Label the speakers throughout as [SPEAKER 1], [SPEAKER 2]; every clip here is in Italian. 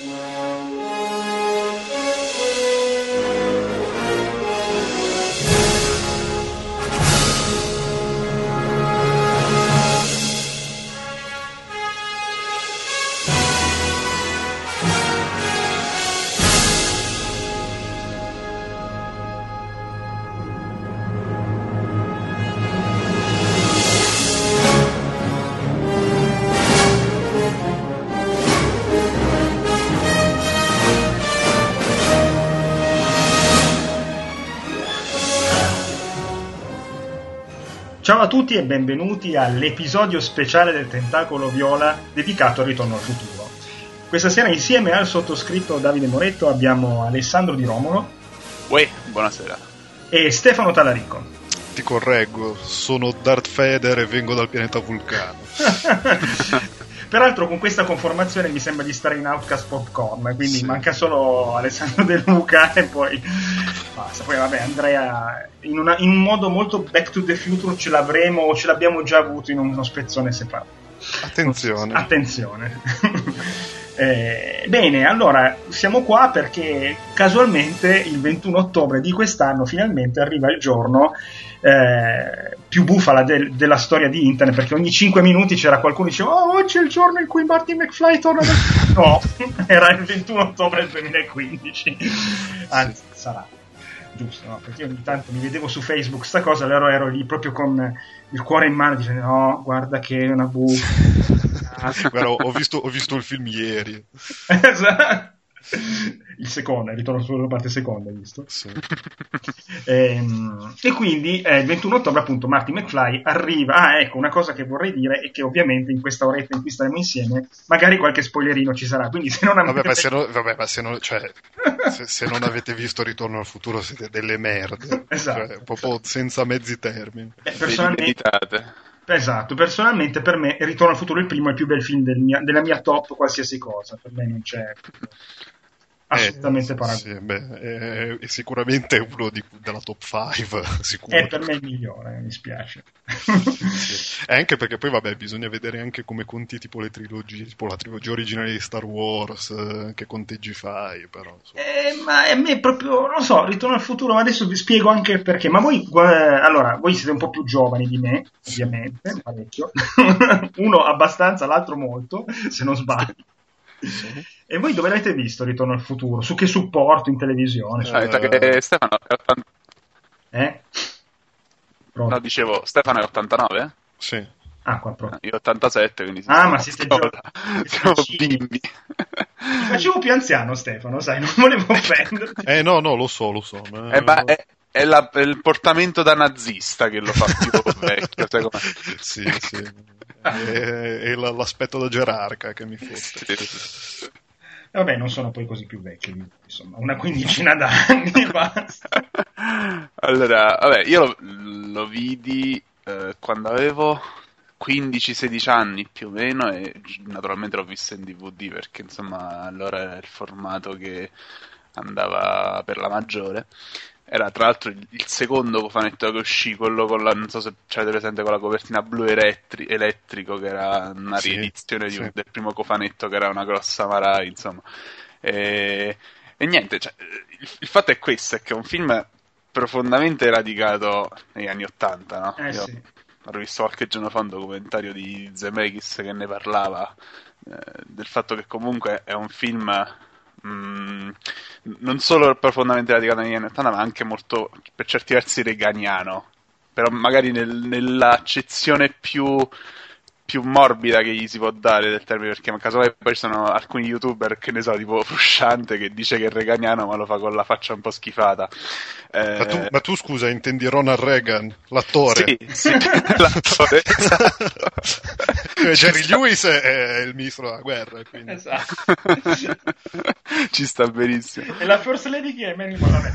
[SPEAKER 1] Yeah. Ciao a tutti e benvenuti all'episodio speciale del Tentacolo Viola dedicato al Ritorno al Futuro. Questa sera insieme al sottoscritto Davide Moretto abbiamo Alessandro Di Romolo.
[SPEAKER 2] Uè, buonasera.
[SPEAKER 1] E Stefano Talarico.
[SPEAKER 3] Ti correggo, sono Darth Vader e vengo dal pianeta Vulcano.
[SPEAKER 1] Peraltro con questa conformazione mi sembra di stare in Outcast Popcorn, quindi sì. manca solo Alessandro De Luca e poi basta. Poi vabbè, Andrea in, una, in, un modo molto Back to the Future ce l'avremo o ce l'abbiamo già avuto in uno spezzone separato.
[SPEAKER 3] Attenzione.
[SPEAKER 1] Attenzione. eh, bene, allora siamo qua perché casualmente il 21 ottobre di quest'anno finalmente arriva il giorno eh, più bufala de- della storia di internet perché ogni 5 minuti c'era qualcuno che diceva oh oggi è il giorno in cui Marty McFly torna da... no era il 21 ottobre del 2015 anzi sì. sarà giusto no? perché ogni tanto mi vedevo su Facebook sta cosa allora ero lì proprio con il cuore in mano dicendo no guarda che è una bufala
[SPEAKER 3] Guarda, ho, visto, ho visto il film ieri.
[SPEAKER 1] Esatto il secondo, il ritorno sulla parte seconda, hai visto? Sì. e, ehm, e, quindi eh, il 21 ottobre appunto Marty McFly arriva. Ah, ecco, una cosa che vorrei dire è che ovviamente in questa oretta in cui staremo insieme, magari qualche spoilerino ci sarà. Quindi se non avete...
[SPEAKER 3] Vabbè, ma se non, vabbè, ma se non, cioè, se, se non avete visto Ritorno al futuro siete delle merde. esatto. Cioè, proprio senza mezzi termini.
[SPEAKER 1] Eh, personalmente... Esatto, personalmente per me Ritorno al futuro il primo è il più bel film del mia, della mia top qualsiasi cosa, per me non c'è assolutamente eh,
[SPEAKER 3] paragone. Sì, beh, è, è, sicuramente uno di, della top 5. Sicuro.
[SPEAKER 1] È per me il migliore, mi spiace.
[SPEAKER 3] sì. Anche perché poi, vabbè, bisogna vedere anche come conti tipo le trilogie, tipo la trilogia originale di Star Wars, eh, che conteggi fai, però.
[SPEAKER 1] Eh, ma a me proprio, non so, Ritorno al futuro, ma adesso vi spiego anche perché. Ma voi, eh, allora, voi siete un po' più giovani di me, ovviamente, parecchio. Uno abbastanza, l'altro molto, se non sbaglio. E voi dove l'avete visto Ritorno al futuro? Su che supporto in televisione?
[SPEAKER 2] Ah, cioè... che Stefano è 89.
[SPEAKER 1] Eh?
[SPEAKER 2] Pronto? No, dicevo, Stefano è 89?
[SPEAKER 3] Sì.
[SPEAKER 1] Ah, qua proprio.
[SPEAKER 2] Io 87, quindi
[SPEAKER 1] Ah, ma siete già siamo bimbi. Ti facevo più anziano, Stefano, sai, non volevo offenderti.
[SPEAKER 3] Eh no, no, lo so, lo so.
[SPEAKER 2] Ma... Eh, ma è, è, la, è, il portamento da nazista che lo fa più vecchio, sai com'è?
[SPEAKER 3] Sì, sì. È, è l'aspetto da gerarca che mi fosse. Sì.
[SPEAKER 1] Vabbè, non sono poi così più vecchio, insomma, una quindicina d'anni basta.
[SPEAKER 2] Allora, vabbè, io lo, lo vidi eh, quando avevo 15-16 anni più o meno e naturalmente l'ho visto in DVD perché insomma allora era il formato che andava per la maggiore era tra l'altro il, secondo cofanetto che uscì, quello con la, non so se avete presente, con la copertina blu elettri, elettrico, che era una sì, riedizione sì. del primo cofanetto, che era una grossa marai, insomma. E, e niente, cioè, il, il, fatto è questo, è che è un film profondamente radicato negli anni Ottanta, no?
[SPEAKER 1] Eh, Io sì.
[SPEAKER 2] ho visto qualche giorno fa un documentario di Zemeckis che ne parlava, eh, del fatto che comunque è un film Mm, non solo profondamente radicato negli anni 80, ma anche molto, per certi versi, reganiano. Però magari nel, nell'accezione più più morbida che gli si può dare del termine, perché casomai poi ci sono alcuni youtuber, che ne so, tipo Frusciante, che dice che è reganiano ma lo fa con la faccia un po' schifata.
[SPEAKER 3] Eh... Ma, tu, ma, tu, scusa, intendi Ronald Reagan, l'attore?
[SPEAKER 2] Sì, sì l'attore, esatto.
[SPEAKER 3] Jerry Lewis è il ministro della guerra, quindi...
[SPEAKER 1] Esatto.
[SPEAKER 2] Ci sta benissimo.
[SPEAKER 1] E la First Lady che è Manny Monahan.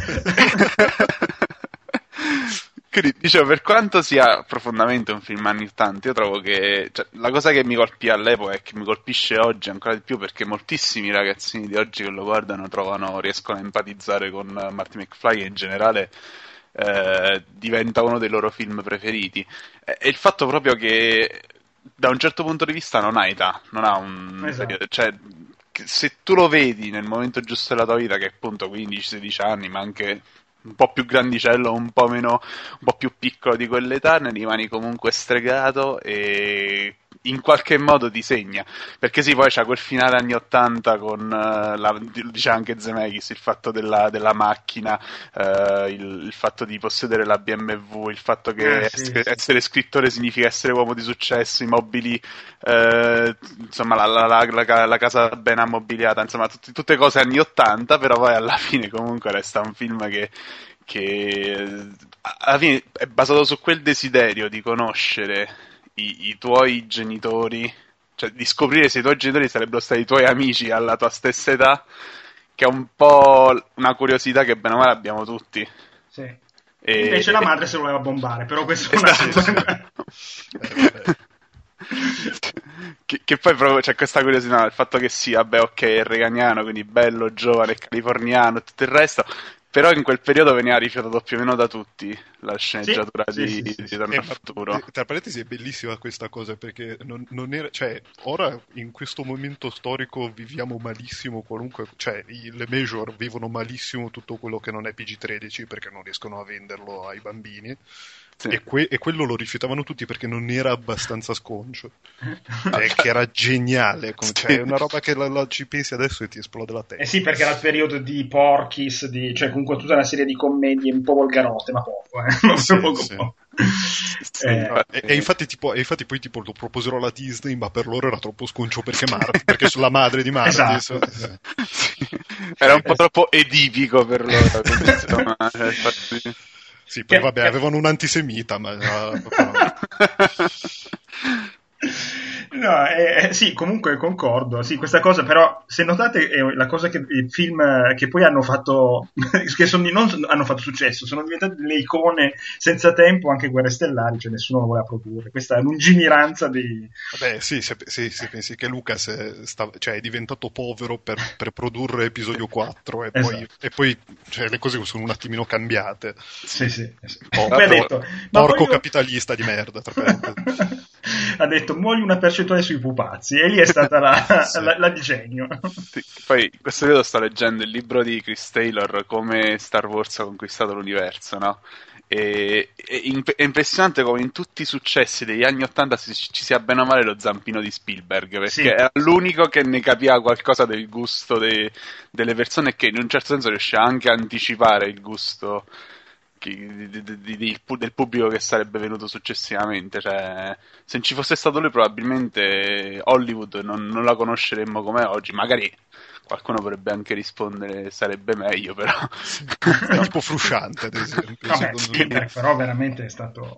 [SPEAKER 2] Quindi, dicevo, per quanto sia profondamente un film anni 80, io trovo che cioè, la cosa che mi colpì all'epoca e che mi colpisce oggi ancora di più perché moltissimi ragazzini di oggi che lo guardano trovano, riescono a empatizzare con Marty McFly e in generale eh, diventa uno dei loro film preferiti. È il fatto proprio che da un certo punto di vista non ha età, non ha un
[SPEAKER 1] esatto.
[SPEAKER 2] cioè, se tu lo vedi nel momento giusto della tua vita, che è appunto 15-16 anni, ma anche un po' più grandicello, un po' meno, un po' più piccolo di quell'età, ne rimani comunque stregato e in qualche modo ti segna. Perché sì, poi c'è quel finale anni 80 con, uh, la, dice anche Zemeckis, il fatto della, della macchina, uh, il, il, fatto di possedere la BMW, il fatto che eh, sì, essere, sì. essere, scrittore significa essere uomo di successo, i mobili, uh, insomma la, la, la, la, casa ben ammobiliata, insomma tutti, tutte cose anni 80, però poi alla fine comunque resta un film che che alla fine è basato su quel desiderio di conoscere i, i tuoi genitori, cioè di scoprire se i tuoi genitori sarebbero stati i tuoi amici alla tua stessa età, che è un po' una curiosità che bene o male abbiamo tutti.
[SPEAKER 1] Sì. E... Invece la madre se voleva bombare, però questo è esatto.
[SPEAKER 2] che, che, poi proprio c'è questa curiosità, il fatto che sia, vabbè, ok, è reganiano, quindi bello, giovane, californiano, tutto il resto, però in quel periodo veniva rifiutato più o meno da tutti la sceneggiatura sì, di, sì, sì, di Ritorno al Futuro.
[SPEAKER 3] Tra parentesi è bellissima questa cosa perché non, non, era, cioè, ora in questo momento storico viviamo malissimo qualunque, cioè i, le major vivono malissimo tutto quello che non è PG-13 perché non riescono a venderlo ai bambini sì. E, que- e, quello lo rifiutavano tutti perché non era abbastanza sconcio. cioè, che era geniale. Come, cioè, è una roba che la, la, ci pensi adesso e ti esplode la testa.
[SPEAKER 1] Eh sì, perché era il periodo di Porkis, di, cioè comunque tutta una serie di commedie un po' volgarotte, ma poco, eh. Sì, poco,
[SPEAKER 3] sì. poco. Eh, e, e, infatti, tipo, e, infatti, poi tipo, lo proposero alla Disney, ma per loro era troppo sconcio perché, Mar- perché sulla madre di Marty.
[SPEAKER 1] Esatto.
[SPEAKER 2] Era un po' troppo edipico per loro.
[SPEAKER 3] Sì, poi vabbè, avevano un antisemita, ma...
[SPEAKER 1] No, eh, eh, sì, comunque concordo. Sì, questa cosa, però, se notate, è la cosa che i film che poi hanno fatto, che sono, non hanno fatto successo, sono diventate delle icone senza tempo, anche Guerre Stellari, cioè nessuno lo voleva produrre. Questa lungimiranza di.
[SPEAKER 3] Vabbè, sì, se, se, se pensi che Lucas è, sta, cioè, è diventato povero per, per, produrre episodio 4 e esatto. poi, e poi cioè, le cose sono un attimino cambiate.
[SPEAKER 1] Sì, sì. sì.
[SPEAKER 3] Ha detto, porco voglio... capitalista di merda, tra
[SPEAKER 1] ha detto muoio una percentuale sui pupazzi e lì è stata la, sì. la, la disegno.
[SPEAKER 2] Sì, poi in questo periodo sto leggendo il libro di Chris Taylor come Star Wars ha conquistato l'universo, no? E, è impressionante come in tutti i successi degli anni Ottanta ci, ci sia bene o male lo zampino di Spielberg perché sì. era l'unico che ne capiva qualcosa del gusto de, delle persone e che in un certo senso riusciva anche a anticipare il gusto di, di, di, del pubblico che sarebbe venuto successivamente. Cioè, se non ci fosse stato lui, probabilmente Hollywood non, non la conosceremmo come oggi. Magari qualcuno potrebbe anche rispondere sarebbe meglio, però.
[SPEAKER 3] È tipo frusciante, ad esempio.
[SPEAKER 1] Vabbè, sì, però veramente è stato.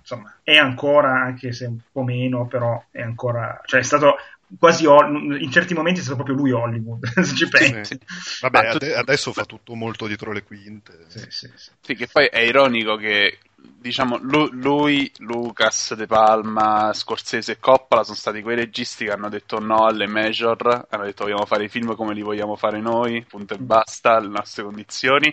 [SPEAKER 1] Insomma, è ancora, anche se un po' meno, però è ancora. Cioè, è stato quasi in certi momenti è stato proprio lui Hollywood se ci pensi
[SPEAKER 3] sì. vabbè ade- adesso fa tutto molto dietro le quinte
[SPEAKER 2] sì, sì, sì. che poi è ironico che diciamo lui, Lucas, De Palma, Scorsese e Coppola sono stati quei registi che hanno detto no alle major hanno detto vogliamo fare i film come li vogliamo fare noi punto e basta, le nostre condizioni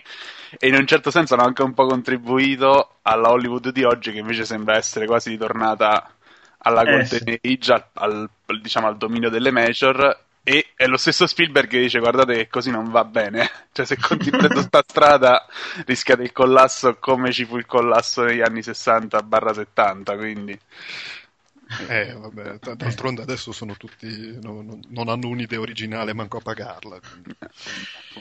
[SPEAKER 2] e in un certo senso hanno anche un po' contribuito alla Hollywood di oggi che invece sembra essere quasi ritornata alla eh, Golden sì. Age, al, al, diciamo, al dominio delle major e è lo stesso Spielberg che dice guardate che così non va bene cioè se continuate questa strada rischiate il collasso come ci fu il collasso negli anni 60-70 quindi
[SPEAKER 3] eh vabbè d'altronde adesso sono tutti no, no, non hanno un'idea originale manco a pagarla quindi.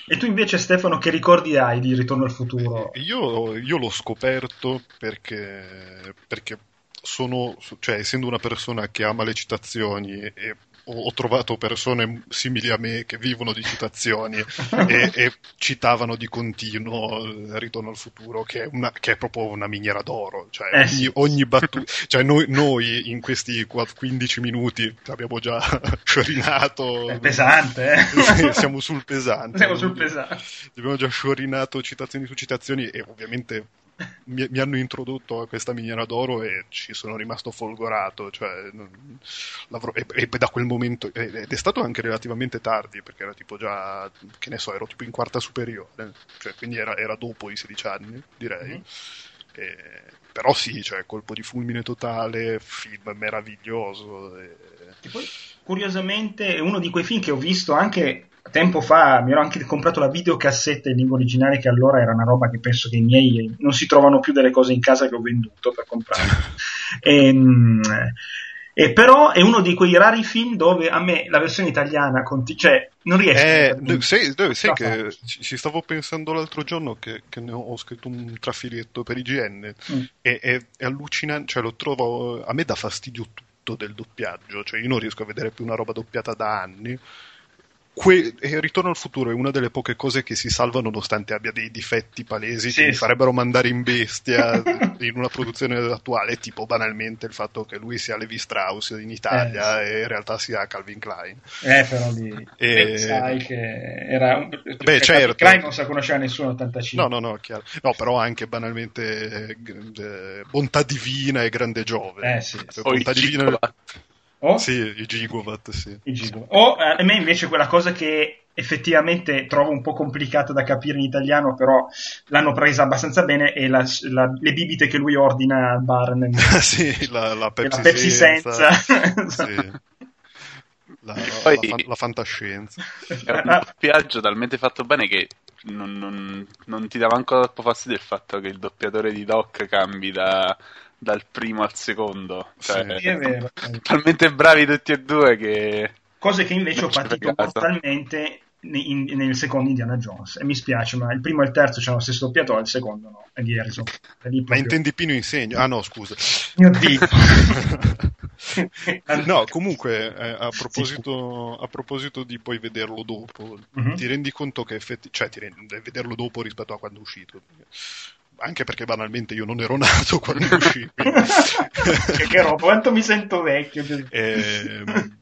[SPEAKER 1] e tu invece Stefano che ricordi hai di Ritorno al futuro?
[SPEAKER 3] io, io l'ho scoperto perché, perché sono, cioè, essendo una persona che ama le citazioni e ho trovato persone simili a me che vivono di citazioni e, e, citavano di continuo Ritorno al futuro, che è, una, che è proprio una miniera d'oro. Cioè, eh, ogni, ogni battuta, cioè noi, noi, in questi 15 minuti abbiamo già sciorinato.
[SPEAKER 1] È pesante, eh?
[SPEAKER 3] Siamo sul pesante.
[SPEAKER 1] Siamo sul pesante.
[SPEAKER 3] Abbiamo già sciorinato citazioni su citazioni e ovviamente mi, mi, hanno introdotto a questa miniera d'oro e ci sono rimasto folgorato. Cioè, e, e, da quel momento, ed è stato anche relativamente tardi, perché era tipo già, che ne so, ero tipo in quarta superiore, cioè, quindi era, era dopo i 16 anni, direi. Mm-hmm. E, però sì, cioè, colpo di fulmine totale, film meraviglioso. E...
[SPEAKER 1] E poi, curiosamente, è uno di quei film che ho visto anche tempo fa, mi ero anche comprato la videocassetta in lingua originale, che allora era una roba che penso che i miei non si trovano più delle cose in casa che ho venduto per comprare. e, e però è uno di quei rari film dove a me la versione italiana, conti- cioè non riesce
[SPEAKER 3] Eh,
[SPEAKER 1] a...
[SPEAKER 3] sai, sai- che ci stavo pensando l'altro giorno che, che ne ho scritto un trafiletto per IGN
[SPEAKER 1] Mm.
[SPEAKER 3] e è, è allucinante, cioè lo trovo, a me dà fastidio tutto del doppiaggio, cioè io non riesco a vedere più una roba doppiata da anni. Que- e Ritorno al futuro è una delle poche cose che si salva nonostante abbia dei difetti palesi
[SPEAKER 1] Sì,
[SPEAKER 3] che mi
[SPEAKER 1] sì.
[SPEAKER 3] farebbero mandare in bestia in una produzione attuale, tipo banalmente il fatto che lui sia Levi Strauss in Italia
[SPEAKER 1] Eh,
[SPEAKER 3] e in realtà sia Calvin Klein.
[SPEAKER 1] Eh, però lì
[SPEAKER 3] E-
[SPEAKER 1] eh, sai che era un...
[SPEAKER 3] Beh, certo.
[SPEAKER 1] Klein non sa conoscere nessuno 85.
[SPEAKER 3] No, no, no, chiaro. No, però anche banalmente eh, eh, bontà divina e grande Giove.
[SPEAKER 1] Eh, sì.
[SPEAKER 3] Cioè, bontà divina.
[SPEAKER 1] O,
[SPEAKER 3] Sì, i Gigovat, sì.
[SPEAKER 1] i Gigo. O, eh, a me invece quella cosa che effettivamente trovo un po' complicata da capire in italiano, però l'hanno presa abbastanza bene, è la- la- le bibite che lui ordina al bar nel,
[SPEAKER 3] sì, la, la Pepsi,
[SPEAKER 1] la Pepsi senza.
[SPEAKER 3] Sì. La, la-
[SPEAKER 2] Poi-
[SPEAKER 3] la fan- la fantascienza.
[SPEAKER 2] È un doppiaggio talmente fatto bene che non, non- non ti dà manco troppo fastidio il fatto che il doppiatore di Doc cambi da- dal primo al secondo. Cioè,
[SPEAKER 1] Sì, è vero.
[SPEAKER 2] talmente bravi tutti e due che...
[SPEAKER 1] Cose che invece ho patito mortalmente in- nel secondo Indiana Jones. E mi spiace, ma il primo e il terzo c'hanno lo stesso doppiatore, il secondo no. E di Harrison. E lì
[SPEAKER 3] Ma intendi Pino Insegno? Ah no, scusa.
[SPEAKER 1] Mio Dio.
[SPEAKER 3] no, comunque, eh, a, proposito, a proposito di poi vederlo dopo,
[SPEAKER 1] Mhm.
[SPEAKER 3] ti rendi conto che effetti- cioè ti rendi, vederlo dopo rispetto a quando è uscito. Anche perché banalmente io non ero nato quando è uscito.
[SPEAKER 1] che, che roba, quanto mi sento vecchio.
[SPEAKER 3] Ehm,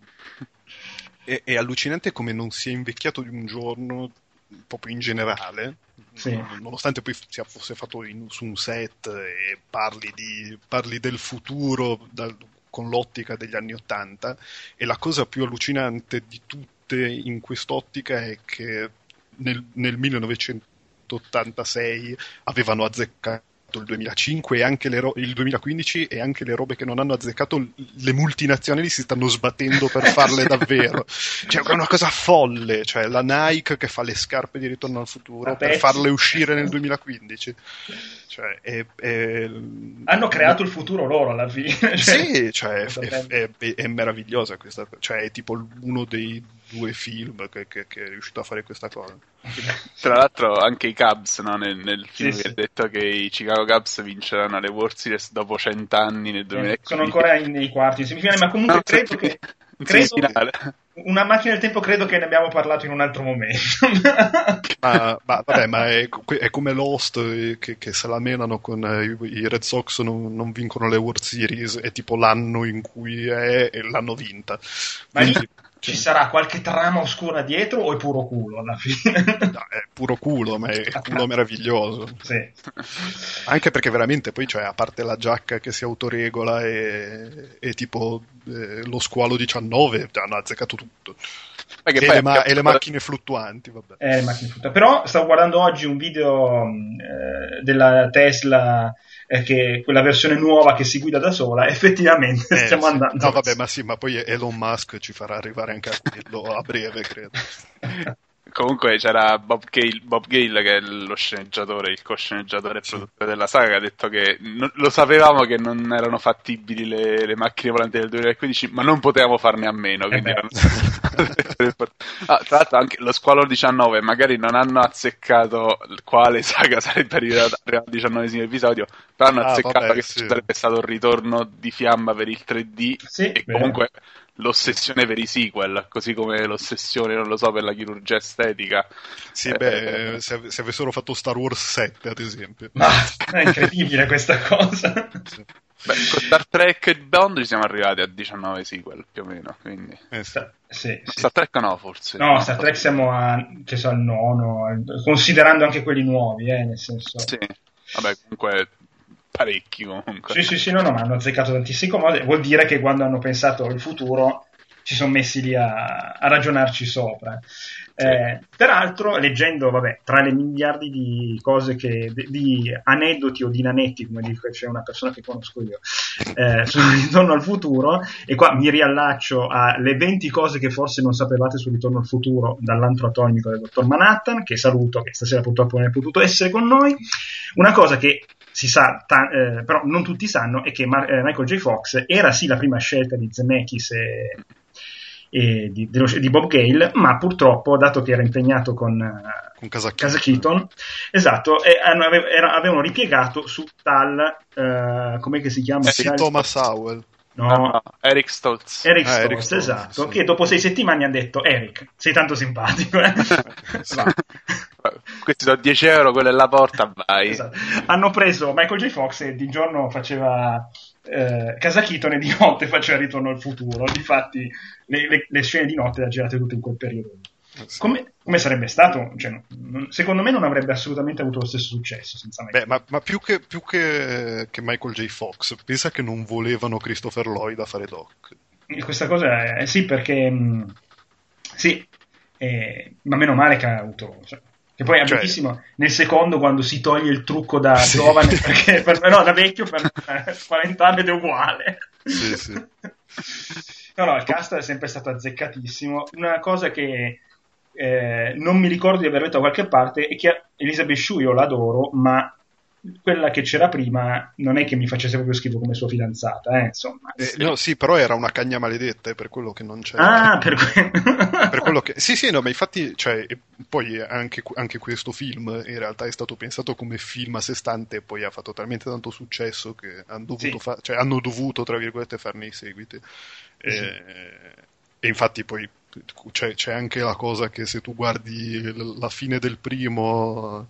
[SPEAKER 3] è, è allucinante come non sia invecchiato di un giorno, proprio in generale,
[SPEAKER 1] Sì.
[SPEAKER 3] nonostante poi sia, fosse fatto in- su un set e parli, di- parli del futuro dal- con l'ottica degli anni Ottanta. E la cosa più allucinante di tutte in quest'ottica è che nel, nel 1986 avevano azzeccato il 2005 e anche ro- il 2015 e anche le robe che non hanno azzeccato le multinazionali si stanno sbattendo per farle davvero cioè è una cosa folle cioè la Nike che fa le scarpe di ritorno al futuro
[SPEAKER 1] La
[SPEAKER 3] per farle uscire nel 2015 cioè è, è-
[SPEAKER 1] Hanno creato il futuro loro alla fine. Cioè,
[SPEAKER 3] sì, cioè, è, è- meravigliosa questa. Cioè, è tipo uno dei due film che, che- che è riuscito a fare questa cosa.
[SPEAKER 2] Tra l'altro anche i Cubs no? nel, nel film
[SPEAKER 1] Sì, sì.
[SPEAKER 2] ha detto che i Chicago Cubs vinceranno le World Series dopo cent'anni nel
[SPEAKER 1] Eh,
[SPEAKER 2] 2015.
[SPEAKER 1] sono ancora in- nei quarti in semifinale, ma comunque
[SPEAKER 2] No,
[SPEAKER 1] credo che credo- una macchina del tempo credo che ne abbiamo parlato in un altro momento.
[SPEAKER 3] Ma, ma vabbè, ma è, è come Lost eh, che, che se la menano con eh, i, i Red Sox non, non vincono le World Series, è tipo l'anno in cui è e l'hanno vinta.
[SPEAKER 1] Ma lì
[SPEAKER 3] Quindi,
[SPEAKER 1] ci sarà qualche trama oscura dietro o è puro culo alla fine?
[SPEAKER 3] no, è puro culo, ma è culo meraviglioso.
[SPEAKER 1] sì.
[SPEAKER 3] Anche perché veramente poi, cioè, a parte la giacca che si autoregola e, e tipo eh, lo squalo 19, hanno azzeccato tutto.
[SPEAKER 2] Che
[SPEAKER 3] E
[SPEAKER 2] poi
[SPEAKER 3] le, ma- e le macchine fluttuanti, vabbè.
[SPEAKER 1] Eh, le macchine frutta. Però stavo guardando oggi un video eh, della Tesla, eh, che quella versione nuova che si guida da sola, effettivamente
[SPEAKER 3] Eh,
[SPEAKER 1] stiamo
[SPEAKER 3] sì.
[SPEAKER 1] andando.
[SPEAKER 3] No, vabbè, ma sì, ma poi Elon Musk ci farà arrivare anche a quello a breve, credo.
[SPEAKER 2] Comunque c'era Bob Gale, Bob Gale che è lo sceneggiatore, il co-sceneggiatore e produttore della saga, che ha detto che non- lo sapevamo che non erano fattibili le, le macchine volanti del 2015, ma non potevamo farne a meno.
[SPEAKER 1] Eh beh.
[SPEAKER 2] erano- Ah, tra l'altro anche lo Squalo 19 magari non hanno azzeccato quale saga sarebbe arrivata al 19 episodio, però hanno
[SPEAKER 3] Ah,
[SPEAKER 2] azzeccato
[SPEAKER 3] vabbè,
[SPEAKER 2] che
[SPEAKER 3] sì.
[SPEAKER 2] ci sarebbe stato il ritorno di fiamma per il 3D
[SPEAKER 1] Sì,
[SPEAKER 2] e
[SPEAKER 1] vero.
[SPEAKER 2] comunque l'ossessione per i sequel, così come l'ossessione, non lo so, per la chirurgia estetica.
[SPEAKER 3] Sì,
[SPEAKER 2] Eh,
[SPEAKER 3] beh, se, se avessero fatto Star Wars 7, ad esempio.
[SPEAKER 1] Ma è incredibile questa cosa.
[SPEAKER 3] Sì.
[SPEAKER 2] Beh, con Star Trek e Bond ci siamo arrivati a 19 sequel più o meno, quindi...
[SPEAKER 3] Eh, sì.
[SPEAKER 1] Sì, sì.
[SPEAKER 2] Star Trek no, forse.
[SPEAKER 1] No, Star Trek siamo a, che so, al nono, considerando anche quelli nuovi, eh, nel senso.
[SPEAKER 2] Sì, vabbè, comunque parecchi comunque.
[SPEAKER 1] Sì, sì, sì, no, no, ma hanno azzeccato tantissime cose. Vuol dire che quando hanno pensato al futuro si sono messi lì a, a ragionarci sopra. Eh, peraltro, leggendo, vabbè, tra le miliardi di cose che, di, di aneddoti o di nanetti, come dice c'è una persona che conosco io, eh, sul ritorno al futuro, e qua mi riallaccio alle 20 cose che forse non sapevate sul ritorno al futuro dall'antro atomico del dottor Manhattan, che saluto, che stasera purtroppo non è potuto essere con noi. Una cosa che si sa, ta- eh, però non tutti sanno, è che Mar- eh, Michael J. Fox era sì la prima scelta di Zemeckis e e di, di, Bob Gale, ma purtroppo, dato che era impegnato con,
[SPEAKER 3] con Casa,
[SPEAKER 1] Casa Keaton, esatto, e era, avevano ripiegato su tal, uh, come si chiama?
[SPEAKER 3] Eh, sì, Thomas Howell.
[SPEAKER 2] No, no, Eric Stoltz.
[SPEAKER 1] Eric ah, Stoltz, Eric Stoltz esatto, sì. che dopo sei settimane ha detto Eric, sei tanto simpatico. Eh?
[SPEAKER 2] Questi sono 10 euro, quella è la porta, vai. Esatto.
[SPEAKER 1] Hanno preso Michael J. Fox e di giorno faceva eh, Casa Keaton e di notte faceva Ritorno al futuro. Difatti, le, le, le scene di notte le ha girate tutte in quel periodo. Eh, come, come, sarebbe stato? Cioè, non, secondo me non avrebbe assolutamente avuto lo stesso successo senza
[SPEAKER 3] Beh, ma, ma, più, che, più che, che, Michael J. Fox, pensa che non volevano Christopher Lloyd a fare Doc.
[SPEAKER 1] Questa cosa è sì, perché mh, sì, eh, ma meno male che ha avuto. Cioè, che poi è cioè, bellissimo nel secondo quando si toglie il trucco da sì. giovane, perché per, no, da vecchio per 40 anni ed è uguale.
[SPEAKER 3] Sì, sì.
[SPEAKER 1] No, no, il cast è sempre stato azzeccatissimo. Una cosa che eh, non mi ricordo di aver letto da qualche parte è che Elizabeth Shue io l'adoro, ma quella che c'era prima non è che mi facesse proprio schifo come sua fidanzata, eh, insomma.
[SPEAKER 3] Eh, no, sì, però era una cagna maledetta, è per quello che non c'è.
[SPEAKER 1] Ah, per, que-
[SPEAKER 3] per quello che... Sì, sì, no, ma infatti, cioè, poi anche, anche, questo film in realtà è stato pensato come film a sé stante e poi ha fatto talmente tanto successo che hanno dovuto, sì. fa- cioè, hanno dovuto tra virgolette, farne i seguiti. Sì. E, e infatti poi c'è, c'è, anche la cosa che se tu guardi la fine del primo,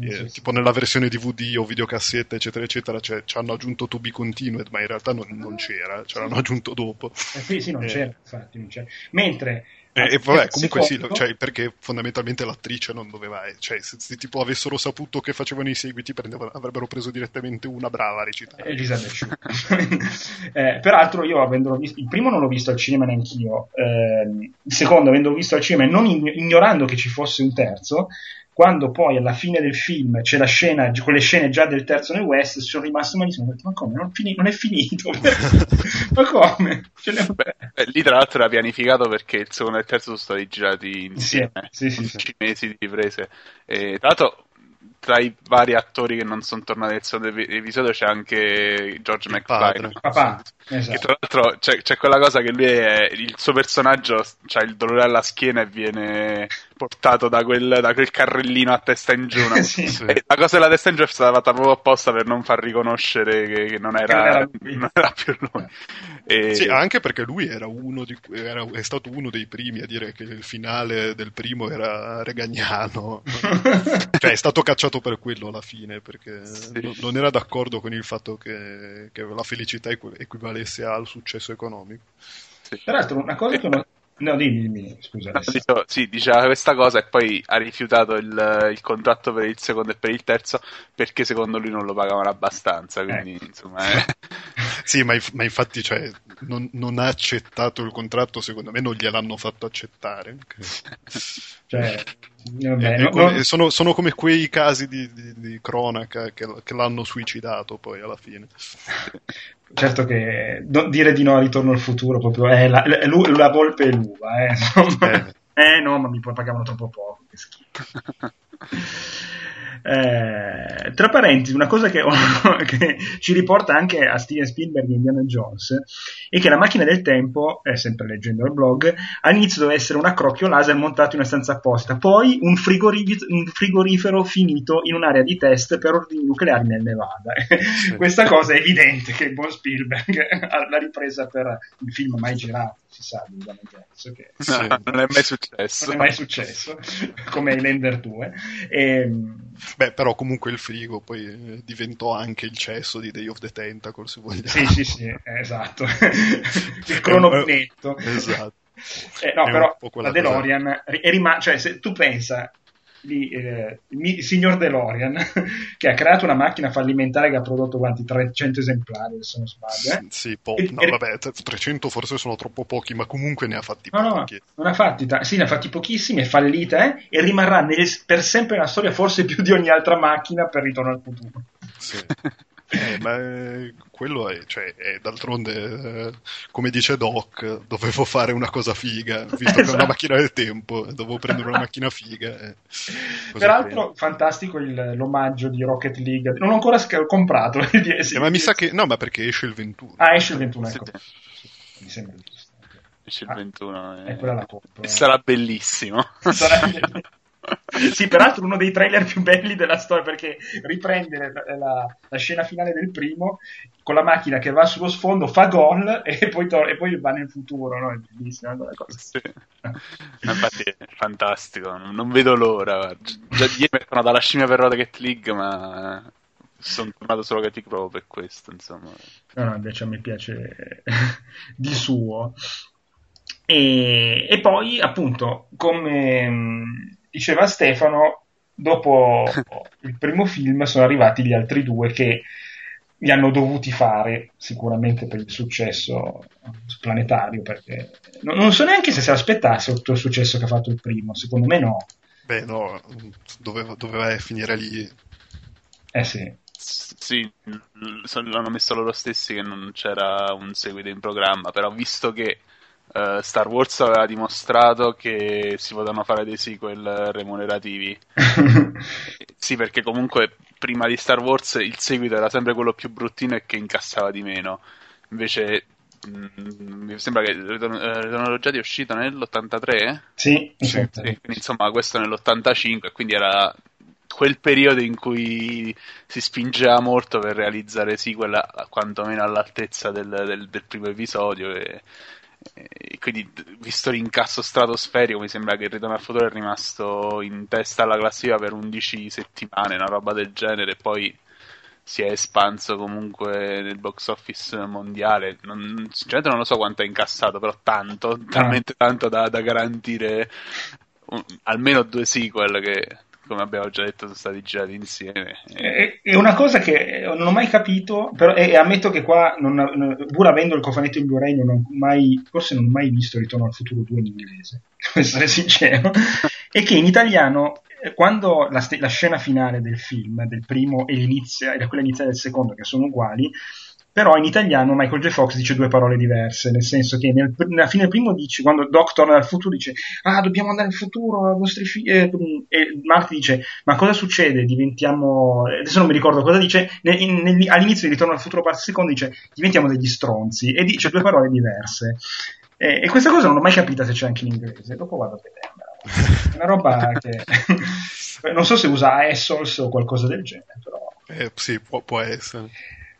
[SPEAKER 3] eh, tipo nella versione DVD o videocassetta, eccetera, eccetera, cioè, ci hanno aggiunto To Be Continued, ma in realtà non, non c'era, ce l'hanno aggiunto dopo.
[SPEAKER 1] Eh sì, sì, non eh. c'era, infatti, non c'era. Mentre
[SPEAKER 3] eh, e vabbè, comunque secondo... sì, cioè, perché fondamentalmente l'attrice non doveva, cioè se, se tipo avessero saputo che facevano i seguiti avrebbero preso direttamente una brava a recitare.
[SPEAKER 1] Elisabeth eh, peraltro io avendolo visto, il primo non l'ho visto al cinema neanch'io, eh, il secondo avendolo visto al cinema e non ignorando che ci fosse un terzo, quando poi alla fine del film c'è la scena, quelle scene già del terzo nel West, sono rimasto malissimo. Ho detto, ma come? Non, fini- non è finito? ma come?
[SPEAKER 2] Beh, lì tra l'altro era pianificato perché il secondo e il terzo sono stati girati insieme. Sì, sì, sì, mesi di riprese. E, tra l'altro tra i vari attori che non sono tornati nel secondo episodio c'è anche George McFly
[SPEAKER 1] papà
[SPEAKER 2] esatto. che tra l'altro c'è, c'è, quella cosa che lui è il suo personaggio ha il dolore alla schiena e viene portato da quel, da quel carrellino a testa in giù no? sì. la cosa della testa in giù è stata fatta proprio apposta per non far riconoscere che, che non, era, non, era, più lui
[SPEAKER 3] e... sì, anche perché lui era uno di, era, è stato uno dei primi a dire che il finale del primo era regagnano cioè è stato cacciato per quello alla fine perché sì. non era d'accordo con il fatto che, che la felicità equivalesse al successo economico
[SPEAKER 1] sì. Peraltro, una cosa che non, No, dimmi, dimmi, scusa. No,
[SPEAKER 2] dicevo, sì, diceva questa cosa e poi ha rifiutato il, il, contratto per il secondo e per il terzo perché secondo lui non lo pagavano abbastanza. Quindi, eh. insomma, eh.
[SPEAKER 3] sì, ma, ma infatti cioè, non, non, ha accettato il contratto, secondo me non gliel'hanno fatto accettare.
[SPEAKER 1] cioè,
[SPEAKER 3] vabbè, eh, no, come, no. Sono, sono, come quei casi di, di, di cronaca che, che, l'hanno suicidato poi alla fine.
[SPEAKER 1] certo che do, dire di no a Ritorno al futuro proprio è la, la, la volpe e l'uva, eh, eh. eh no, ma mi pagavano troppo poco, che schifo. Eh, tra parentesi, una cosa che, che, ci riporta anche a Steven Spielberg e Indiana Jones è che la macchina del tempo, eh, sempre leggendo il blog, all'inizio doveva essere un accrocchio laser montato in una stanza apposta, poi un, frigorif- un frigorifero finito in un'area di test per ordini nucleari nel Nevada. Questa cosa è evidente che il buon Spielberg l'ha ripresa per il film mai girato si sa di Indiana Jones che
[SPEAKER 2] sì. non è mai successo
[SPEAKER 1] non è mai successo come Lander 2 e, ehm,
[SPEAKER 3] beh però comunque il frigo poi eh, diventò anche il cesso di Day of the Tentacle se vogliamo.
[SPEAKER 1] Sì sì sì esatto. Il cronobinetto
[SPEAKER 3] esatto.
[SPEAKER 1] Eh, no, è però la DeLorean è rim- cioè se tu pensa di, eh, il signor DeLorean, che ha creato una macchina fallimentare che ha prodotto quanti 300 esemplari, se non sbaglio. Eh?
[SPEAKER 3] Sì, po- e, no, e... vabbè, 300 forse sono troppo pochi, ma comunque ne ha fatti
[SPEAKER 1] no,
[SPEAKER 3] pochi.
[SPEAKER 1] No, non ha fatti, sì, ne ha fatti pochissimi, è fallita eh? e rimarrà nel, per sempre nella storia forse più di ogni altra macchina per Ritorno al futuro.
[SPEAKER 3] Sì. Eh, ma quello è, cioè, è d'altronde, eh, come dice Doc, dovevo fare una cosa figa, visto esatto. che è una esatto. macchina del tempo, dovevo prendere una macchina figa. Eh.
[SPEAKER 1] Peraltro, fantastico il, l'omaggio di Rocket League. Non ho ancora sc- comprato il
[SPEAKER 3] DS. Eh, ma mi sa che, no, ma perché esce il 21.
[SPEAKER 1] Ah, esce il 21, ecco. Sì. Mi sembra
[SPEAKER 2] giusto. Esce il 21. Ah,
[SPEAKER 1] è quella la coppa.
[SPEAKER 2] E sarà bellissimo. Sarà bellissimo
[SPEAKER 1] sì, peraltro uno dei trailer più belli della storia perché riprende la, la, la, scena finale del primo con la macchina che va sullo sfondo, fa gol e poi, to- e poi va nel futuro, no? È bellissima quella cosa.
[SPEAKER 2] Sì. Infatti è fantastico, non vedo l'ora. Già ieri mettono dalla scimmia per Rocket League, ma sono tornato su Rocket League proprio per questo, insomma.
[SPEAKER 1] No, no, invece a me piace di suo. E, e poi, appunto, come diceva Stefano, dopo il primo film sono arrivati gli altri due che li hanno dovuti fare sicuramente per il successo planetario perché non so neanche se si aspettasse tutto il successo che ha fatto il primo secondo me no.
[SPEAKER 3] Beh no doveva, doveva finire lì.
[SPEAKER 1] Eh sì.
[SPEAKER 2] Sì, l'hanno messo loro stessi che non c'era un seguito in programma, però visto che Uh, Star Wars aveva dimostrato che si potevano fare dei sequel remunerativi. sì, perché comunque prima di Star Wars il seguito era sempre quello più bruttino e che incassava di meno. Invece mh, mm, mi sembra che Ritorno allo Jedi è uscito nell'83?
[SPEAKER 1] Sì,
[SPEAKER 2] sì, quindi insomma questo nell'85, quindi era quel periodo in cui si spingeva molto per realizzare sequel quantomeno all'altezza del, del, del primo episodio e e quindi visto l'incasso stratosferico mi sembra che il Ritorno al futuro è rimasto in testa alla classifica per 11 settimane, una roba del genere, e poi si è espanso comunque nel box office mondiale. Non, sinceramente non lo so quanto ha incassato, però tanto, ah. talmente tanto da, da garantire un, almeno due sequel che come abbiamo già detto, sono stati girati insieme.
[SPEAKER 1] È, è una cosa che non ho mai capito, però, e ammetto che qua, non, pur avendo il cofanetto in Blu-ray, non ho mai, forse non ho mai visto Ritorno al futuro 2 in inglese, per essere sincero, e che in italiano eh, quando la, la, scena finale del film, del primo e e quella iniziale del secondo, che sono uguali, però in italiano Michael J. Fox dice due parole diverse, nel senso che nel, nella fine del primo dice, quando Doc torna dal futuro dice ah dobbiamo andare al futuro, ai vostri figli, eh, e Marty dice ma cosa succede, diventiamo, adesso non mi ricordo cosa dice, nel, nel, all'inizio di Ritorno al futuro parte secondo dice diventiamo degli stronzi, e dice due parole diverse. E, e questa cosa non l'ho mai capita se c'è anche in inglese, dopo vado a vedere. È una roba che non so se usa Essols o qualcosa del genere, però...
[SPEAKER 3] Eh, sì, può, può essere.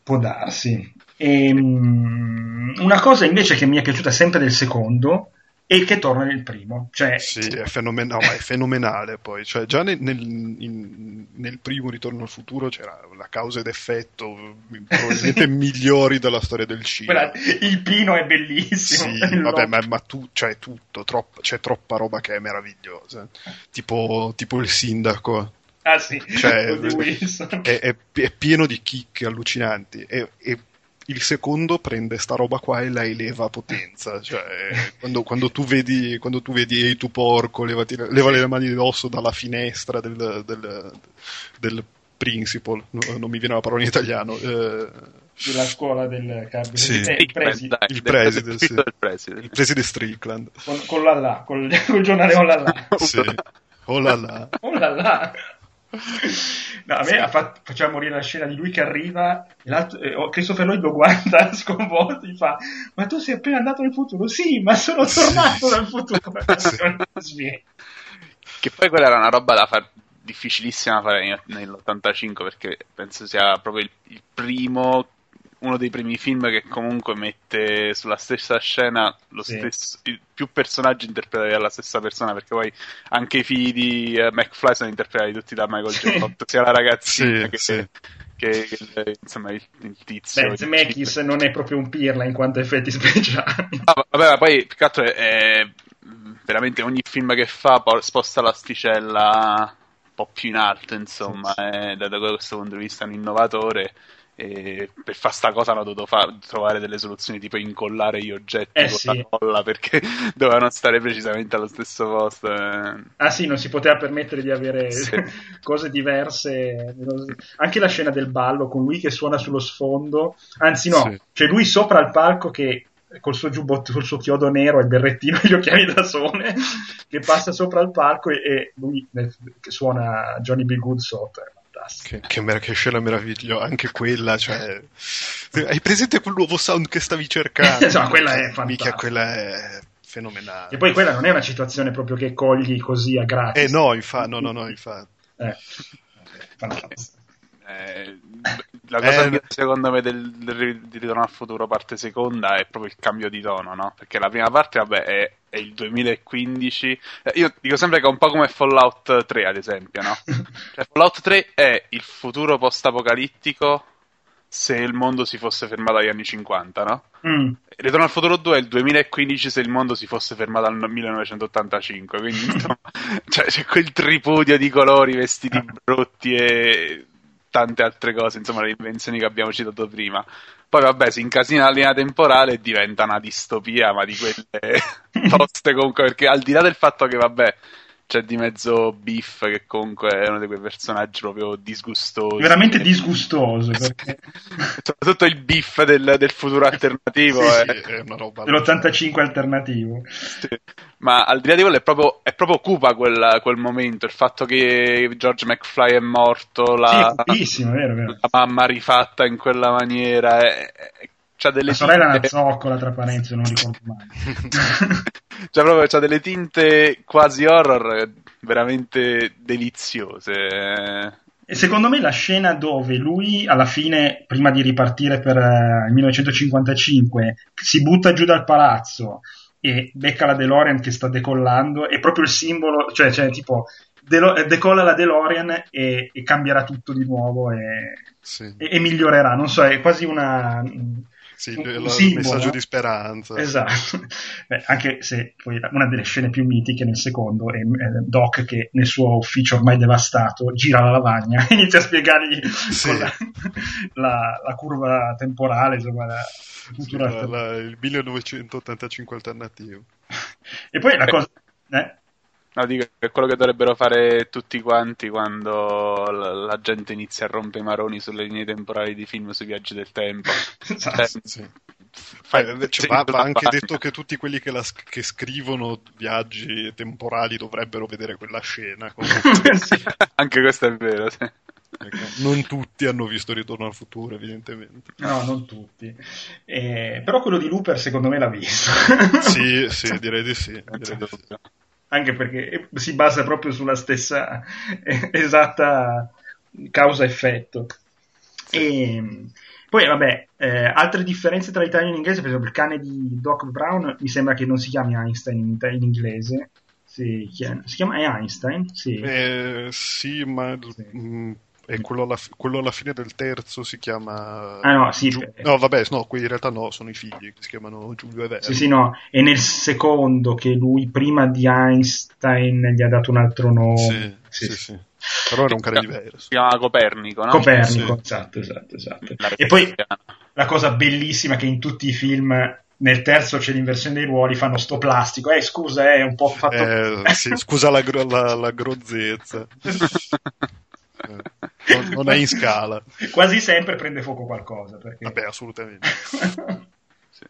[SPEAKER 1] Può darsi. E, um, una cosa invece che mi è piaciuta sempre del secondo è che torna nel primo. Cioè...
[SPEAKER 3] Sì, è, fenomen- no, è fenomenale poi. Cioè, già nel, nel, in, nel, primo Ritorno al futuro c'era la causa ed effetto probabilmente sì. migliori della storia del cinema.
[SPEAKER 1] Quella, il Pino è bellissimo.
[SPEAKER 3] Sì, vabbè, ma, ma tu, cioè, tutto, troppo, c'è troppa roba che è meravigliosa. Tipo, tipo il sindaco
[SPEAKER 1] Ah sì,
[SPEAKER 3] cioè, è, è, è, pieno di chicche allucinanti e, e, il secondo prende sta roba qua e la eleva a potenza. Cioè, quando, quando, tu vedi, quando tu vedi Ehi tu porco, levati, leva le mani d'osso dalla finestra del, del, del principal, non mi viene la parola in italiano. Eh,
[SPEAKER 1] della scuola del carbone
[SPEAKER 3] sì.
[SPEAKER 1] eh,
[SPEAKER 3] il preside il preside, sì. il preside. il preside Strickland
[SPEAKER 1] con, con la là col, col giornale oh la là
[SPEAKER 3] sì. oh la là
[SPEAKER 1] oh la là No, a me ha fatto, faceva morire la scena di lui che arriva eh, oh, Christopher Lloyd lo guarda sconvolto e gli fa ma tu sei appena andato nel futuro? Sì, ma sono tornato dal futuro.
[SPEAKER 2] Che poi quella era una roba da fare difficilissima da fare nell'85 perché penso sia proprio il, il primo uno dei primi film che comunque mette sulla stessa scena sì. stesso, più personaggi interpretati dalla stessa persona, perché poi anche i figli di uh, McFly sono interpretati tutti da Michael J. Fox, sia la ragazzina sì, che, sì. che, che insomma, il, il tizio.
[SPEAKER 1] Beh, Zemeckis non è proprio un pirla in quanto effetti speciali.
[SPEAKER 2] Ah, vabbè, ma poi più che altro è, è veramente ogni film che fa sposta l'asticella po' più in alto, insomma, sì, sì. Eh, da, da questo punto di vista è un innovatore e per fare sta cosa hanno dovuto fa- trovare delle soluzioni tipo incollare gli oggetti
[SPEAKER 1] eh
[SPEAKER 2] con
[SPEAKER 1] sì.
[SPEAKER 2] la colla perché dovevano stare precisamente allo stesso posto. Eh.
[SPEAKER 1] Ah sì, non si poteva permettere di avere sì. cose diverse. Anche la scena del ballo con lui che suona sullo sfondo, anzi no, sì. cioè lui sopra il palco che col suo giubbotto, col suo chiodo nero e il berrettino e gli occhiali da sole che passa sopra il palco e, e lui nel, che suona Johnny B. Good sotto
[SPEAKER 3] che, che, mer- che scena meravigliosa, anche quella, cioè... Hai presente quel nuovo sound che stavi cercando?
[SPEAKER 1] esatto, quella è fantastica. Mica
[SPEAKER 3] quella è fenomenale.
[SPEAKER 1] E poi quella non è una situazione proprio che cogli così a gratis.
[SPEAKER 3] Eh no, infatti, no, no, no, infatti.
[SPEAKER 1] Eh, fantastico.
[SPEAKER 2] Eh, la cosa eh, secondo me del, del, di Ritorno al futuro parte seconda è proprio il cambio di tono, no? Perché la prima parte, vabbè, è, è il 2015. Eh, io dico sempre che è un po' come Fallout 3, ad esempio, no? Cioè, Fallout 3 è il futuro post-apocalittico se il mondo si fosse fermato agli anni 50, no?
[SPEAKER 1] Mm.
[SPEAKER 2] Ritorno al futuro 2 è il 2015 se il mondo si fosse fermato al 1985, quindi insomma, cioè, c'è quel tripudio di colori, vestiti brutti e tante altre cose, insomma, le invenzioni che abbiamo citato prima. Poi, vabbè, si incasina la linea temporale e diventa una distopia, ma di quelle toste comunque, perché al di là del fatto che, vabbè, c'è di mezzo Biff che comunque è uno di quei personaggi proprio disgustosi.
[SPEAKER 1] Veramente disgustoso. Perché...
[SPEAKER 2] Soprattutto il Biff del, del futuro alternativo sì,
[SPEAKER 3] è... Sì, è una roba
[SPEAKER 1] dell'85 alternativo.
[SPEAKER 2] Sì. Ma al di là di quello è proprio, è proprio cupa quel, quel, momento, il fatto che George McFly è morto, la,
[SPEAKER 1] sì, è vero, vero.
[SPEAKER 2] la mamma rifatta in quella maniera, è, è c'ha delle
[SPEAKER 1] la sorella tinte... Nazzoccola, tra parentesi, non ricordo mai.
[SPEAKER 2] cioè, proprio c'ha delle tinte quasi horror veramente deliziose.
[SPEAKER 1] E secondo me la scena dove lui, alla fine, prima di ripartire per uh, il 1955, si butta giù dal palazzo e becca la DeLorean che sta decollando, è proprio il simbolo, cioè, cioè tipo, de- decolla la DeLorean e, e, cambierà tutto di nuovo e,
[SPEAKER 3] sì.
[SPEAKER 1] e, e migliorerà. Non so, è quasi una
[SPEAKER 3] sì, un, un simbolo, messaggio di speranza.
[SPEAKER 1] Esatto, Beh, anche se poi una delle scene più mitiche nel secondo è, Doc che nel suo ufficio ormai devastato gira la lavagna e inizia a spiegargli sì. la, la, la, curva temporale, insomma, la,
[SPEAKER 3] sì, la, il 1985 alternativo.
[SPEAKER 1] e poi la cosa... Eh?
[SPEAKER 2] No, dico che è quello che dovrebbero fare tutti quanti quando la, la, gente inizia a rompere i maroni sulle linee temporali di film sui viaggi del tempo.
[SPEAKER 1] Esatto, cioè,
[SPEAKER 3] sì. Fai, cioè, va, va anche detto che tutti quelli che, la, che, scrivono viaggi temporali dovrebbero vedere quella scena.
[SPEAKER 1] sì.
[SPEAKER 2] anche questo è vero, sì.
[SPEAKER 3] Ecco, non tutti hanno visto Ritorno al futuro, evidentemente.
[SPEAKER 1] No, non tutti. Eh, però quello di Looper secondo me l'ha visto.
[SPEAKER 3] sì, sì, direi di sì. Direi di sì
[SPEAKER 1] anche perché si basa proprio sulla stessa esatta causa-effetto. E poi, vabbè, eh, altre differenze tra l'italiano e l'inglese, per esempio il cane di Doc Brown mi sembra che non si chiami Einstein in, in inglese. Si chiama, si chiama, Einstein? Sì,
[SPEAKER 3] eh, sì ma sì. Mh, mm, e quello alla, quello alla, fine del terzo si chiama.
[SPEAKER 1] Ah, no, sì.
[SPEAKER 3] Giu... No, vabbè, no, qui in realtà no, sono i figli che si chiamano Giulio e Vero.
[SPEAKER 1] Sì, sì, no. E nel secondo che lui prima di Einstein gli ha dato un altro nome.
[SPEAKER 3] Sì, sì, sì. sì. Però era un cane diverso. Si
[SPEAKER 2] chiama Copernico, no?
[SPEAKER 1] Copernico, esatto, esatto, esatto. E poi la cosa bellissima che in tutti i film nel terzo c'è l'inversione dei ruoli, fanno sto plastico. Eh, scusa, è un po' fatto.
[SPEAKER 3] Eh, sì, scusa la, la, la grozzezza. non, non, è in scala.
[SPEAKER 1] Quasi sempre prende fuoco qualcosa. Perché...
[SPEAKER 3] Vabbè, assolutamente.
[SPEAKER 1] sì.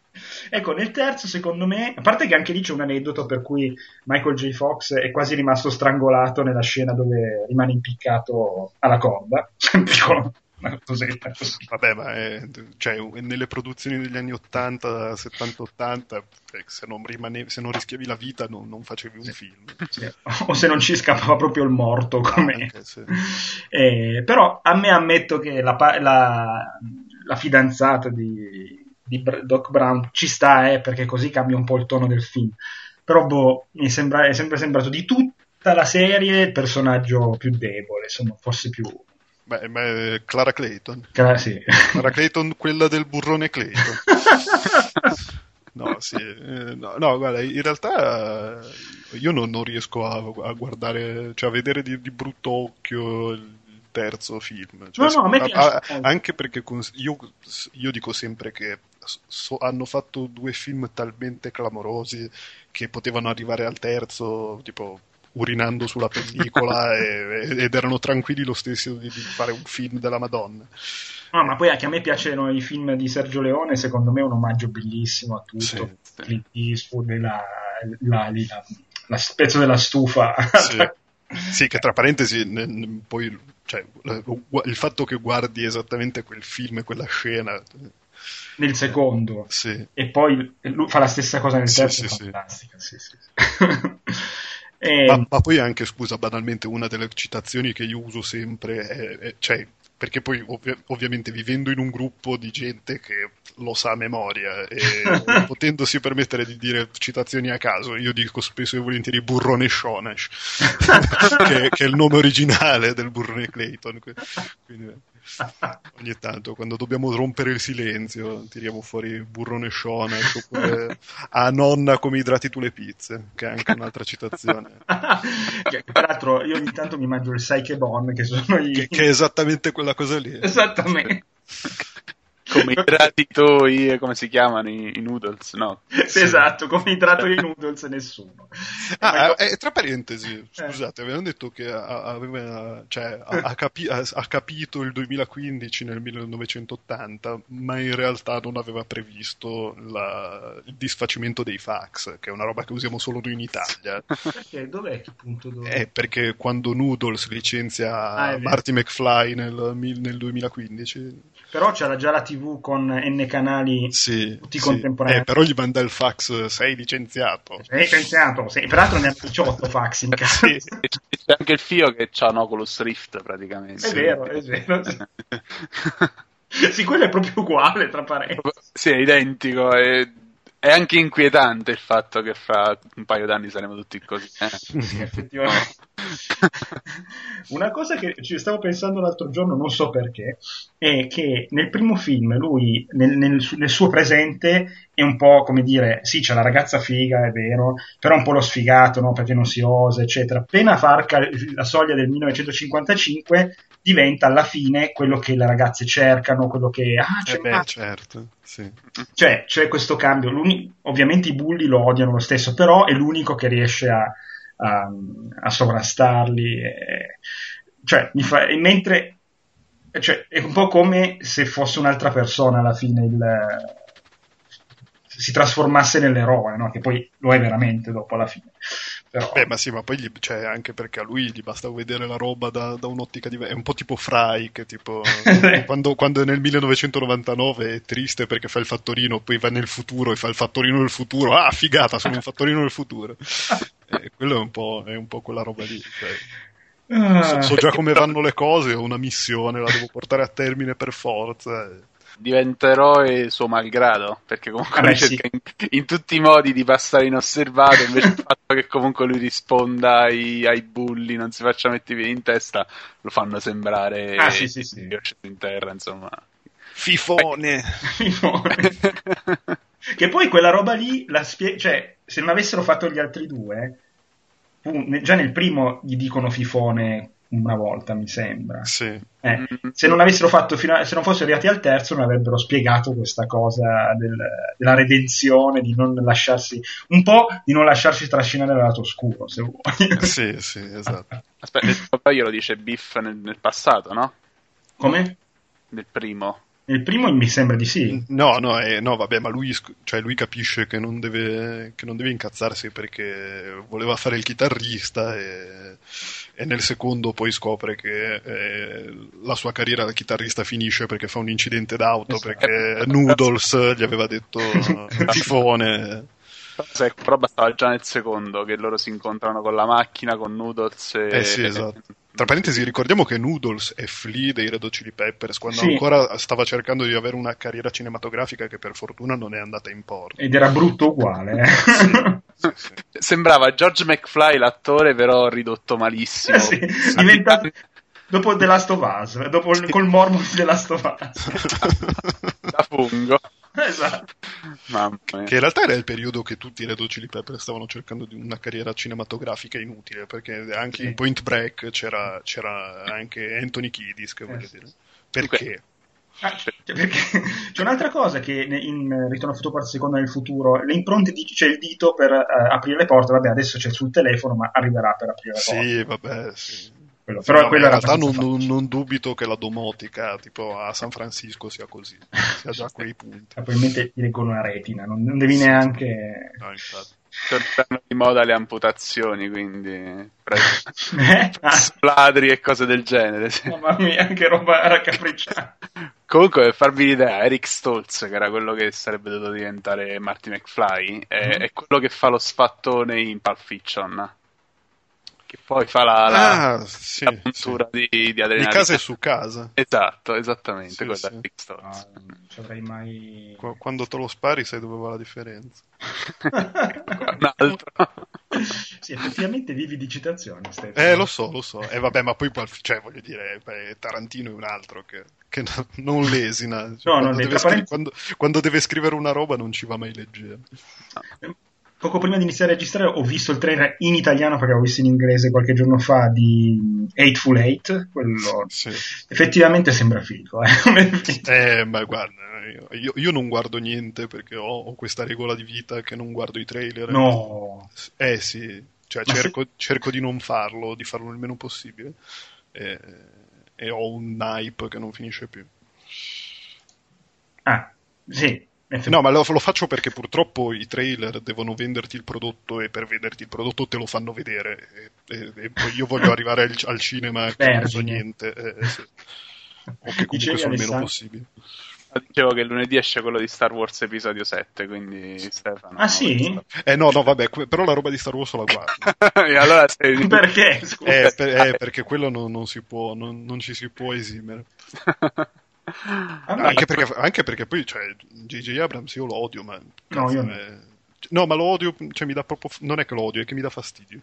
[SPEAKER 1] Ecco, nel terzo, secondo me, a parte che anche lì c'è un aneddoto per cui Michael J. Fox è quasi rimasto strangolato nella scena dove rimane impiccato alla corda. piccolo una cosetta così.
[SPEAKER 3] Vabbè, ma è, cioè, nelle produzioni degli anni 80, 70, 80, se non, rimane, se non rischiavi la vita non, non facevi un sì. film.
[SPEAKER 1] Sì. O se non ci scappava proprio il morto, come... Anche, sì. eh, però a me ammetto che la, la, la fidanzata di, di, Doc Brown ci sta, eh, perché così cambia un po' il tono del film. Però boh, mi sembra, è sempre sembrato di tutta la serie il personaggio più debole, insomma, forse più
[SPEAKER 3] Beh, beh, Clara Clayton.
[SPEAKER 1] Clara, sì.
[SPEAKER 3] Clara Clayton, quella del burrone Clayton. No, sì. Eh, no, no, guarda, in realtà eh, io non, non riesco a, a, guardare, cioè a vedere di, di brutto occhio il terzo film. Cioè,
[SPEAKER 1] no, no, a.
[SPEAKER 3] A, anche perché io, io, dico sempre che so, hanno fatto due film talmente clamorosi che potevano arrivare al terzo, tipo urinando sulla pellicola e, ed erano tranquilli lo stesso di, di, fare un film della Madonna.
[SPEAKER 1] No, ma poi anche a me piacciono i film di Sergio Leone, secondo me è un omaggio bellissimo a tutto. Sì, Clint Eastwood, la, la, la, la, spezzo della stufa.
[SPEAKER 3] Sì. sì, che tra parentesi, ne, ne, poi cioè, il fatto che guardi esattamente quel film e quella scena
[SPEAKER 1] nel secondo
[SPEAKER 3] sì.
[SPEAKER 1] e poi fa la stessa cosa nel terzo sì, fantastica sì. Sì,
[SPEAKER 3] e... ma, ma, poi anche scusa banalmente una delle citazioni che io uso sempre è, è cioè perché poi ovvi- ovviamente vivendo in un gruppo di gente che lo sa a memoria e potendosi permettere di dire citazioni a caso, io dico spesso e volentieri burrone Shonesh, che, che, è il nome originale del burrone Clayton. Quindi, ogni tanto, quando dobbiamo rompere il silenzio, tiriamo fuori burrone Shonesh oppure a nonna come idrati tu le pizze, che è anche un'altra citazione.
[SPEAKER 1] che, peraltro, io ogni tanto mi mangio il Saikebon, che sono i...
[SPEAKER 3] Che, che è esattamente quella cosa lì.
[SPEAKER 1] Esattamente
[SPEAKER 2] come i gratitoi, come si chiamano i, i noodles, no?
[SPEAKER 1] Sì, esatto, come i trattori noodles nessuno.
[SPEAKER 3] Ah, io... eh, tra parentesi, eh. scusate, eh. avevano detto che aveva, cioè, ha, capi- ha, capito il 2015 nel 1980, ma in realtà non aveva previsto la, il disfacimento dei fax, che è una roba che usiamo solo noi in Italia.
[SPEAKER 1] Perché? Dov'è che punto? Dove?
[SPEAKER 3] È perché quando Noodles licenzia ah, Marty McFly nel, nel 2015
[SPEAKER 1] però c'era già la TV con N canali
[SPEAKER 3] sì,
[SPEAKER 1] tutti sì. contemporanei.
[SPEAKER 3] Eh, però gli manda il fax, sei licenziato.
[SPEAKER 1] Sei licenziato, sì. peraltro ne ha 18 fax in casa. sì.
[SPEAKER 2] C'è anche il Fio che ha un Oculus Rift praticamente.
[SPEAKER 1] È vero, è vero. sì, quello è proprio uguale, tra parentesi.
[SPEAKER 2] Sì, è identico. È è anche inquietante il fatto che fra un paio d'anni saremo tutti così. Eh?
[SPEAKER 1] Sì, effettivamente. Una cosa che ci stavo pensando l'altro giorno, non so perché, è che nel primo film lui, nel, nel, nel, suo presente, è un po' come dire, sì, c'è la ragazza figa, è vero, però un po' lo sfigato, no? Perché non si osa, eccetera. Appena farca la soglia del 1955, diventa alla fine quello che le ragazze cercano, quello che... Ah,
[SPEAKER 3] c'è eh beh, certo, sì.
[SPEAKER 1] Cioè, c'è questo cambio. Ovviamente i bulli lo odiano lo stesso, però è l'unico che riesce a, a, a sovrastarli. E, cioè, mi fa, mentre... Cioè, è un po' come se fosse un'altra persona alla fine il, si trasformasse nell'eroe, no? che poi lo è veramente dopo alla fine. Però...
[SPEAKER 3] Beh, ma sì, ma poi gli, cioè, anche perché a lui gli basta vedere la roba da, da un'ottica diversa. È un po' tipo Fry, che tipo quando, quando nel 1999 è triste perché fa il fattorino, poi va nel futuro e fa il fattorino del futuro. Ah, figata, sono un fattorino del futuro. E quello è un po', è un po quella roba lì. Cioè. So, so, già come vanno le cose, ho una missione, la devo portare a termine per forza
[SPEAKER 2] diventa eroe suo malgrado, perché comunque Vabbè, cerca sì. in, in, tutti i modi di passare inosservato, invece il fatto che comunque lui risponda ai, ai bulli, non si faccia mettere in testa, lo fanno sembrare
[SPEAKER 1] ah, sì, sì, sì.
[SPEAKER 2] in terra, insomma.
[SPEAKER 3] Fifone!
[SPEAKER 1] Fifone. che poi quella roba lì, la spie- cioè, se non avessero fatto gli altri due, già nel primo gli dicono Fifone una volta, mi sembra.
[SPEAKER 3] Sì.
[SPEAKER 1] Eh, se non avessero fatto fino a, se non fossero arrivati al terzo, non avrebbero spiegato questa cosa del, della redenzione, di non lasciarsi un po' di non lasciarsi trascinare dal lato oscuro, se vuoi.
[SPEAKER 3] Sì, sì, esatto.
[SPEAKER 2] Aspetta, poi glielo dice Biff nel, nel passato, no?
[SPEAKER 1] Come?
[SPEAKER 2] Nel primo.
[SPEAKER 1] Il primo mi sembra di sì.
[SPEAKER 3] No, no, eh, no vabbè, ma lui, cioè, lui capisce che non, deve, che non, deve, incazzarsi perché voleva fare il chitarrista e, e nel secondo poi scopre che eh, la sua carriera da chitarrista finisce perché fa un incidente d'auto esatto. perché Noodles gli aveva detto tifone.
[SPEAKER 2] Però bastava già nel secondo che loro si incontrano con la macchina, con Noodles e...
[SPEAKER 3] Eh sì, esatto. Tra parentesi, ricordiamo che Noodles è Flea dei Red Hot Chili Peppers quando sì. ancora stava cercando di avere una carriera cinematografica che per fortuna non è andata in porto.
[SPEAKER 1] Ed era brutto uguale. Eh?
[SPEAKER 2] Sì, sì. Sembrava George McFly l'attore, però ridotto malissimo.
[SPEAKER 1] Sì, diventato... Dopo The Last of Us, dopo col mormo di The Last of Us.
[SPEAKER 2] da fungo.
[SPEAKER 1] Esatto.
[SPEAKER 3] Che in realtà era il periodo che tutti i Red Hot Chili Peppers stavano cercando di una carriera cinematografica inutile, perché anche
[SPEAKER 1] Sì.
[SPEAKER 3] in Point Break c'era, c'era anche Anthony Kiddis, che
[SPEAKER 1] Eh,
[SPEAKER 3] voglio
[SPEAKER 1] sì.
[SPEAKER 3] dire. Perché?
[SPEAKER 1] Ah, cioè, perché c'è un'altra cosa che in Ritorno al futuro parte seconda nel futuro, le impronte di, c'è il dito per eh, aprire le porte, vabbè adesso c'è sul telefono ma arriverà per aprire le porte.
[SPEAKER 3] Sì, vabbè, sì.
[SPEAKER 1] Quello- però
[SPEAKER 3] no,
[SPEAKER 1] quello
[SPEAKER 3] in realtà non, non- non dubito che la domotica tipo a San Francisco sia così, sia già a quei punti.
[SPEAKER 1] Probabilmente ti leggono una retina, non, non devi
[SPEAKER 3] Sì,
[SPEAKER 1] neanche...
[SPEAKER 3] No.
[SPEAKER 2] Tornano di moda le amputazioni, quindi
[SPEAKER 1] Eh?
[SPEAKER 2] Ladri e cose del genere. sì.
[SPEAKER 1] mamma mia, che roba raccapricciata.
[SPEAKER 2] Comunque, per farvi l'idea, Eric Stoltz, che era quello che sarebbe dovuto diventare Marty McFly, è,
[SPEAKER 1] Mhm.
[SPEAKER 2] è quello che fa lo sfattone in Pulp Fiction. Che poi fa la, la,
[SPEAKER 3] Ah, sì,
[SPEAKER 2] la puntura di, di
[SPEAKER 3] Di
[SPEAKER 2] adrenalina.
[SPEAKER 3] casa e su casa.
[SPEAKER 2] Esatto, esattamente,
[SPEAKER 3] Sì, sì.
[SPEAKER 1] No, non ci avrei mai...
[SPEAKER 3] Qu- Quando te lo spari sai dove va la differenza.
[SPEAKER 2] Un altro.
[SPEAKER 1] sì, effettivamente vivi di citazioni. Stefano.
[SPEAKER 3] Eh, lo so, lo so. E vabbè, ma poi, cioè, voglio dire, beh, Tarantino è un altro che, che no- non lesina. Cioè,
[SPEAKER 1] No,
[SPEAKER 3] quando,
[SPEAKER 1] non
[SPEAKER 3] deve scri- quando- quando deve scrivere una roba non ci va mai leggero.
[SPEAKER 1] Poco prima di iniziare a registrare ho visto il trailer in italiano perché l'avevo visto in inglese qualche giorno fa di Eightful Eight, quello
[SPEAKER 3] Sì.
[SPEAKER 1] effettivamente sembra figo. Eh?
[SPEAKER 3] Eh, ma guarda, io, io non guardo niente perché ho, ho questa regola di vita che non guardo i trailer.
[SPEAKER 1] no,
[SPEAKER 3] Eh sì, cioè
[SPEAKER 1] Ma se-
[SPEAKER 3] cerco, cerco di non farlo, di farlo il meno possibile. E, e ho un hype che non finisce più.
[SPEAKER 1] ah, sì.
[SPEAKER 3] No, ma lo, lo faccio perché purtroppo i trailer devono venderti il prodotto e per venderti il prodotto te lo fanno vedere. E, e- e io voglio arrivare al, al cinema che non so niente. eh, eh, sì. O che comunque sono il meno possibile.
[SPEAKER 2] Dicevo che lunedì esce quello di Star Wars episodio 7, quindi Stefano.
[SPEAKER 1] Ah, sì?
[SPEAKER 3] Eh no, no, vabbè, que- però la roba di Star Wars la guardo.
[SPEAKER 2] e allora sei...
[SPEAKER 1] Perché? Scusa.
[SPEAKER 3] Eh, per- eh, perché quello non, non si può, non, non ci si può esimere.
[SPEAKER 1] Ah,
[SPEAKER 3] Anche perché, anche perché poi, cioè, J.J. Abrams io lo odio, ma...
[SPEAKER 1] No, io no.
[SPEAKER 3] eh, No, ma lo odio, cioè mi dà proprio... Non è che lo odio, è che mi dà fastidio.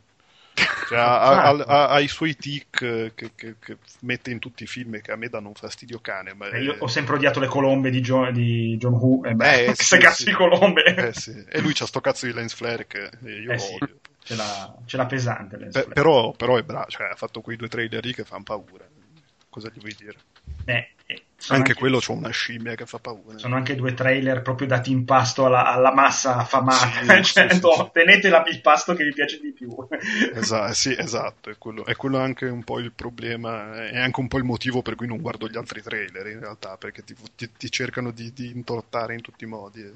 [SPEAKER 3] Cioè, ha,
[SPEAKER 1] Ah.
[SPEAKER 3] ha- ha- ha i suoi tic eh, che, che- che mette in tutti i film e che a me danno un fastidio cane. Ma
[SPEAKER 1] Eh, Io ho sempre odiato le colombe di John, di John Woo. E beh,
[SPEAKER 3] Eh,
[SPEAKER 1] queste
[SPEAKER 3] sì,
[SPEAKER 1] cazzo
[SPEAKER 3] sì.
[SPEAKER 1] di colombe.
[SPEAKER 3] Eh, sì. E lui c'ha sto cazzo di lens flare che io
[SPEAKER 1] Eh
[SPEAKER 3] lo
[SPEAKER 1] sì.
[SPEAKER 3] odio.
[SPEAKER 1] Ce l'ha, ce l'ha pesante. Lens
[SPEAKER 3] Pe- però, però è bravo, cioè, ha fatto quei due trailer lì che fanno paura. Cosa gli vuoi dire?
[SPEAKER 1] Eh, eh, sono
[SPEAKER 3] Anche quello c'ha una scimmia che fa paura.
[SPEAKER 1] Sono anche due trailer proprio dati in pasto alla, alla massa affamata.
[SPEAKER 3] Sì,
[SPEAKER 1] cioè,
[SPEAKER 3] sì,
[SPEAKER 1] no,
[SPEAKER 3] sì.
[SPEAKER 1] tenete la- il pasto che vi piace di più.
[SPEAKER 3] Esatto, sì, esatto, è quello, è quello anche un po' il problema, è anche un po' il motivo per cui non guardo gli altri trailer in realtà, perché ti, ti- ti cercano di, di intortare in tutti i modi. e-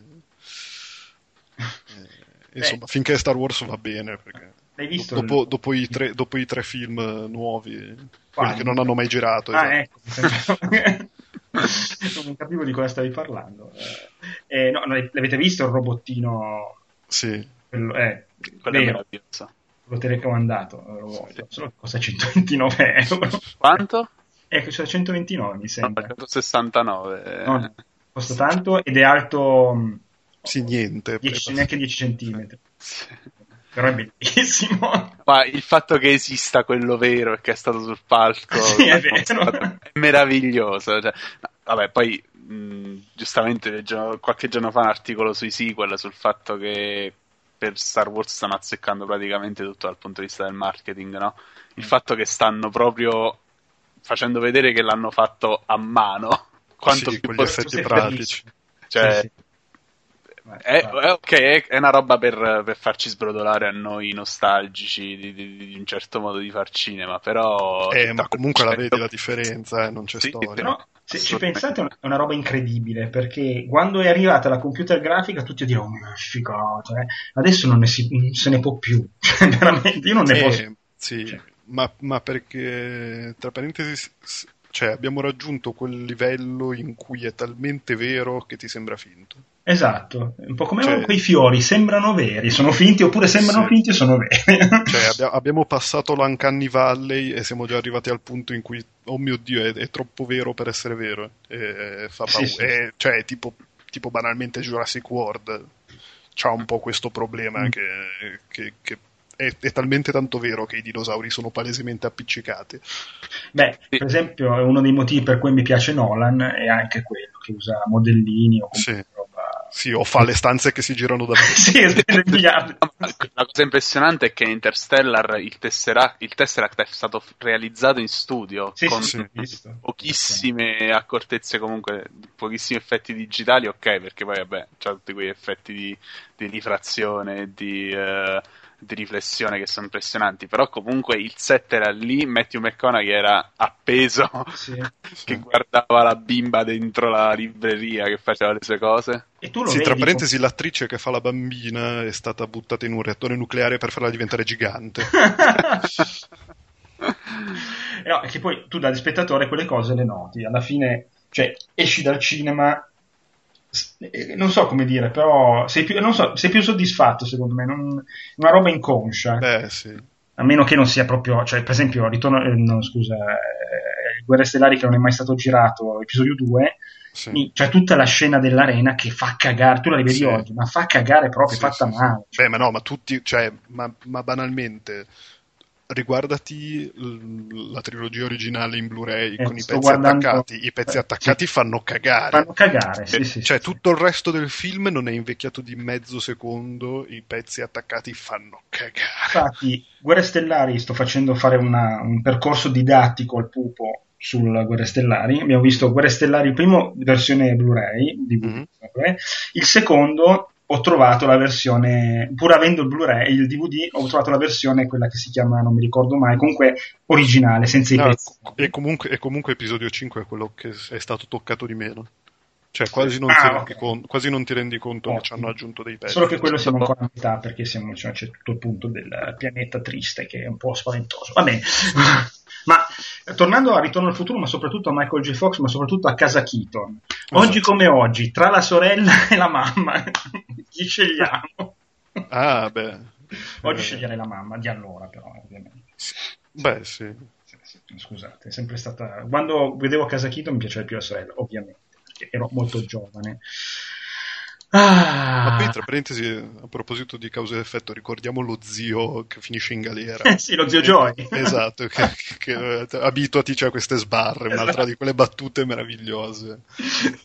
[SPEAKER 3] e, insomma, finché Star Wars va bene, perché
[SPEAKER 1] L'hai visto?
[SPEAKER 3] dopo,
[SPEAKER 1] il-
[SPEAKER 3] dopo i tre, dopo i tre film nuovi, quelli
[SPEAKER 1] Quali?
[SPEAKER 3] che non hanno mai girato,
[SPEAKER 1] Ah,
[SPEAKER 3] esatto.
[SPEAKER 1] ecco. non capivo di cosa stavi parlando. Eh, eh, no, l'avete visto il robottino?
[SPEAKER 3] sì,
[SPEAKER 1] Quello, eh,
[SPEAKER 2] Quello è
[SPEAKER 1] vero,
[SPEAKER 2] meraviglioso.
[SPEAKER 1] quello telecomandato. eh, Lo voglio. Solo che costa 129 euro.
[SPEAKER 2] Quanto?
[SPEAKER 1] Eh, costa 129 mi sembra.
[SPEAKER 2] 169.
[SPEAKER 1] No, costa tanto ed è alto mh,
[SPEAKER 3] sì, niente.
[SPEAKER 1] 10 neanche 10 centimetri.
[SPEAKER 2] Sì.
[SPEAKER 1] Però è bellissimo.
[SPEAKER 2] Ma il fatto che esista quello vero e che è stato sul palco
[SPEAKER 1] Sì, è
[SPEAKER 2] è meraviglioso. Cioè, vabbè, poi mh, giustamente qualche giorno fa un articolo sui sequel sul fatto che per Star Wars stanno azzeccando praticamente tutto dal punto di vista del marketing, no? Il
[SPEAKER 1] Mm.
[SPEAKER 2] fatto che stanno proprio facendo vedere che l'hanno fatto a mano. Quanto
[SPEAKER 3] Sì,
[SPEAKER 2] più possibile. Cioè,
[SPEAKER 1] Sì, sì.
[SPEAKER 2] È,
[SPEAKER 1] Vai,
[SPEAKER 2] è ok, è, è una roba per, per farci sbrodolare a noi nostalgici di, di- di un certo modo di far cinema, però...
[SPEAKER 3] Eh, ma comunque la vedi la differenza, eh, non c'è
[SPEAKER 2] Sì,
[SPEAKER 3] storia.
[SPEAKER 1] Però, se ci pensate, è una- è roba incredibile perché quando è arrivata la computer grafica, tutti dicono: Oh, ma figata, eh." adesso non, ne si- non se ne può più. Cioè, veramente, io non ne
[SPEAKER 3] Eh,
[SPEAKER 1] posso.
[SPEAKER 3] sì,
[SPEAKER 1] Cioè.
[SPEAKER 3] ma, ma perché, tra parentesi, cioè, abbiamo raggiunto quel livello in cui è talmente vero che ti sembra finto.
[SPEAKER 1] Esatto, un po' come
[SPEAKER 3] Cioè-
[SPEAKER 1] quei fiori, sembrano veri, sono finti oppure sembrano
[SPEAKER 3] Sì.
[SPEAKER 1] finti e sono veri.
[SPEAKER 3] Cioè, abbia- abbiamo passato l'Uncanny Valley e siamo già arrivati al punto in cui, oh mio Dio, è, è troppo vero per essere vero. E, fa
[SPEAKER 1] Sì,
[SPEAKER 3] paura.
[SPEAKER 1] sì.
[SPEAKER 3] E, cioè, tipo, tipo banalmente Jurassic World c'ha un po' questo problema
[SPEAKER 1] Mm.
[SPEAKER 3] che, che- che è, è talmente tanto vero che i dinosauri sono palesemente appiccicati.
[SPEAKER 1] Beh, per esempio, uno dei motivi per cui mi piace Nolan è anche quello che usa modellini o comunque
[SPEAKER 3] Sì. o fa le stanze che si girano da
[SPEAKER 1] sì.
[SPEAKER 2] La cosa impressionante è che in Interstellar il Tesseract, il Tesseract è stato realizzato in studio
[SPEAKER 1] Sì,
[SPEAKER 2] con
[SPEAKER 1] sì,
[SPEAKER 2] pochissime accortezze, comunque pochissimi effetti digitali, ok, perché poi vabbè, c'ha tutti quei effetti di, di rifrazione, di, eh, di riflessione che sono impressionanti, però comunque il set era lì, Matthew McConaughey era appeso,
[SPEAKER 1] Sì.
[SPEAKER 2] che guardava la bimba dentro la libreria, che faceva le sue cose.
[SPEAKER 1] E tu lo
[SPEAKER 3] Sì,
[SPEAKER 1] vedi
[SPEAKER 3] tra parentesi, l'attrice che fa la bambina è stata buttata in un reattore nucleare per farla diventare gigante.
[SPEAKER 1] No, è che poi tu da spettatore quelle cose le noti, alla fine, cioè, esci dal cinema, non so come dire, però sei più, non so, sei più soddisfatto secondo me, non- una roba inconscia,
[SPEAKER 3] Beh, sì.
[SPEAKER 1] a meno che non sia proprio, cioè, per esempio, ritorno, eh, no, scusa, eh, Guerre Stellari che non è mai stato girato, episodio 2,
[SPEAKER 3] sì.
[SPEAKER 1] c'è tutta la scena dell'arena che fa cagare, tu la rivedi
[SPEAKER 3] Sì.
[SPEAKER 1] oggi, ma fa cagare proprio,
[SPEAKER 3] Sì,
[SPEAKER 1] fatta male.
[SPEAKER 3] Beh, ma no, ma tutti, cioè, ma, ma banalmente, riguardati la trilogia originale in Blu-ray
[SPEAKER 1] Eh,
[SPEAKER 3] con i pezzi
[SPEAKER 1] guardando-
[SPEAKER 3] attaccati. I pezzi
[SPEAKER 1] eh,
[SPEAKER 3] attaccati
[SPEAKER 1] sì.
[SPEAKER 3] fanno cagare.
[SPEAKER 1] Fanno cagare, sì,
[SPEAKER 3] Eh,
[SPEAKER 1] sì,
[SPEAKER 3] cioè, tutto il resto del film non è invecchiato di mezzo secondo, i pezzi attaccati fanno cagare.
[SPEAKER 1] Infatti, Guerre Stellari sto facendo fare una- un percorso didattico al pupo sulle Guerre Stellari. Abbiamo visto Guerre Stellari, il primo versione Blu-ray, DVD,
[SPEAKER 3] Mhm.
[SPEAKER 1] eh. il secondo ho trovato la versione, pur avendo il Blu-ray, il DVD, ho trovato la versione, quella che si chiama, non mi ricordo mai, comunque originale, senza i
[SPEAKER 3] No,
[SPEAKER 1] pezzi.
[SPEAKER 3] e, comunque, e comunque episodio 5 è quello che è stato toccato di meno. Cioè, quasi non,
[SPEAKER 1] Ah,
[SPEAKER 3] ti, rendi
[SPEAKER 1] ok.
[SPEAKER 3] con- quasi non ti rendi conto che ci hanno aggiunto dei pezzi.
[SPEAKER 1] Solo che quello siamo ancora a metà perché siamo, cioè, c'è tutto il punto del pianeta triste che è un po' spaventoso. Va bene. Ma tornando a Ritorno al futuro, ma soprattutto a Michael J. Fox, ma soprattutto a casa Keaton. Oggi
[SPEAKER 3] Esatto.
[SPEAKER 1] come oggi, tra la sorella e la mamma, chi scegliamo?
[SPEAKER 3] Ah, beh.
[SPEAKER 1] Oggi
[SPEAKER 3] Eh,
[SPEAKER 1] sceglierei la mamma, di allora però, ovviamente.
[SPEAKER 3] Beh, sì,
[SPEAKER 1] Scusate, è sempre stata... Quando vedevo casa Keaton mi piaceva più la sorella, ovviamente, perché ero molto giovane. Ah,
[SPEAKER 3] Ma poi, tra parentesi, a proposito di causa ed effetto, ricordiamo lo zio che finisce in galera.
[SPEAKER 1] Eh sì, lo zio Joy.
[SPEAKER 3] Esatto, che, che, che- abituati cioè, a queste sbarre, un'altra
[SPEAKER 1] Esatto.
[SPEAKER 3] di quelle battute meravigliose.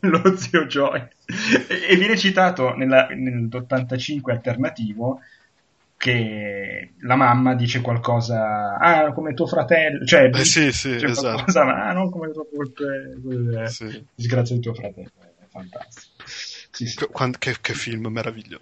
[SPEAKER 1] lo zio Joy. E e viene citato nella, nell'85 alternativo che la mamma dice qualcosa, ah, come tuo fratello, cioè,
[SPEAKER 3] Eh, sì, sì,
[SPEAKER 1] dice
[SPEAKER 3] esatto.
[SPEAKER 1] qualcosa, ma, ah, non come tuo quel- quel-
[SPEAKER 3] Sì.
[SPEAKER 1] disgrazia di tuo fratello, è fantastico. Sì, sì.
[SPEAKER 3] Che, che- film meraviglioso.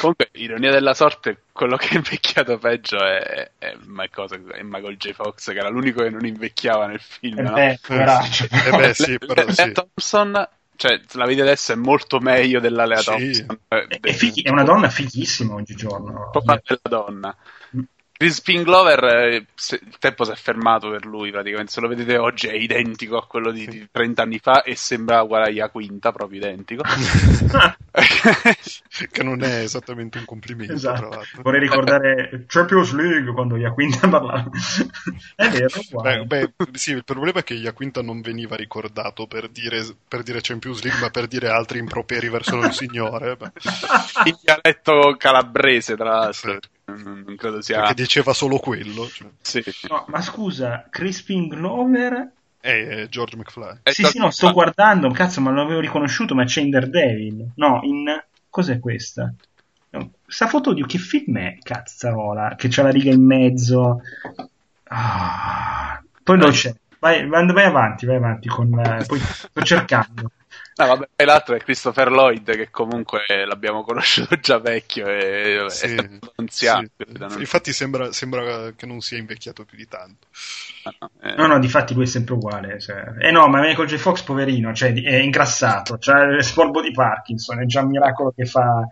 [SPEAKER 2] Comunque, ironia della sorte, quello che è invecchiato peggio è, è, è Michael J. Fox, che era l'unico che non invecchiava nel film.
[SPEAKER 1] Eh
[SPEAKER 2] no?
[SPEAKER 1] beh, poveraccio.
[SPEAKER 3] Eh beh, sì,
[SPEAKER 2] Le-
[SPEAKER 3] però sì.
[SPEAKER 2] Thompson, cioè, la vedi adesso, è molto meglio della Lea
[SPEAKER 3] Sì.
[SPEAKER 2] Thompson. eh,
[SPEAKER 1] È, è fighi- è una donna fighissima oggigiorno.
[SPEAKER 2] proprio una bella donna. Crispin Glover, eh, se- il tempo si è fermato per lui praticamente. Se lo vedete oggi è identico a quello di, di 30 anni fa e sembra uguale a Iaquinta, proprio identico.
[SPEAKER 3] che non è esattamente un complimento,
[SPEAKER 1] Esatto. Vorrei ricordare Champions League quando Iaquinta parlava. È vero.
[SPEAKER 3] Beh, beh, sì, il problema è che Iaquinta non veniva ricordato per dire, per dire Champions League, ma per dire altri improperi verso il signore. beh,
[SPEAKER 2] in dialetto calabrese, tra l'altro.
[SPEAKER 3] Sì.
[SPEAKER 2] Non, non credo sia.
[SPEAKER 3] Perché diceva solo quello. Cioè.
[SPEAKER 2] Sì.
[SPEAKER 1] No, ma scusa, Crispin Glover
[SPEAKER 3] È George McFly.
[SPEAKER 2] È
[SPEAKER 1] sì,
[SPEAKER 2] stato-
[SPEAKER 1] sì, no, sto guardando, cazzo, ma l'avevo riconosciuto, ma c'è in Daredevil. No, in... cos'è questa? No, Sta foto di che film è, cazzarola? Che c'ha la riga in mezzo. Ah, poi non c'è. Vai, vai vai avanti, vai avanti con... eh, poi sto cercando.
[SPEAKER 2] No, vabbè, e l'altro è Christopher Lloyd, che comunque l'abbiamo conosciuto già vecchio e
[SPEAKER 3] Sì,
[SPEAKER 2] è stato anziano.
[SPEAKER 3] sì. Infatti sembra, sembra che non sia invecchiato più di tanto.
[SPEAKER 2] eh,
[SPEAKER 1] No, no, di fatti lui è sempre uguale. Cioè. Eh no, ma Michael J. Fox, poverino, cioè, è ingrassato, c'ha il sporbo di Parkinson, è già un miracolo che fa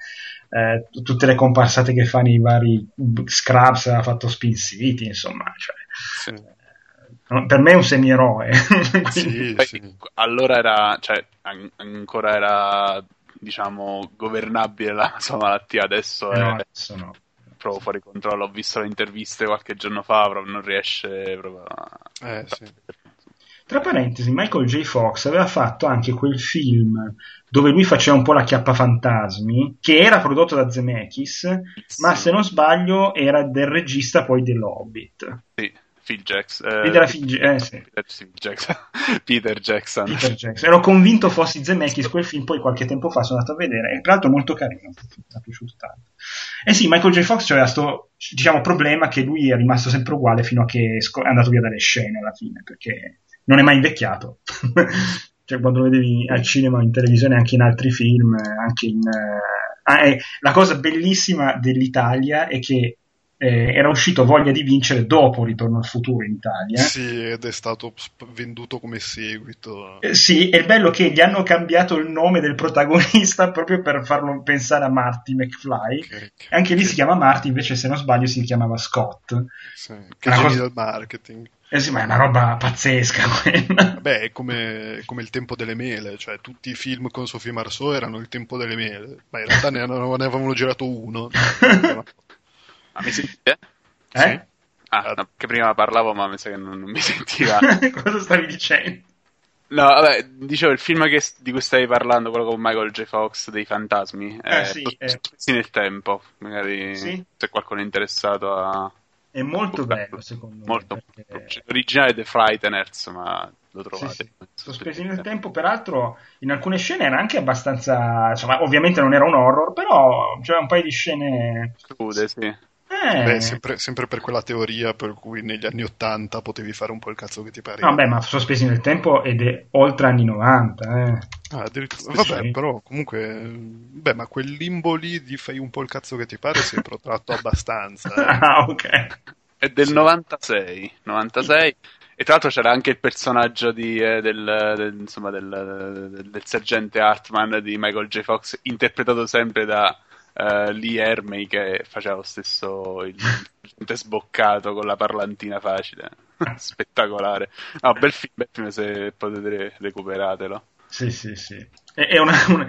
[SPEAKER 1] eh, tutte le comparsate che fa nei vari Scrubs, ha fatto Spin City, insomma. Cioè,
[SPEAKER 3] Sì,
[SPEAKER 1] no, per me è un semieroe.
[SPEAKER 3] sì, sì.
[SPEAKER 2] Allora era, cioè, an- ancora era, diciamo, governabile la sua malattia, adesso
[SPEAKER 1] Eh
[SPEAKER 2] è
[SPEAKER 1] no, adesso no.
[SPEAKER 2] proprio fuori controllo. Ho visto le interviste qualche giorno fa, proprio non riesce proprio a...
[SPEAKER 3] Eh, sì.
[SPEAKER 1] Tra parentesi, Michael J. Fox aveva fatto anche quel film dove lui faceva un po' la chiappa fantasmi, che era prodotto da Zemeckis, ma se non sbaglio era del regista poi dell'Hobbit.
[SPEAKER 2] Sì, Phil Jackson. Eh,
[SPEAKER 1] Peter, Phil, eh, sì.
[SPEAKER 2] Peter, Jackson. Peter Jackson.
[SPEAKER 1] Peter Jackson. Ero convinto fossi Zemeckis quel film, poi qualche tempo fa sono andato a vedere, e tra l'altro molto carino, mi è piaciuto tanto. Eh sì, Michael J. Fox c'era questo diciamo, problema che lui è rimasto sempre uguale fino a che è andato via dalle scene alla fine, perché non è mai invecchiato. cioè, quando lo vedevi al cinema, in televisione, anche in altri film, anche in... Uh, la cosa bellissima dell'Italia è che eh, era uscito Voglia di vincere dopo Ritorno al futuro in Italia.
[SPEAKER 3] Sì, ed è stato venduto come seguito.
[SPEAKER 1] Eh, sì, è bello che gli hanno cambiato il nome del protagonista proprio per farlo pensare a Marty McFly. Che, che, Anche lì che... si chiama Marty, invece se non sbaglio si chiamava Scott.
[SPEAKER 3] Sì, che cosa... del marketing.
[SPEAKER 1] Eh sì, ma è una roba pazzesca quella.
[SPEAKER 3] Beh, è come, come, il tempo delle mele, cioè tutti i film con Sophie Marceau erano il tempo delle mele, ma in realtà ne, ne avevano girato uno.
[SPEAKER 2] Ma mi sentite?
[SPEAKER 1] Eh? Sì.
[SPEAKER 2] Ah, no, che prima parlavo, ma mi sa che non, non mi sentiva.
[SPEAKER 1] Cosa stavi dicendo?
[SPEAKER 2] No, vabbè, dicevo, il film che, di cui stavi parlando, quello con Michael J. Fox dei fantasmi,
[SPEAKER 1] eh, è sì, è...
[SPEAKER 2] nel tempo, magari sì? se qualcuno è interessato a...
[SPEAKER 1] È molto bello, secondo
[SPEAKER 2] molto,
[SPEAKER 1] me.
[SPEAKER 2] Molto, perché... L'originale è The Frighteners, ma lo trovate. Sì,
[SPEAKER 1] sì. Sospesi nel tempo, peraltro, in alcune scene era anche abbastanza... Insomma, ovviamente non era un horror, però c'era un paio di scene...
[SPEAKER 2] Crude, sì.
[SPEAKER 1] Eh.
[SPEAKER 3] Beh, sempre, sempre, per quella teoria per cui negli anni 80 potevi fare un po' il cazzo che ti pare.
[SPEAKER 1] Vabbè, ma sospesi nel tempo ed è oltre anni 90. Eh.
[SPEAKER 3] Ah, addirittura. Vabbè, però comunque, beh, ma quel limbo lì di fai un po' il cazzo che ti pare si è protratto abbastanza. Eh.
[SPEAKER 1] ah, ok.
[SPEAKER 2] È del 96. 96. E tra l'altro c'era anche il personaggio di, eh, del, del, insomma, del, del, sergente Hartman di Michael J. Fox, interpretato sempre da uh, Lee Ermey che faceva lo stesso il, il sboccato con la parlantina facile. Spettacolare. No, bel film, bel film se potete recuperatelo.
[SPEAKER 1] Sì, sì, sì. È una, una,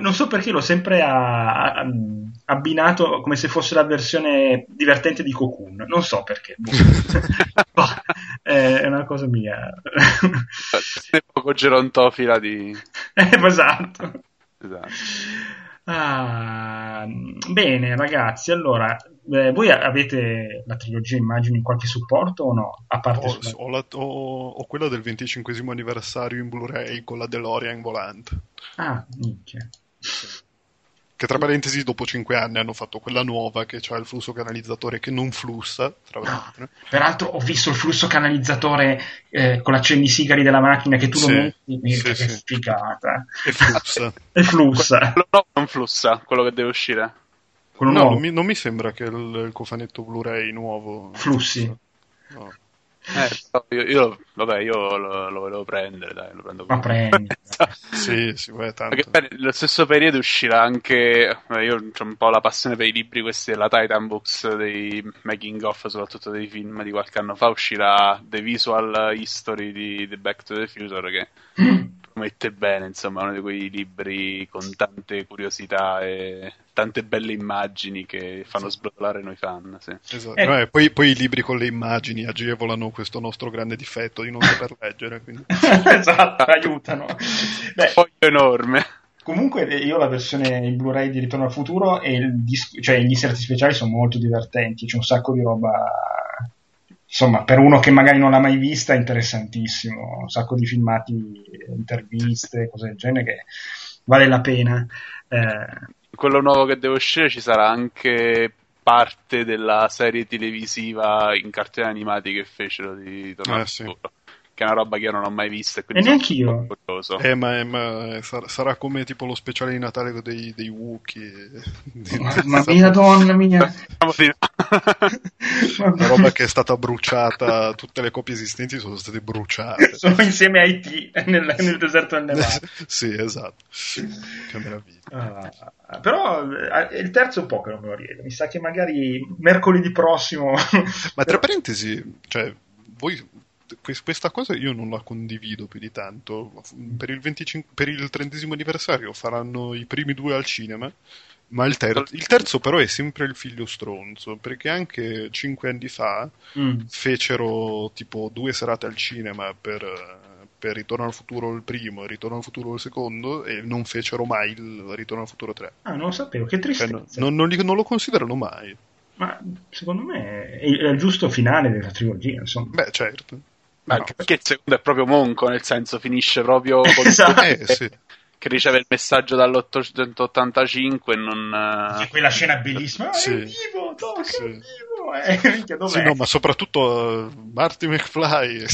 [SPEAKER 1] non so perché l'ho sempre a, a, abbinato come se fosse la versione divertente di Cocoon. Non so perché. Boh. è una cosa mia.
[SPEAKER 2] poco gerontofila di...
[SPEAKER 1] esatto.
[SPEAKER 2] Esatto.
[SPEAKER 1] Ah, bene, ragazzi, allora eh, voi avete la trilogia, immagino, in qualche supporto o no? A parte
[SPEAKER 3] ho, sulla... ho, la, ho, ho quella del 25 anniversario in Blu-ray con la DeLorean volante.
[SPEAKER 1] Ah, minchia.
[SPEAKER 3] Che tra parentesi, dopo 5 anni hanno fatto quella nuova che ha il flusso canalizzatore che non flussa.
[SPEAKER 1] No, peraltro, ho visto il flusso canalizzatore eh, con l'accendisigari della macchina che tu sì, lo metti. Sì, che sì. sfigata.
[SPEAKER 3] E flussa.
[SPEAKER 1] e flussa.
[SPEAKER 2] Quello no, non flussa, quello che deve uscire.
[SPEAKER 3] Quello no, non mi, non mi, sembra che il, il cofanetto Blu-ray nuovo
[SPEAKER 1] flussi.
[SPEAKER 3] No.
[SPEAKER 2] Eh, io, io, vabbè, io lo, lo volevo prendere, dai, lo prendo
[SPEAKER 1] Ma prendi.
[SPEAKER 3] sì, sì, beh, tanto.
[SPEAKER 2] Perché nello stesso periodo uscirà anche, io ho un po' la passione per i libri, questi della Titan Books, dei making of, soprattutto dei film di qualche anno fa, uscirà The Visual History di The Back to the Future, che promette bene, insomma, uno di quei libri con tante curiosità e tante belle immagini che fanno sì. sbrollare noi fan. Sì.
[SPEAKER 3] Esatto. Eh. Eh, poi, poi, i libri con le immagini agevolano questo nostro grande difetto di non saper leggere.
[SPEAKER 1] esatto, aiutano.
[SPEAKER 2] Beh, foglio enorme.
[SPEAKER 1] Comunque io la versione in Blu-ray di Ritorno al Futuro e disco, cioè, gli inserti speciali sono molto divertenti, c'è un sacco di roba insomma, per uno che magari non l'ha mai vista, è interessantissimo. Un sacco di filmati, interviste, cose del genere che vale la pena. Eh,
[SPEAKER 2] quello nuovo che deve uscire ci sarà anche parte della serie televisiva in cartoni animati che fecero di Tornado eh, sì che è una roba che io non ho mai visto. E,
[SPEAKER 1] e neanche io.
[SPEAKER 3] Eh, ma, ma sarà, sarà, come tipo lo speciale di Natale dei, dei Wookiee.
[SPEAKER 1] Mamma mia, donna mia.
[SPEAKER 3] una roba che è stata bruciata, tutte le copie esistenti sono state bruciate.
[SPEAKER 1] sono insieme a IT nel, nel deserto del Nevada.
[SPEAKER 3] sì, esatto. che meraviglia.
[SPEAKER 1] Ah, però eh, il terzo è un po' che non me lo riesco. Mi sa che magari mercoledì prossimo.
[SPEAKER 3] ma tra parentesi, cioè, voi questa cosa io non la condivido più di tanto. Per il, 25, per il 30 anniversario faranno i primi due al cinema, ma il, ter- il, terzo però è sempre il figlio stronzo, perché anche cinque anni fa mm. fecero tipo due serate al cinema per, per Ritorno al futuro il primo e Ritorno al futuro il secondo e non fecero mai il Ritorno al futuro 3.
[SPEAKER 1] Ah, non lo sapevo, che tristezza.
[SPEAKER 3] Cioè, no, non, non, li, non lo considerano mai.
[SPEAKER 1] Ma secondo me è il, è il giusto finale della trilogia, insomma.
[SPEAKER 3] Beh, certo.
[SPEAKER 2] Ma anche perché il secondo è proprio monco, nel senso finisce proprio con
[SPEAKER 1] Esatto.
[SPEAKER 3] Eh, sì.
[SPEAKER 2] che riceve il messaggio dall'885 e non...
[SPEAKER 1] C'è
[SPEAKER 2] eh,
[SPEAKER 1] quella scena bellissima. Ah,
[SPEAKER 3] Sì.
[SPEAKER 1] È vivo, Doc,
[SPEAKER 3] Sì.
[SPEAKER 1] è vivo. Eh, dov'è?
[SPEAKER 3] Sì, no, ma soprattutto uh, Marty McFly.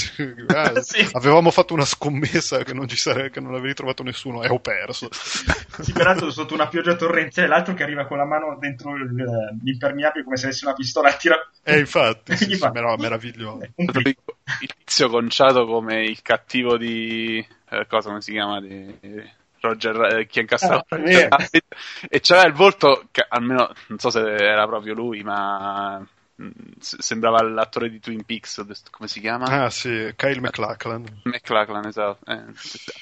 [SPEAKER 1] Sì.
[SPEAKER 3] Avevamo fatto una scommessa che non, ci sare- che non avevi trovato nessuno e ho perso.
[SPEAKER 1] Sì, peraltro sotto una pioggia torrenziale, l'altro che arriva con la mano dentro il- l'impermeabile come se avesse una pistola e tira...
[SPEAKER 3] Eh, infatti, sì, sì, però meraviglioso.
[SPEAKER 2] Il tizio conciato come il cattivo di... eh, cosa come si chiama? Di... Roger, eh, chi ha incassato
[SPEAKER 1] Ah,
[SPEAKER 2] e c'aveva il volto che almeno non so se era proprio lui ma sembrava l'attore di Twin Peaks come si chiama?
[SPEAKER 3] Ah, sì, Kyle McLachlan.
[SPEAKER 2] McLachlan esatto eh,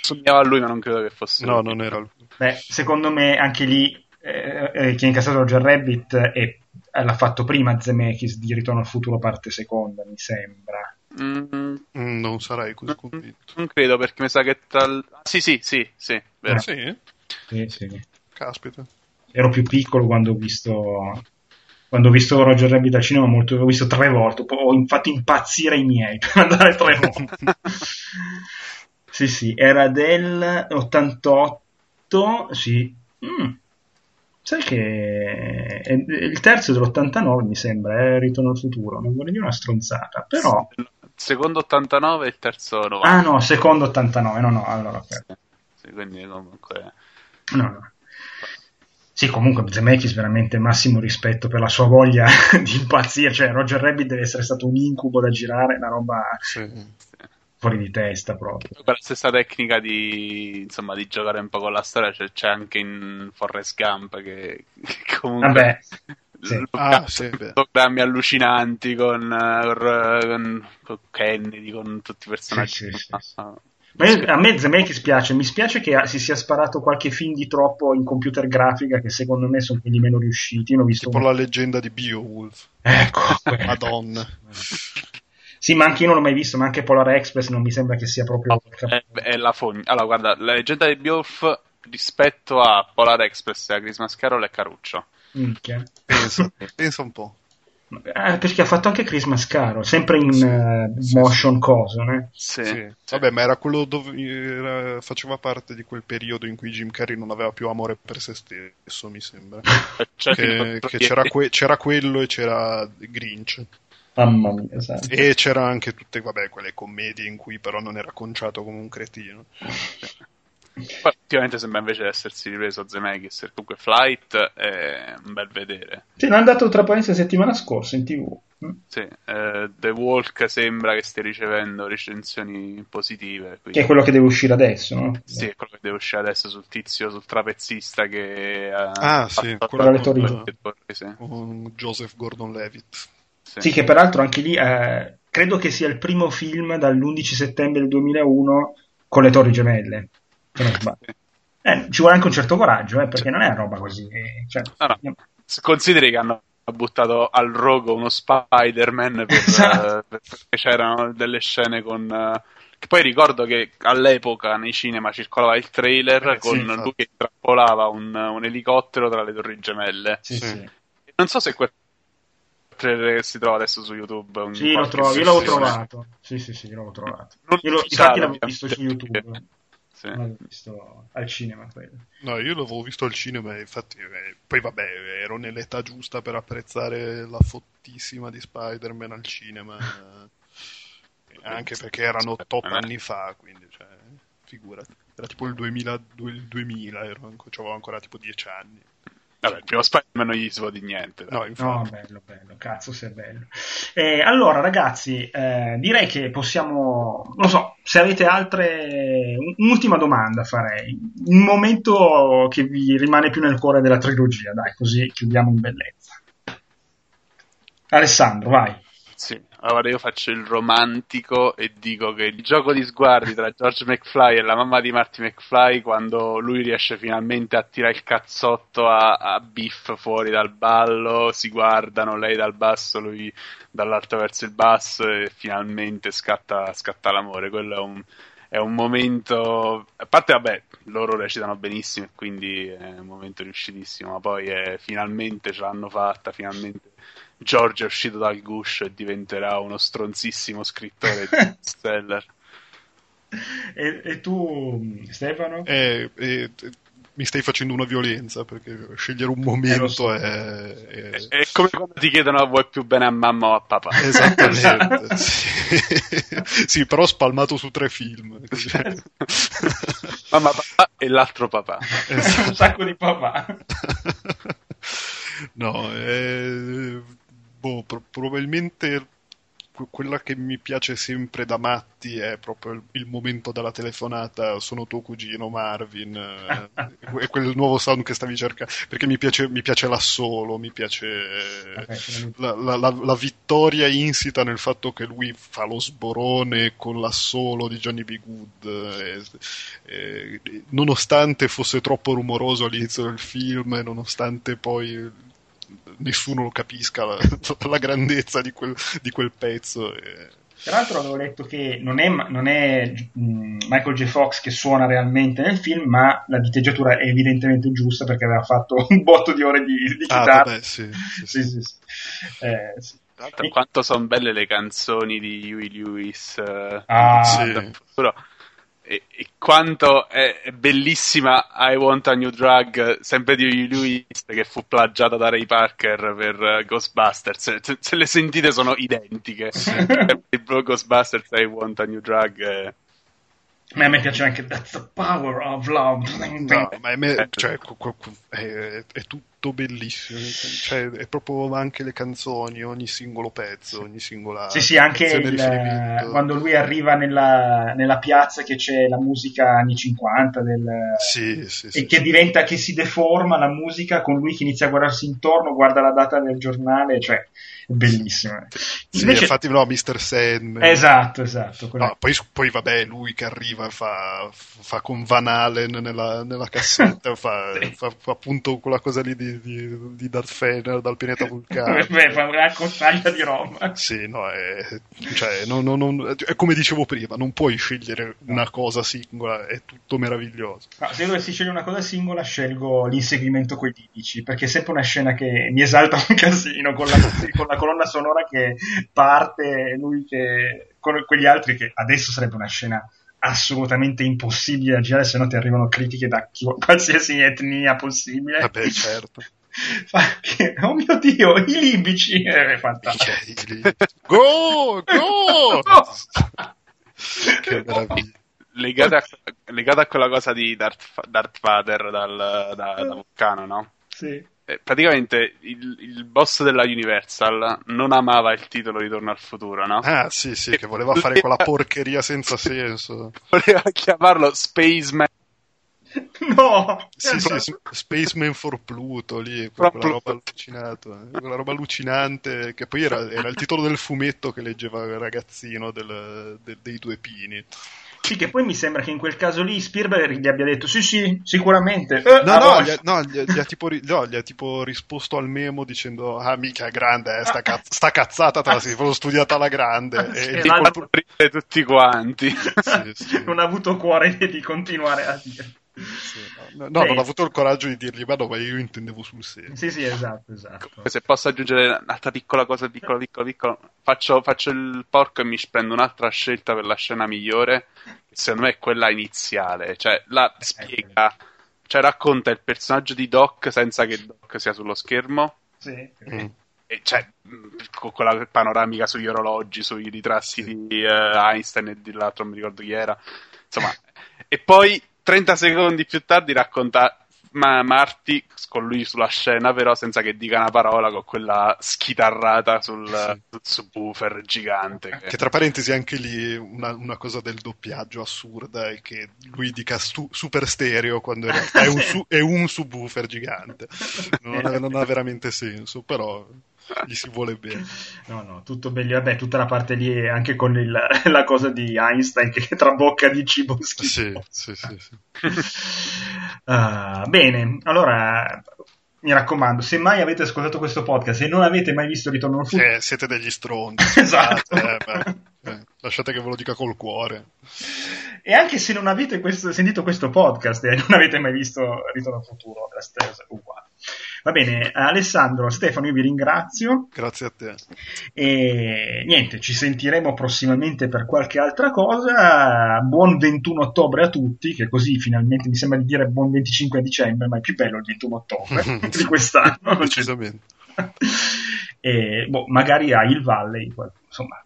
[SPEAKER 2] assomigliava a lui ma non credo che fosse
[SPEAKER 3] No,
[SPEAKER 2] lui.
[SPEAKER 3] non era lui.
[SPEAKER 1] Beh, secondo me anche lì eh, eh, chi ha incassato Roger Rabbit è- eh, l'ha fatto prima Zemeckis di Ritorno al futuro parte seconda, mi sembra.
[SPEAKER 2] Mm,
[SPEAKER 3] Mm, Non sarai così convinto.
[SPEAKER 2] non credo perché mi sa che tal... sì sì sì sì vero.
[SPEAKER 3] Ah, sì?
[SPEAKER 1] Sì, sì.
[SPEAKER 3] Caspita.
[SPEAKER 1] Ero più piccolo quando ho visto quando ho visto Roger Rabbit al cinema molto, l'ho visto tre volte, ho fatto impazzire i miei per andare tre volte. sì, sì, era del 88, sì. Mm. Sai che è- il terzo è dell'89 mi sembra, è Ritorno al futuro, non vorrei dire una stronzata, però...
[SPEAKER 2] secondo 89 e il terzo 90
[SPEAKER 1] Ah no, secondo 89, no no, allora.
[SPEAKER 2] Sì, quindi comunque
[SPEAKER 1] No, no. Sì, comunque Zemeckis veramente massimo rispetto per la sua voglia di impazzire, cioè Roger Rabbit deve essere stato un incubo da girare, una roba
[SPEAKER 3] Sì.
[SPEAKER 1] fuori di testa proprio.
[SPEAKER 2] quella stessa tecnica di, insomma, di giocare un po' con la storia cioè, c'è anche in Forrest Gump che, che comunque
[SPEAKER 1] Vabbè, sì.
[SPEAKER 3] Ah, sì,
[SPEAKER 2] programmi allucinanti con, eh, con, con Kennedy con tutti i personaggi
[SPEAKER 1] Sì, sì, sì, sì.
[SPEAKER 2] Ah,
[SPEAKER 1] io- a me Zemeckis piace, mi spiace che si sia sparato qualche film di troppo in computer grafica che secondo me sono quelli meno riusciti. Ho visto
[SPEAKER 3] Tipo
[SPEAKER 1] uno-
[SPEAKER 3] la leggenda di Beowulf.
[SPEAKER 1] Ecco.
[SPEAKER 3] Madonna.
[SPEAKER 1] Sì, ma anche io non l'ho mai visto, ma anche Polar Express non mi sembra che sia proprio...
[SPEAKER 2] è, è la fogna allora guarda la leggenda di Beowulf rispetto a Polar Express e a Christmas Carol è Caruccio
[SPEAKER 1] Minchia.
[SPEAKER 3] Pensa, pensa un po'.
[SPEAKER 1] Eh, perché ha fatto anche Christmas Carol, sempre in
[SPEAKER 3] Sì,
[SPEAKER 1] eh,
[SPEAKER 3] sì,
[SPEAKER 1] motion coso, né?
[SPEAKER 2] sì,
[SPEAKER 3] Sì. Vabbè, ma era quello dove era- faceva parte di quel periodo in cui Jim Carrey non aveva più amore per se stesso, mi sembra.
[SPEAKER 2] Cioè,
[SPEAKER 3] che, che c'era, que- c'era quello e c'era Grinch.
[SPEAKER 1] Mamma mia, sai.
[SPEAKER 3] E c'era anche tutte, vabbè, quelle commedie in cui però non era conciato come un cretino.
[SPEAKER 2] Poi, ultimamente sembra invece essersi ripreso Zemeckis comunque Flight è un bel vedere
[SPEAKER 1] Sì, l'hanno dato tra parentesi la settimana scorsa in tv. Mm.
[SPEAKER 2] sì, eh, The Walk sembra che stia ricevendo recensioni positive
[SPEAKER 1] Che
[SPEAKER 2] quindi
[SPEAKER 1] è quello che deve usire adesso, no?
[SPEAKER 2] sì, è quello che deve uscire adesso sul tizio, sul trapezzista che ha
[SPEAKER 3] Ah, sì,
[SPEAKER 2] fatto
[SPEAKER 3] quello
[SPEAKER 1] con-
[SPEAKER 2] con- sì,
[SPEAKER 3] Con Joseph Gordon-Levitt.
[SPEAKER 2] sì.
[SPEAKER 1] Sì, che peraltro anche lì eh, credo che sia il primo film dall'11 settembre del 2001 con le Torri Gemelle. Se non sbaglio. Eh, ci vuole anche un certo coraggio, eh, perché non è roba così. eh, cioè,
[SPEAKER 2] No, no. Se Consideri che hanno buttato al rogo uno Spider-Man per,
[SPEAKER 1] Esatto.
[SPEAKER 2] eh, perché c'erano delle scene con... eh, che poi ricordo che all'epoca nei cinema circolava il trailer
[SPEAKER 3] Eh, sì,
[SPEAKER 2] con
[SPEAKER 3] infatti.
[SPEAKER 2] lui che trappolava un, un elicottero tra le torri gemelle.
[SPEAKER 1] sì,
[SPEAKER 3] Sì.
[SPEAKER 1] sì.
[SPEAKER 2] Non so se quel trailer che si trova adesso su YouTube.
[SPEAKER 1] Sì, lo trovo, io l'avevo
[SPEAKER 2] versione.
[SPEAKER 1] trovato. Sì, sì, sì, l'avevo trovato.
[SPEAKER 2] Non
[SPEAKER 1] Io lo- infatti l'avevo visto su YouTube.
[SPEAKER 2] perché- sì.
[SPEAKER 1] L'avevo visto al cinema quello.
[SPEAKER 3] No, io l'avevo visto al cinema e infatti eh, poi vabbè, ero nell'età giusta per apprezzare la fottissima di Spider-Man al cinema. eh, anche perché erano 8 anni fa, quindi cioè, figurati. Era tipo il 2000, il 2000 ero avevo ancora tipo 10 anni.
[SPEAKER 2] Vabbè, il primo Spider-Man non gli si può di niente. dai.
[SPEAKER 3] No,
[SPEAKER 1] No, bello, bello, cazzo se è bello. Eh, allora, ragazzi, eh, direi che possiamo, non so, se avete altre, un'ultima domanda farei, un momento che vi rimane più nel cuore della trilogia, dai, così chiudiamo in bellezza. Alessandro, vai.
[SPEAKER 2] Sì, allora io faccio il romantico e dico che il gioco di sguardi tra George McFly e la mamma di Marty McFly quando lui riesce finalmente a tirare il cazzotto a, a Biff fuori dal ballo, si guardano, lei dal basso, lui dall'alto verso il basso e finalmente scatta, scatta l'amore. Quello è un, è un momento, a parte vabbè, loro recitano benissimo quindi è un momento riuscitissimo, ma poi è, finalmente ce l'hanno fatta, finalmente George è uscito dal guscio e diventerà uno stronzissimo scrittore di bestseller.
[SPEAKER 1] E, e, tu, Stefano?
[SPEAKER 3] Eh, eh, mi stai facendo una violenza perché scegliere un momento eh, so. è,
[SPEAKER 2] è... è, come quando ti chiedono vuoi più bene a mamma o a papà.
[SPEAKER 3] Esattamente. esatto. sì. sì. però spalmato su tre film.
[SPEAKER 2] mamma, papà e l'altro papà.
[SPEAKER 1] Esatto. un sacco di papà.
[SPEAKER 3] no, eh, boh, pro- probabilmente quella che mi piace sempre da matti è proprio il, momento della telefonata sono tuo cugino Marvin eh, e quel nuovo sound che stavi cercando perché mi piace, mi piace l'assolo mi piace okay, la, la, la, la, vittoria insita nel fatto che lui fa lo sborone con l'assolo di Johnny B. Good e, e, nonostante fosse troppo rumoroso all'inizio del film nonostante poi nessuno lo capisca la, la grandezza di quel, di quel pezzo. E...
[SPEAKER 1] Tra l'altro avevo letto che non è, non è mm, Michael J. Fox che suona realmente nel film, ma la diteggiatura è evidentemente giusta perché aveva fatto un botto di ore di, di ah, chitarra.
[SPEAKER 3] Vabbè, sì,
[SPEAKER 1] sì, sì. sì,
[SPEAKER 2] eh, sì. Tra l'altro, e... quanto sono belle le canzoni di Huey Lewis. Uh,
[SPEAKER 1] ah, sì.
[SPEAKER 2] Però e, e quanto è, è, bellissima I Want a New Drug, sempre di Lewis, che fu plagiata da Ray Parker per uh, Ghostbusters. Se, se, le sentite sono identiche. Il Ghostbusters I Want a New Drug. Eh.
[SPEAKER 1] Ma a me piace anche That's the power of love.
[SPEAKER 3] No, ma me, cioè, è, è, tutto bellissimo. Cioè, è proprio anche le canzoni, ogni singolo pezzo, ogni singola.
[SPEAKER 1] Sì, sì, anche il, quando lui arriva nella, nella, piazza che c'è la musica anni 50 del,
[SPEAKER 3] sì, sì,
[SPEAKER 1] e
[SPEAKER 3] sì,
[SPEAKER 1] che diventa che si deforma la musica con lui che inizia a guardarsi intorno, guarda la data del giornale, cioè bellissima.
[SPEAKER 3] Sì, Invece... infatti no, Mr. Sandman.
[SPEAKER 1] Esatto, esatto.
[SPEAKER 3] No, poi, poi, vabbè, lui che arriva fa, fa con Van Halen nella, nella cassetta, fa, fa, fa, appunto quella cosa lì di, di, di Darth Fener dal pianeta Vulcano.
[SPEAKER 1] Beh, fa una cozzaglia di roba.
[SPEAKER 3] Sì, no, è, cioè, non, non, non, è come dicevo prima, non puoi scegliere una cosa singola, è tutto meraviglioso.
[SPEAKER 1] No, se dovessi scegliere una cosa singola, scelgo l'inseguimento con i lidici, perché è sempre una scena che mi esalta un casino con la, con la colonna sonora che parte, lui che con quegli altri che adesso sarebbe una scena assolutamente impossibile da girare, se no ti arrivano critiche da chi, qualsiasi etnia possibile.
[SPEAKER 3] Vabbè, certo.
[SPEAKER 1] Oh mio dio, i libici! È fantastico.
[SPEAKER 3] Go! Go!
[SPEAKER 2] che meraviglia. Legata a, legata a, quella cosa di Darth, Darth Vader dal, da, da Vulcano, no?
[SPEAKER 1] Sì
[SPEAKER 2] eh, praticamente il, il, boss della Universal non amava il titolo Ritorno al futuro, no?
[SPEAKER 3] Ah, sì, sì, che voleva fare quella porcheria senza senso.
[SPEAKER 2] Voleva chiamarlo Spaceman.
[SPEAKER 1] No!
[SPEAKER 3] Sì, sì, Spaceman for Pluto, lì, quella roba allucinata, eh, quella roba allucinante, che poi era, era, il titolo del fumetto che leggeva il ragazzino del, de, dei due pini.
[SPEAKER 1] Sì, che poi mi sembra che in quel caso lì Spielberg gli abbia detto sì, sì, sicuramente. Eh,
[SPEAKER 3] no, no, gli ha, no, gli, gli, ha tipo, no, gli ha tipo risposto al memo dicendo ah, mica è grande, eh, sta, cazz- sta cazzata te la sei studiata alla grande.
[SPEAKER 2] e, tipo, il... tutti quanti.
[SPEAKER 1] Sì, sì. Non ha avuto cuore di continuare a dire.
[SPEAKER 3] Sì, no, no non ho avuto il coraggio di dirgli, ma no, ma io intendevo sul serio.
[SPEAKER 1] Sì, sì, esatto, esatto.
[SPEAKER 2] Se posso aggiungere un'altra piccola cosa, piccola, piccola, piccola, faccio, faccio il porco e mi prendo un'altra scelta per la scena migliore, che secondo me è quella iniziale, cioè la spiega, cioè racconta il personaggio di Doc senza che Doc sia sullo schermo.
[SPEAKER 1] Sì. Mm.
[SPEAKER 2] E cioè, con quella panoramica sugli orologi, sui ritratti sì. di uh, Einstein e di l'altro, non mi ricordo chi era. Insomma, e poi 30 secondi più tardi racconta ma Marty con lui sulla scena, però senza che dica una parola, con quella schitarrata sul, sì. subwoofer gigante.
[SPEAKER 3] Che... che... tra parentesi anche lì una, una, cosa del doppiaggio assurda è che lui dica stu- super stereo quando in realtà è un, su- è un subwoofer gigante. Non ha, non ha veramente senso, però gli si vuole bene.
[SPEAKER 1] No, no, tutto bello. Vabbè, tutta la parte lì anche con il, la cosa di Einstein che trabocca di cibo
[SPEAKER 3] schifo. Sì, sì, sì.
[SPEAKER 1] sì. uh, bene, allora mi raccomando, se mai avete ascoltato questo podcast e non avete mai visto Ritorno al futuro,
[SPEAKER 3] eh, siete degli stronzi.
[SPEAKER 1] esatto.
[SPEAKER 3] Eh, beh, eh, lasciate che ve lo dica col cuore.
[SPEAKER 1] E anche se non avete questo, sentito questo podcast e non avete mai visto Ritorno al futuro, la stessa uguale. Va bene, Alessandro, Stefano, io vi ringrazio.
[SPEAKER 3] Grazie a te.
[SPEAKER 1] E niente, ci sentiremo prossimamente per qualche altra cosa. Buon 21 ottobre a tutti, che così finalmente mi sembra di dire buon 25 dicembre, ma è più bello il 21 ottobre di quest'anno.
[SPEAKER 3] Decisamente.
[SPEAKER 1] e boh, magari a Hill Valley, insomma,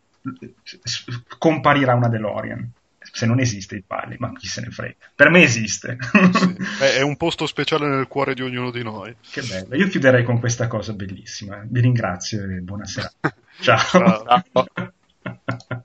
[SPEAKER 1] comparirà una DeLorean se non esiste il Valley, ma chi se ne frega. Per me esiste.
[SPEAKER 3] Sì. È un posto speciale nel cuore di ognuno di noi.
[SPEAKER 1] Che bello. Io chiuderei con questa cosa bellissima. Vi ringrazio e buonasera. Ciao. Ciao.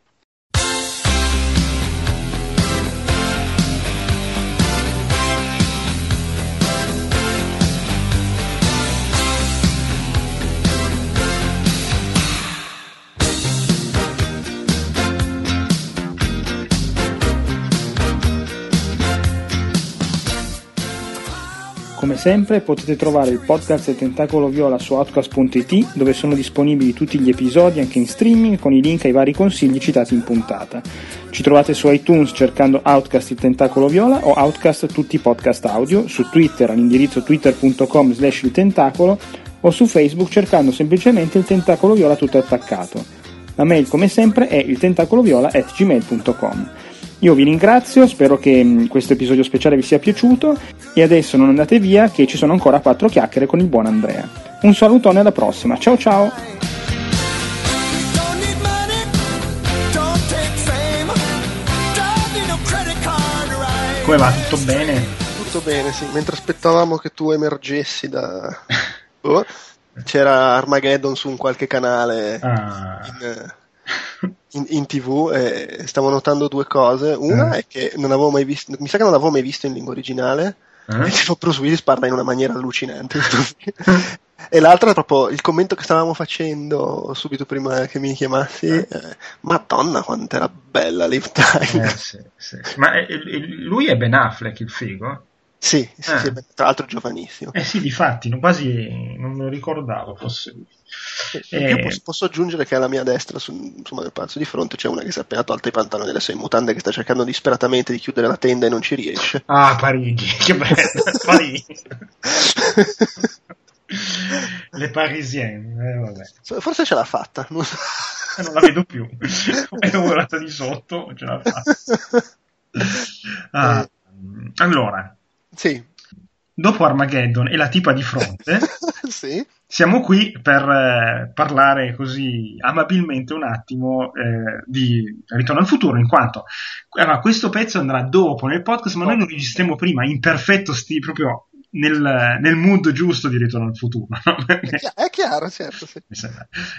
[SPEAKER 4] Come sempre potete trovare il podcast del Tentacolo Viola su outcast.it dove sono disponibili tutti gli episodi anche in streaming con i link ai vari consigli citati in puntata. Ci trovate su iTunes cercando Outcast il Tentacolo Viola o Outcast tutti i podcast audio, su Twitter all'indirizzo twitter.com slash il tentacolo o su Facebook cercando semplicemente il Tentacolo Viola tutto attaccato. La mail come sempre è il tentacoloviola at gmail.com. Io vi ringrazio, spero che mm, questo episodio speciale vi sia piaciuto e adesso non andate via che ci sono ancora quattro chiacchiere con il buon Andrea. Un salutone alla prossima, ciao ciao!
[SPEAKER 1] Come va? Tutto bene?
[SPEAKER 5] Tutto bene, sì. Mentre aspettavamo che tu emergessi da... Oh, c'era Armageddon su un qualche canale ah. in in, in tv e stavo notando due cose. Una eh. è che non avevo mai visto, mi sa che non l'avevo mai visto in lingua originale. Eh? E tipo Bruce Willis parla in una maniera allucinante. e l'altra è proprio il commento che stavamo facendo subito prima che mi chiamassi. Eh. Eh, Madonna, quanto era bella Live Time.
[SPEAKER 1] Eh, sì, sì. Ma lui è Ben Affleck il figo?
[SPEAKER 5] Sì, sì, sì, tra l'altro giovanissimo.
[SPEAKER 1] Eh sì, difatti, quasi non lo ricordavo fosse lui.
[SPEAKER 5] Eh, posso, posso, aggiungere che alla mia destra, su, insomma, nel palazzo di fronte, c'è una che si è appena tolta i pantaloni delle sue mutande che sta cercando disperatamente di chiudere la tenda e non ci riesce.
[SPEAKER 1] Ah, Parigi, che bello! Parigi. Le parisienne, eh,
[SPEAKER 5] Forse ce l'ha fatta.
[SPEAKER 1] Non, eh, non la vedo più. È volata di sotto, ce l'ha fatta. Ah, eh. allora,
[SPEAKER 5] sì.
[SPEAKER 1] Dopo Armageddon e la tipa di fronte,
[SPEAKER 5] sì.
[SPEAKER 1] siamo qui per eh, parlare così amabilmente un attimo eh, di Ritorno al futuro, in quanto allora, questo pezzo andrà dopo nel podcast, ma noi lo registriamo prima in perfetto sti, proprio nel, nel, mood giusto di Ritorno al futuro. No?
[SPEAKER 5] È chiaro, certo. Sì.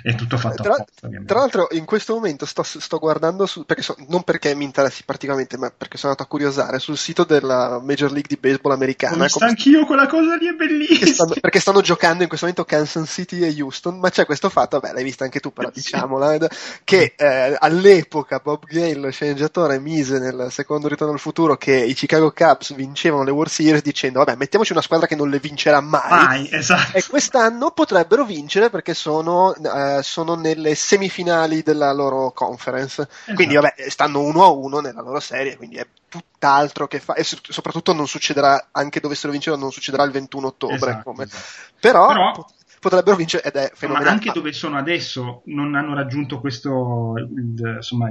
[SPEAKER 1] È tutto fatto
[SPEAKER 5] tra,
[SPEAKER 1] apposta,
[SPEAKER 5] tra l'altro, in questo momento sto, sto guardando, su, perché so, non perché mi interessi particolarmente, ma perché sono andato a curiosare sul sito della Major League di Baseball americana.
[SPEAKER 1] Ho visto anch'io quella cosa lì, è bellissima.
[SPEAKER 5] Stanno, perché stanno giocando in questo momento Kansas City e Houston, ma c'è questo fatto, vabbè, l'hai vista anche tu, però diciamola, eh, che eh, all'epoca Bob Gale, sceneggiatore, mise nel secondo Ritorno al futuro che i Chicago Cubs vincevano le World Series dicendo, vabbè, mettiamoci una squadra che non le vincerà mai.
[SPEAKER 1] Mai, esatto.
[SPEAKER 5] E quest'anno potrebbero vincere perché sono, uh, sono nelle semifinali della loro conference. Esatto. Quindi, vabbè, stanno uno a uno nella loro serie, quindi è tutt'altro che fa. E soprattutto non succederà, anche dovessero vincere, non succederà il 21 ottobre. Esatto, esatto. Però, Però potrebbero vincere ed è fenomenale.
[SPEAKER 1] Ma anche dove sono adesso non hanno raggiunto questo, insomma,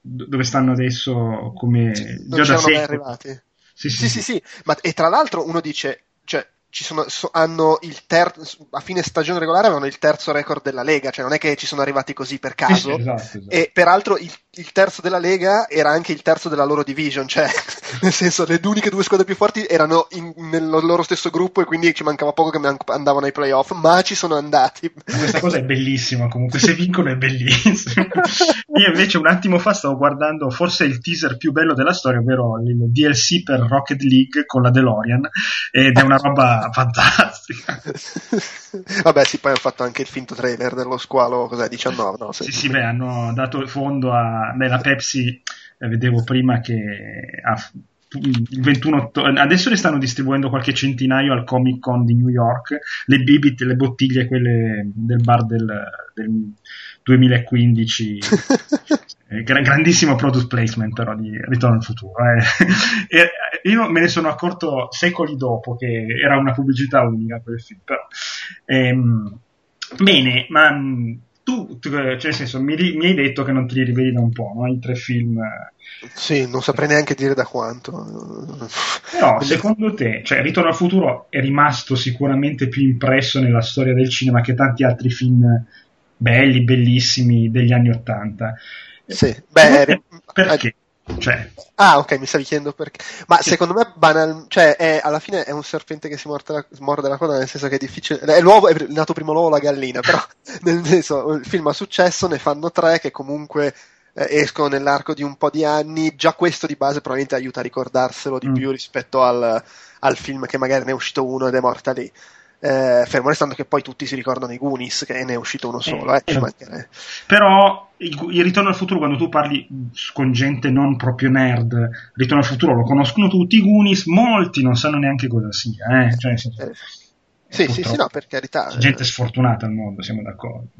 [SPEAKER 1] dove stanno adesso come
[SPEAKER 5] già da sempre. arrivati. Sì sì, sì sì, Ma, e tra l'altro uno dice, cioè, ci sono, so, hanno il terzo, a fine stagione regolare avevano il terzo record della Lega, cioè non è che ci sono arrivati così per caso.
[SPEAKER 1] Esatto, esatto.
[SPEAKER 5] E peraltro il, il, terzo della Lega era anche il terzo della loro division, cioè nel senso le uniche due squadre più forti erano in, nel loro stesso gruppo e quindi ci mancava poco che andavano ai playoff, ma ci sono andati.
[SPEAKER 1] Questa cosa è bellissima comunque, se vincono è bellissimo. Io invece un attimo fa stavo guardando forse il teaser più bello della storia, ovvero il DLC per Rocket League con la DeLorean ed è una roba fantastica.
[SPEAKER 5] Vabbè, sì, poi hanno fatto anche il finto trailer dello squalo, cos'è, 19, no?
[SPEAKER 1] Sì, sì, sì beh, hanno dato fondo a... Beh, la Pepsi, eh, vedevo prima che ha il 21 ottobre, adesso le stanno distribuendo qualche centinaio al Comic Con di New York, le bibit, le bottiglie, quelle del bar del, del 2015. Eh, grandissimo product placement però di Ritorno al futuro. Eh. e io me ne sono accorto secoli dopo che era una pubblicità unica quel film. Però. Ehm, bene, ma mm, tu, tu, cioè nel senso, mi, mi, hai detto che non te li rivedi da un po', no? I tre film.
[SPEAKER 5] Sì, non saprei neanche dire da quanto.
[SPEAKER 1] Però, secondo te, cioè, Ritorno al futuro è rimasto sicuramente più impresso nella storia del cinema che tanti altri film belli, bellissimi degli anni Ottanta.
[SPEAKER 5] Sì, beh,
[SPEAKER 1] perché? Cioè.
[SPEAKER 5] Ah, ok, mi stavi chiedendo perché. Ma sì. secondo me, banal, cioè, è, alla fine è un serpente che si morde la, morde la coda, nel senso che è difficile. È, l'uovo, è nato prima l'uovo o la gallina, però nel senso, il film ha successo, ne fanno tre che comunque eh, escono nell'arco di un po' di anni. Già questo di base probabilmente aiuta a ricordarselo di mm. più rispetto al, al film che magari ne è uscito uno ed è morta lì. Eh, fermo restando che poi tutti si ricordano i Goonies, che ne è uscito uno solo. Eh,
[SPEAKER 1] eh. Però il, il, Ritorno al futuro, quando tu parli con gente non proprio nerd, Ritorno al futuro lo conoscono tutti, i Goonies, molti non sanno neanche cosa sia. Eh? Cioè, senso,
[SPEAKER 5] eh, sì, sì, sì, no, per carità.
[SPEAKER 1] Gente sfortunata al mondo, siamo d'accordo.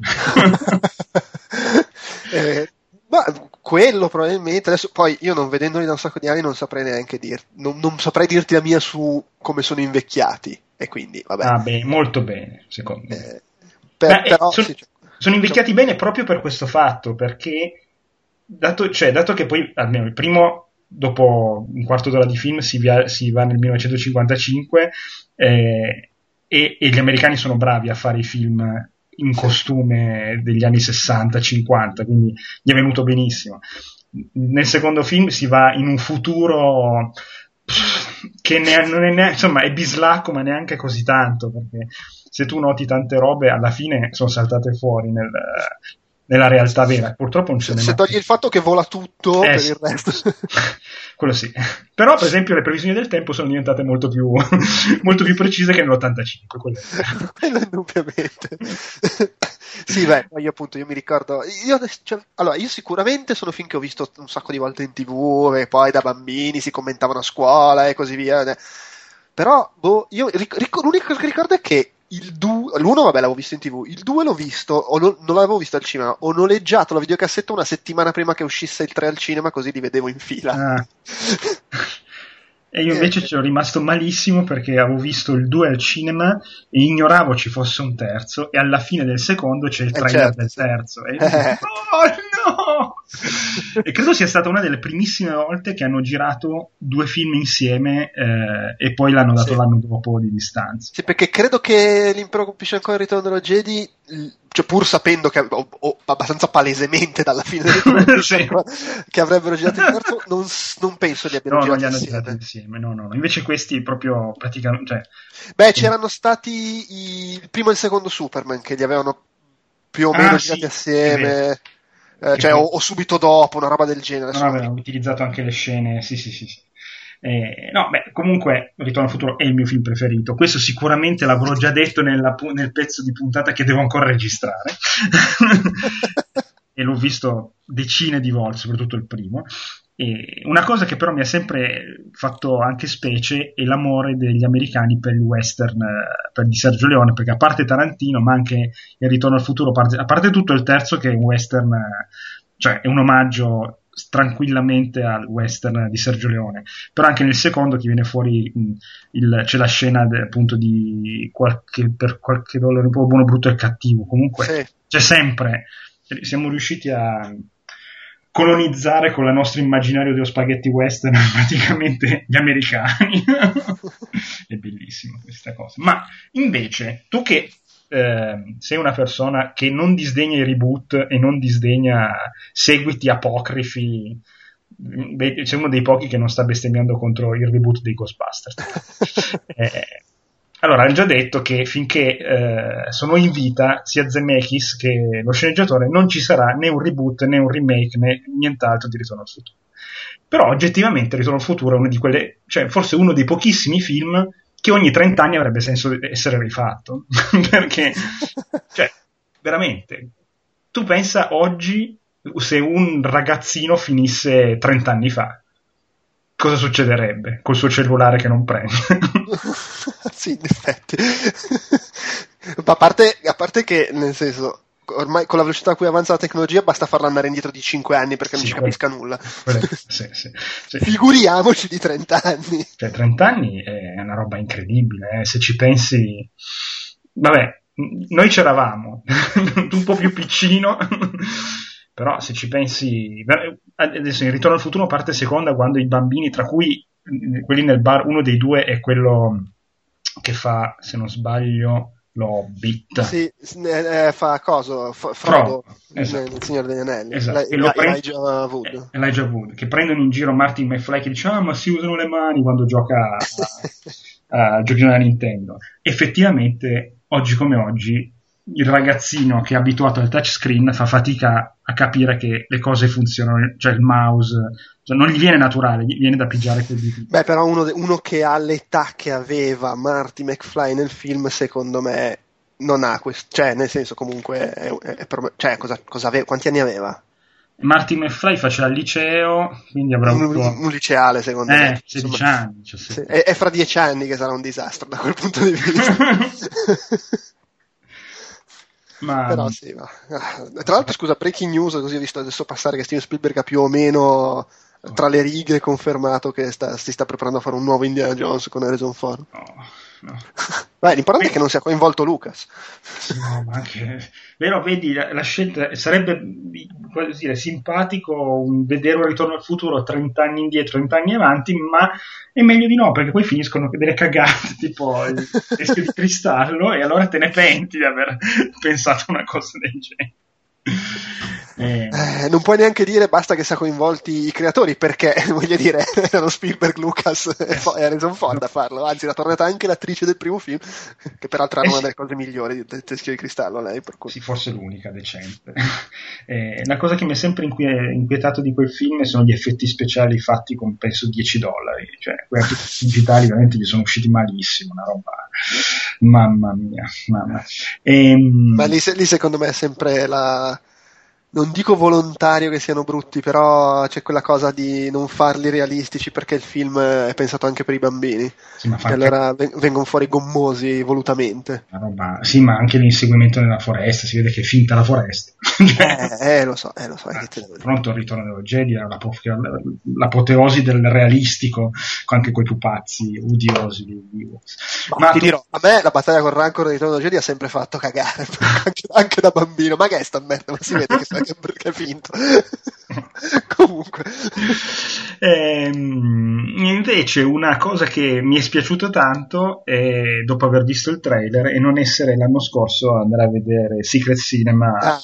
[SPEAKER 5] eh, ma quello probabilmente, adesso poi io non vedendoli da un sacco di anni non saprei neanche dirti, non, non saprei dirti la mia su come sono invecchiati e quindi vabbè.
[SPEAKER 1] Ah, bene, molto bene, secondo me. Eh, per, Beh, però, sono, sì, cioè, sono, invecchiati cioè... bene proprio per questo fatto, perché dato, cioè, dato che poi almeno il primo dopo un quarto d'ora di film si, via, si va nel 1955 eh, e, e, gli americani sono bravi a fare i film in costume degli anni 60-50, quindi gli è venuto benissimo. Nel secondo film si va in un futuro che ne, non è neanche, insomma è bislacco ma neanche così tanto perché se tu noti tante robe alla fine sono saltate fuori nel, nella realtà vera. Purtroppo non ce n'è
[SPEAKER 5] se togli il fatto che vola tutto eh, per il resto.
[SPEAKER 1] Quello sì. Però per esempio le previsioni del tempo sono diventate molto più, molto più precise che nell'85 quello,
[SPEAKER 5] quello indubbiamente. Sì, beh, io appunto io mi ricordo. Io, cioè, allora, io sicuramente sono film che ho visto un sacco di volte in tv e poi da bambini si commentavano a scuola e così via. Però, boh, io ric- l'unico che ricordo è che il 2, l'uno vabbè l'avevo visto in tv, il 2 l'ho visto, o no, non l'avevo visto al cinema, ho noleggiato la videocassetta una settimana prima che uscisse il 3 al cinema così li vedevo in fila. Ah.
[SPEAKER 1] E io invece ci ho rimasto malissimo perché avevo visto il 2 al cinema e ignoravo ci fosse un terzo e alla fine del secondo c'è il eh, trailer certo. del terzo. E eh. oh no! E credo sia stata una delle primissime volte che hanno girato due film insieme eh, e poi l'hanno dato sì. l'anno dopo di distanza.
[SPEAKER 5] Sì, perché credo che l'impero colpisce ancora il ritorno dello Jedi cioè pur sapendo che o, o, abbastanza palesemente dalla fine del sì. che avrebbero girato il terzo non, non penso di abbiano
[SPEAKER 1] no,
[SPEAKER 5] girato
[SPEAKER 1] non insieme. girato insieme no, no, no. invece questi proprio praticamente cioè...
[SPEAKER 5] beh c'erano stati i, il primo e il secondo Superman che li avevano più o meno ah, girati sì, assieme eh, cioè, o, o, subito dopo una roba del genere
[SPEAKER 1] no, avevano utilizzato anche le scene sì sì sì, sì. Eh, no, beh, comunque Ritorno al futuro è il mio film preferito. Questo sicuramente l'avrò già detto nella, nel pezzo di puntata che devo ancora registrare. e l'ho visto decine di volte, soprattutto il primo. E una cosa che però mi ha sempre fatto anche specie è l'amore degli americani per il western per di Sergio Leone, perché a parte Tarantino, ma anche il Ritorno al futuro, a parte tutto il terzo che è un western, cioè è un omaggio tranquillamente al western di Sergio Leone però anche nel secondo che viene fuori mh, il, c'è la scena de, appunto di qualche, per qualche dollaro un po' buono, brutto e cattivo comunque sì. c'è sempre siamo riusciti a colonizzare con il nostro immaginario dello spaghetti western praticamente gli americani è bellissimo questa cosa ma invece tu che eh, sei una persona che non disdegna i reboot e non disdegna seguiti apocrifi, sei uno dei pochi che non sta bestemmiando contro il reboot dei Ghostbusters. eh, allora, hanno già detto che finché eh, sono in vita sia Zemeckis che lo sceneggiatore non ci sarà né un reboot né un remake né nient'altro di Ritorno al futuro. Però oggettivamente Ritorno al futuro è uno di quelle, cioè forse uno dei pochissimi film che ogni 30 anni avrebbe senso essere rifatto. Perché, cioè, veramente, tu pensa oggi se un ragazzino finisse 30 anni fa, cosa succederebbe col suo cellulare che non prende?
[SPEAKER 5] sì, in effetti. a, parte, a parte che, nel senso, ormai con la velocità a cui avanza la tecnologia basta farla andare indietro di 5 anni perché non ci capisca nulla.
[SPEAKER 1] sì, sì, sì.
[SPEAKER 5] Figuriamoci di 30 anni.
[SPEAKER 1] Cioè, 30 anni è una roba incredibile, eh? se ci pensi... Vabbè, noi c'eravamo, un po' più piccino, però se ci pensi... Adesso in Ritorno al futuro parte seconda quando i bambini, tra cui quelli nel bar, uno dei due è quello che fa, se non sbaglio, l'Hobbit.
[SPEAKER 5] Sì, eh, fa coso, fa, Frodo, esatto. il Signore degli Anelli.
[SPEAKER 1] Esatto.
[SPEAKER 5] La, prend- Elijah Wood.
[SPEAKER 1] Eh, Elijah Wood, che prendono in giro Martin McFly che dice ah ma si usano le mani quando gioca a, a giochino da Nintendo. Effettivamente, oggi come oggi, il ragazzino che è abituato al touchscreen fa fatica a capire che le cose funzionano, cioè il mouse cioè, non gli viene naturale, gli viene da pigiare quel dito.
[SPEAKER 5] Beh, però uno, uno, che ha l'età che aveva Marty McFly nel film, secondo me, non ha questo. Cioè, nel senso, comunque, è, è, è, cioè, cosa, cosa aveva, quanti anni aveva?
[SPEAKER 1] Marty McFly faceva il liceo, quindi avrà
[SPEAKER 5] un, un, un liceale secondo
[SPEAKER 1] eh,
[SPEAKER 5] me.
[SPEAKER 1] 16 anni. Cioè,
[SPEAKER 5] sì. è, è, fra dieci anni che sarà un disastro da quel punto di vista. Ma... Però sì, ma... Tra l'altro, scusa, breaking news, così ho visto adesso passare che Steven Spielberg ha più o meno tra le righe confermato che sta, si sta preparando a fare un nuovo Indiana Jones con Harrison Ford.
[SPEAKER 1] No, no.
[SPEAKER 5] Beh, l'importante è che non sia coinvolto Lucas.
[SPEAKER 1] No, ma anche... Vero, vedi, la, la scelta sarebbe dire, simpatico vedere un ritorno al futuro 30 anni indietro, 30 anni avanti, ma è meglio di no, perché poi finiscono delle cagate, tipo il teschio di cristallo, e allora te ne penti di aver pensato una cosa del genere.
[SPEAKER 5] Eh. Eh, non puoi neanche dire basta che sia coinvolti i creatori perché voglio dire erano Spielberg, Lucas e Harrison Ford a farlo anzi era tornata anche l'attrice del primo film che peraltro era eh una delle cose migliori del Teschio di Cristallo lei per cui.
[SPEAKER 1] sì forse l'unica decente eh, la cosa che mi ha sempre inquietato di quel film sono gli effetti speciali fatti con penso 10 dollari cioè quelli digitali veramente gli sono usciti malissimo una roba mamma mia mamma.
[SPEAKER 5] E, ehm, ma lì, lì secondo me è sempre la non dico volontario che siano brutti, però c'è quella cosa di non farli realistici perché il film è pensato anche per i bambini. Sì, e allora che... vengono fuori gommosi volutamente.
[SPEAKER 1] Roba... Sì, ma anche l'inseguimento nella foresta, si vede che è finta la foresta.
[SPEAKER 5] eh, eh, lo so, eh, lo so. Eh,
[SPEAKER 1] pronto il ritorno dello Jedi l'apoteosi del realistico, anche quei pupazzi udiosi di, di
[SPEAKER 5] Ma, ma ti tu... dirò, a me la battaglia con Rancor del ritorno dello Jedi ha sempre fatto cagare, anche, anche, da bambino. Ma che è sta merda? Ma si vede che che, che è finto. Comunque.
[SPEAKER 1] Ehm, invece una cosa che mi è spiaciuta tanto è dopo aver visto il trailer e non essere l'anno scorso andare a vedere Secret Cinema ah.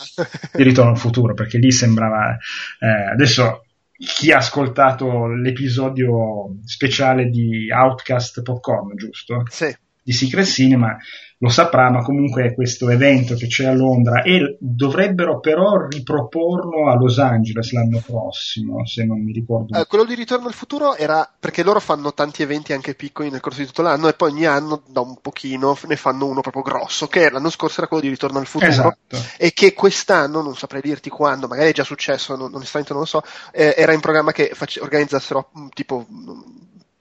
[SPEAKER 1] di Ritorno al Futuro, perché lì sembrava... Eh, adesso chi ha ascoltato l'episodio speciale di Outcast Popcorn, giusto?
[SPEAKER 5] Sì.
[SPEAKER 1] Di Secret Cinema lo saprà, ma comunque è questo evento che c'è a Londra e dovrebbero però riproporlo a Los Angeles l'anno prossimo, se non mi ricordo.
[SPEAKER 5] Eh, quello di Ritorno al futuro era perché loro fanno tanti eventi anche piccoli nel corso di tutto l'anno e poi ogni anno da un pochino ne fanno uno proprio grosso, che l'anno scorso era quello di Ritorno al futuro
[SPEAKER 1] esatto.
[SPEAKER 5] e che quest'anno, non saprei dirti quando, magari è già successo, non, onestamente non lo so, eh, era in programma che face- organizzassero mm, tipo mm,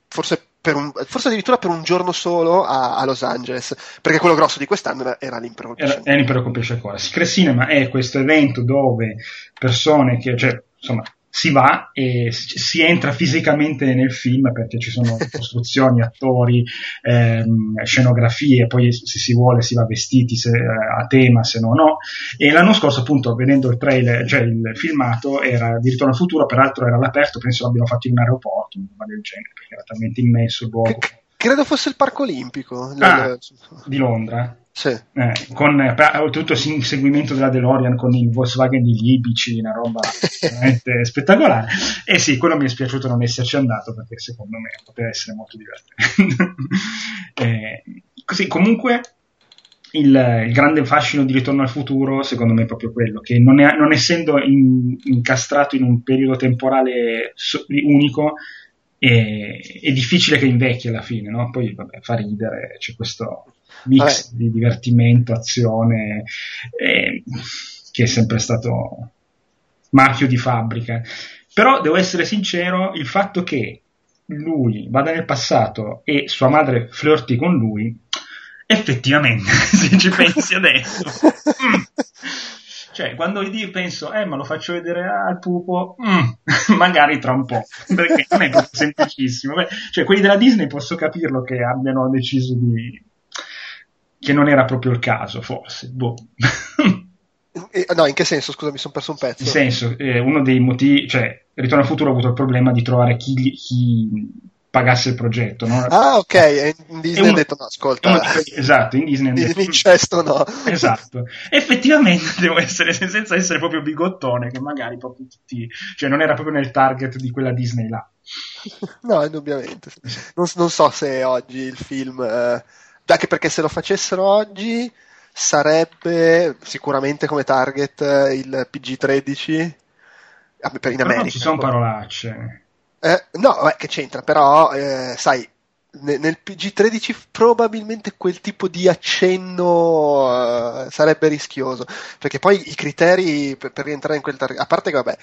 [SPEAKER 5] forse un, forse addirittura per un giorno solo a, a, Los Angeles, perché quello grosso di quest'anno era, era l'Impero
[SPEAKER 1] Era, era l'Impero Colpisce Cuore. Secret Cinema è questo evento dove persone che, cioè, insomma, si va e si entra fisicamente nel film perché ci sono costruzioni, attori, ehm, scenografie, poi se si vuole si va vestiti se, a tema, se no no. E l'anno scorso appunto vedendo il trailer, cioè il filmato era di Ritorno al Futuro, peraltro era all'aperto, penso l'abbiano fatto in un aeroporto, una del genere, perché era talmente immenso il luogo.
[SPEAKER 5] Credo fosse il Parco Olimpico
[SPEAKER 1] ah, di Londra.
[SPEAKER 5] Sì.
[SPEAKER 1] Eh, con oltretutto il inseguimento della DeLorean con il Volkswagen di libici, una roba veramente spettacolare. E sì, quello mi è spiaciuto non esserci andato perché secondo me poteva essere molto divertente. eh, così, comunque, il, il, grande fascino di Ritorno al futuro, secondo me, è proprio quello, che non, è, non essendo in, incastrato in un periodo temporale so, unico, è, è, difficile che invecchi alla fine, no? Poi vabbè, fa ridere, c'è questo mix Vabbè. di divertimento, azione, eh, che è sempre stato marchio di fabbrica. Però devo essere sincero, il fatto che lui vada nel passato e sua madre flirti con lui, effettivamente, se ci pensi adesso, mm, Cioè, quando penso, eh, ma lo faccio vedere al pupo, mm, magari tra un po', perché non è proprio semplicissimo. Beh, cioè, quelli della Disney posso capirlo che abbiano deciso di... che non era proprio il caso, forse. Boh.
[SPEAKER 5] no, in che senso? Scusa, mi sono perso un pezzo.
[SPEAKER 1] In senso, eh, uno dei motivi, cioè, Ritorno al futuro ha avuto il problema di trovare chi, chi pagasse il progetto. No?
[SPEAKER 5] Ah, ok, e in Disney ha detto no, ascolta.
[SPEAKER 1] Uno, esatto, in Disney
[SPEAKER 5] in incesto no.
[SPEAKER 1] Esatto. Effettivamente devo essere, senza essere proprio bigottone, che magari proprio tutti, cioè non era proprio nel target di quella Disney là.
[SPEAKER 5] No, indubbiamente. Non, non so se oggi il film, eh, anche perché se lo facessero oggi sarebbe sicuramente come target eh, il PG-13 per in America. Non
[SPEAKER 1] ci sono parolacce.
[SPEAKER 5] Eh, no, beh, che c'entra, però, eh, sai, nel, nel PG-13 probabilmente quel tipo di accenno uh, sarebbe rischioso, perché poi i criteri per, per rientrare in quel target, a parte che vabbè,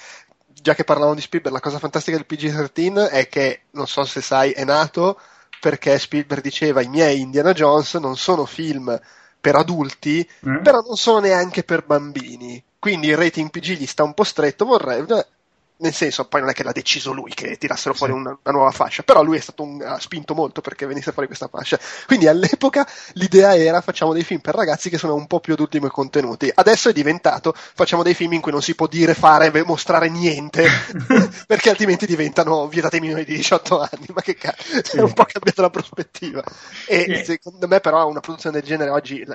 [SPEAKER 5] già che parlavamo di Spielberg, la cosa fantastica del PG-13 è che, non so se sai, è nato perché Spielberg diceva i miei Indiana Jones non sono film per adulti, mm. però non sono neanche per bambini. Quindi il rating PG gli sta un po' stretto, vorrei, nel senso, poi non è che l'ha deciso lui che tirassero fuori una, una, nuova fascia, però lui è stato un, ha spinto molto perché venisse fuori questa fascia. Quindi all'epoca l'idea era facciamo dei film per ragazzi che sono un po' più adulti come contenuti. Adesso è diventato facciamo dei film in cui non si può dire, fare, mostrare niente, perché altrimenti diventano vietate minori di 18 anni. Ma che cazzo, sì. è un po' cambiata la prospettiva. E sì. secondo me però una produzione del genere oggi,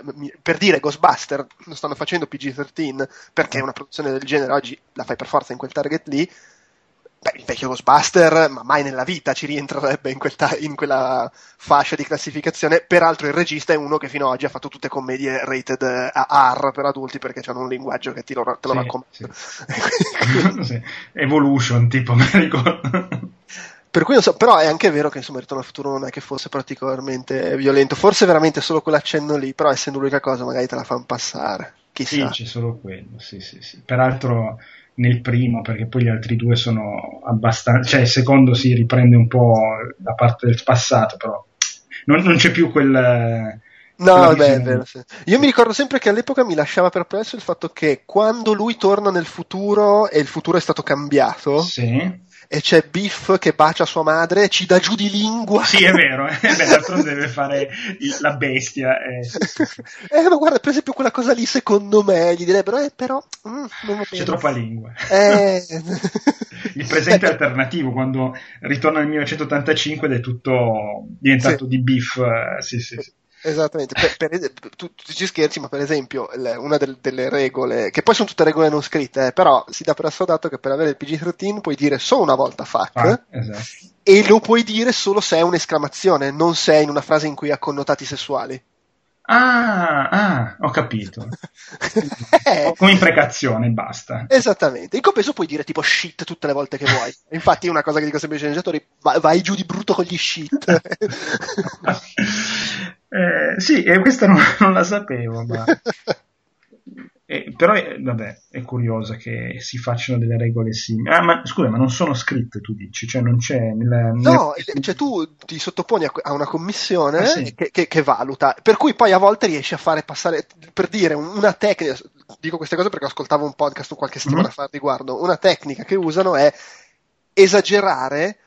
[SPEAKER 5] per dire Ghostbuster, lo stanno facendo PG-13, perché una produzione del genere oggi la fai per forza in quel target lì, Beh, il vecchio Ghostbuster, ma mai nella vita ci rientrerebbe in, quel ta- in, quella fascia di classificazione. Peraltro, il regista è uno che fino ad oggi ha fatto tutte commedie rated a R per adulti perché hanno un linguaggio che te lo, te lo sì, raccomando.
[SPEAKER 1] Sì. sì. Evolution, tipo, mi ricordo.
[SPEAKER 5] Per cui non so, però è anche vero che insomma Ritorno al futuro non è che fosse particolarmente violento, forse veramente solo quell'accenno lì, però essendo l'unica cosa magari te la fanno passare. Chissà.
[SPEAKER 1] Sì, c'è solo quello, sì, sì, sì. Peraltro nel primo, perché poi gli altri due sono abbastanza, cioè il secondo si riprende un po' la parte del passato, però non, non c'è più quel...
[SPEAKER 5] No, beh, sì. Io mi ricordo sempre che all'epoca mi lasciava perplesso il fatto che quando lui torna nel futuro e il futuro è stato cambiato,
[SPEAKER 1] sì
[SPEAKER 5] e c'è Biff che bacia sua madre e ci dà giù di lingua.
[SPEAKER 1] Sì, è vero, eh. Beh, d'altronde deve fare la bestia. Eh.
[SPEAKER 5] eh, ma guarda, per esempio quella cosa lì secondo me gli direbbero, eh, però... Mm,
[SPEAKER 1] C'è troppa lingua.
[SPEAKER 5] Eh.
[SPEAKER 1] il presente eh, alternativo, quando ritorna nel 1985 ed è tutto diventato sì. di Biff, eh, sì, sì, sì.
[SPEAKER 5] Esattamente, per, per, tu, tu, ci scherzi, ma per esempio una del, delle regole, che poi sono tutte regole non scritte, eh, però si dà per assodato che per avere il PG-13 puoi dire solo una volta fuck
[SPEAKER 1] ah, esatto.
[SPEAKER 5] e lo puoi dire solo se è un'esclamazione, non se è in una frase in cui ha connotati sessuali.
[SPEAKER 1] Ah, ah, ho capito. eh, Come imprecazione, basta.
[SPEAKER 5] Esattamente. In compenso puoi dire tipo shit tutte le volte che vuoi. Infatti, è una cosa che dico sempre ai sceneggiatori: vai, vai giù di brutto con gli shit.
[SPEAKER 1] eh, sì, e questa non, non la sapevo, ma. Eh, però è, vabbè, è curiosa che si facciano delle regole simili. Ah, ma scusa, ma non sono scritte, tu dici? Cioè non c'è... Nella,
[SPEAKER 5] no, nella... cioè tu ti sottoponi a, a una commissione ah, sì. che, che, che, valuta, per cui poi a volte riesci a fare passare, per dire, una tecnica, dico queste cose perché ascoltavo un podcast qualche settimana mm-hmm. fa riguardo, una tecnica che usano è esagerare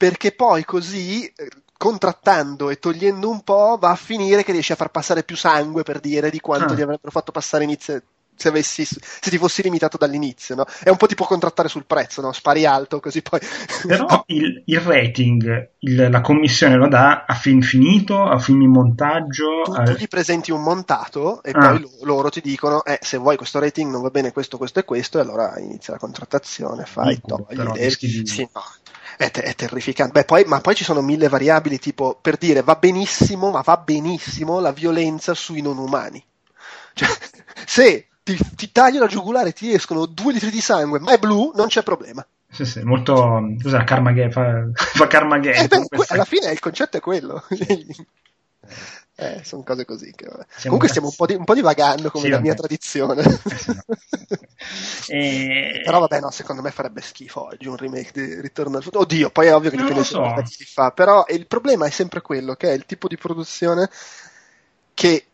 [SPEAKER 5] perché poi così eh, contrattando e togliendo un po' va a finire che riesci a far passare più sangue per dire di quanto ah. ti avrebbero fatto passare inizio se, avessi, se ti fossi limitato dall'inizio, no? È un po' tipo contrattare sul prezzo, no? Spari alto così poi...
[SPEAKER 1] Però il, il rating, il, la commissione lo dà a film finito, a film in montaggio...
[SPEAKER 5] Tu, a... tu gli presenti un montato e ah. poi loro ti dicono, eh, se vuoi questo rating non va bene questo, questo e questo, e allora inizia la contrattazione, fai,
[SPEAKER 1] togli, però,
[SPEAKER 5] sì, no. È, è, terrificante. Beh, poi, ma poi ci sono mille variabili, tipo per dire va benissimo, ma va benissimo la violenza sui non umani. Cioè, se ti, ti taglio la giugulare, ti escono due litri di sangue, ma è blu, non c'è problema.
[SPEAKER 1] Sì, sì, molto. Cos'è Carmageddon? Fa, fa Carmageddon.
[SPEAKER 5] Eh, beh, alla fine il concetto è quello. eh, sono cose così. Che, Comunque stiamo un po, di, un po' divagando come sì, la vabbè. mia tradizione.
[SPEAKER 1] e...
[SPEAKER 5] Però vabbè, no, secondo me farebbe schifo oggi un remake di Ritorno al futuro. Oddio, poi è ovvio che dipende
[SPEAKER 1] so. da
[SPEAKER 5] chi si fa. Però il problema è sempre quello, che è il tipo di produzione che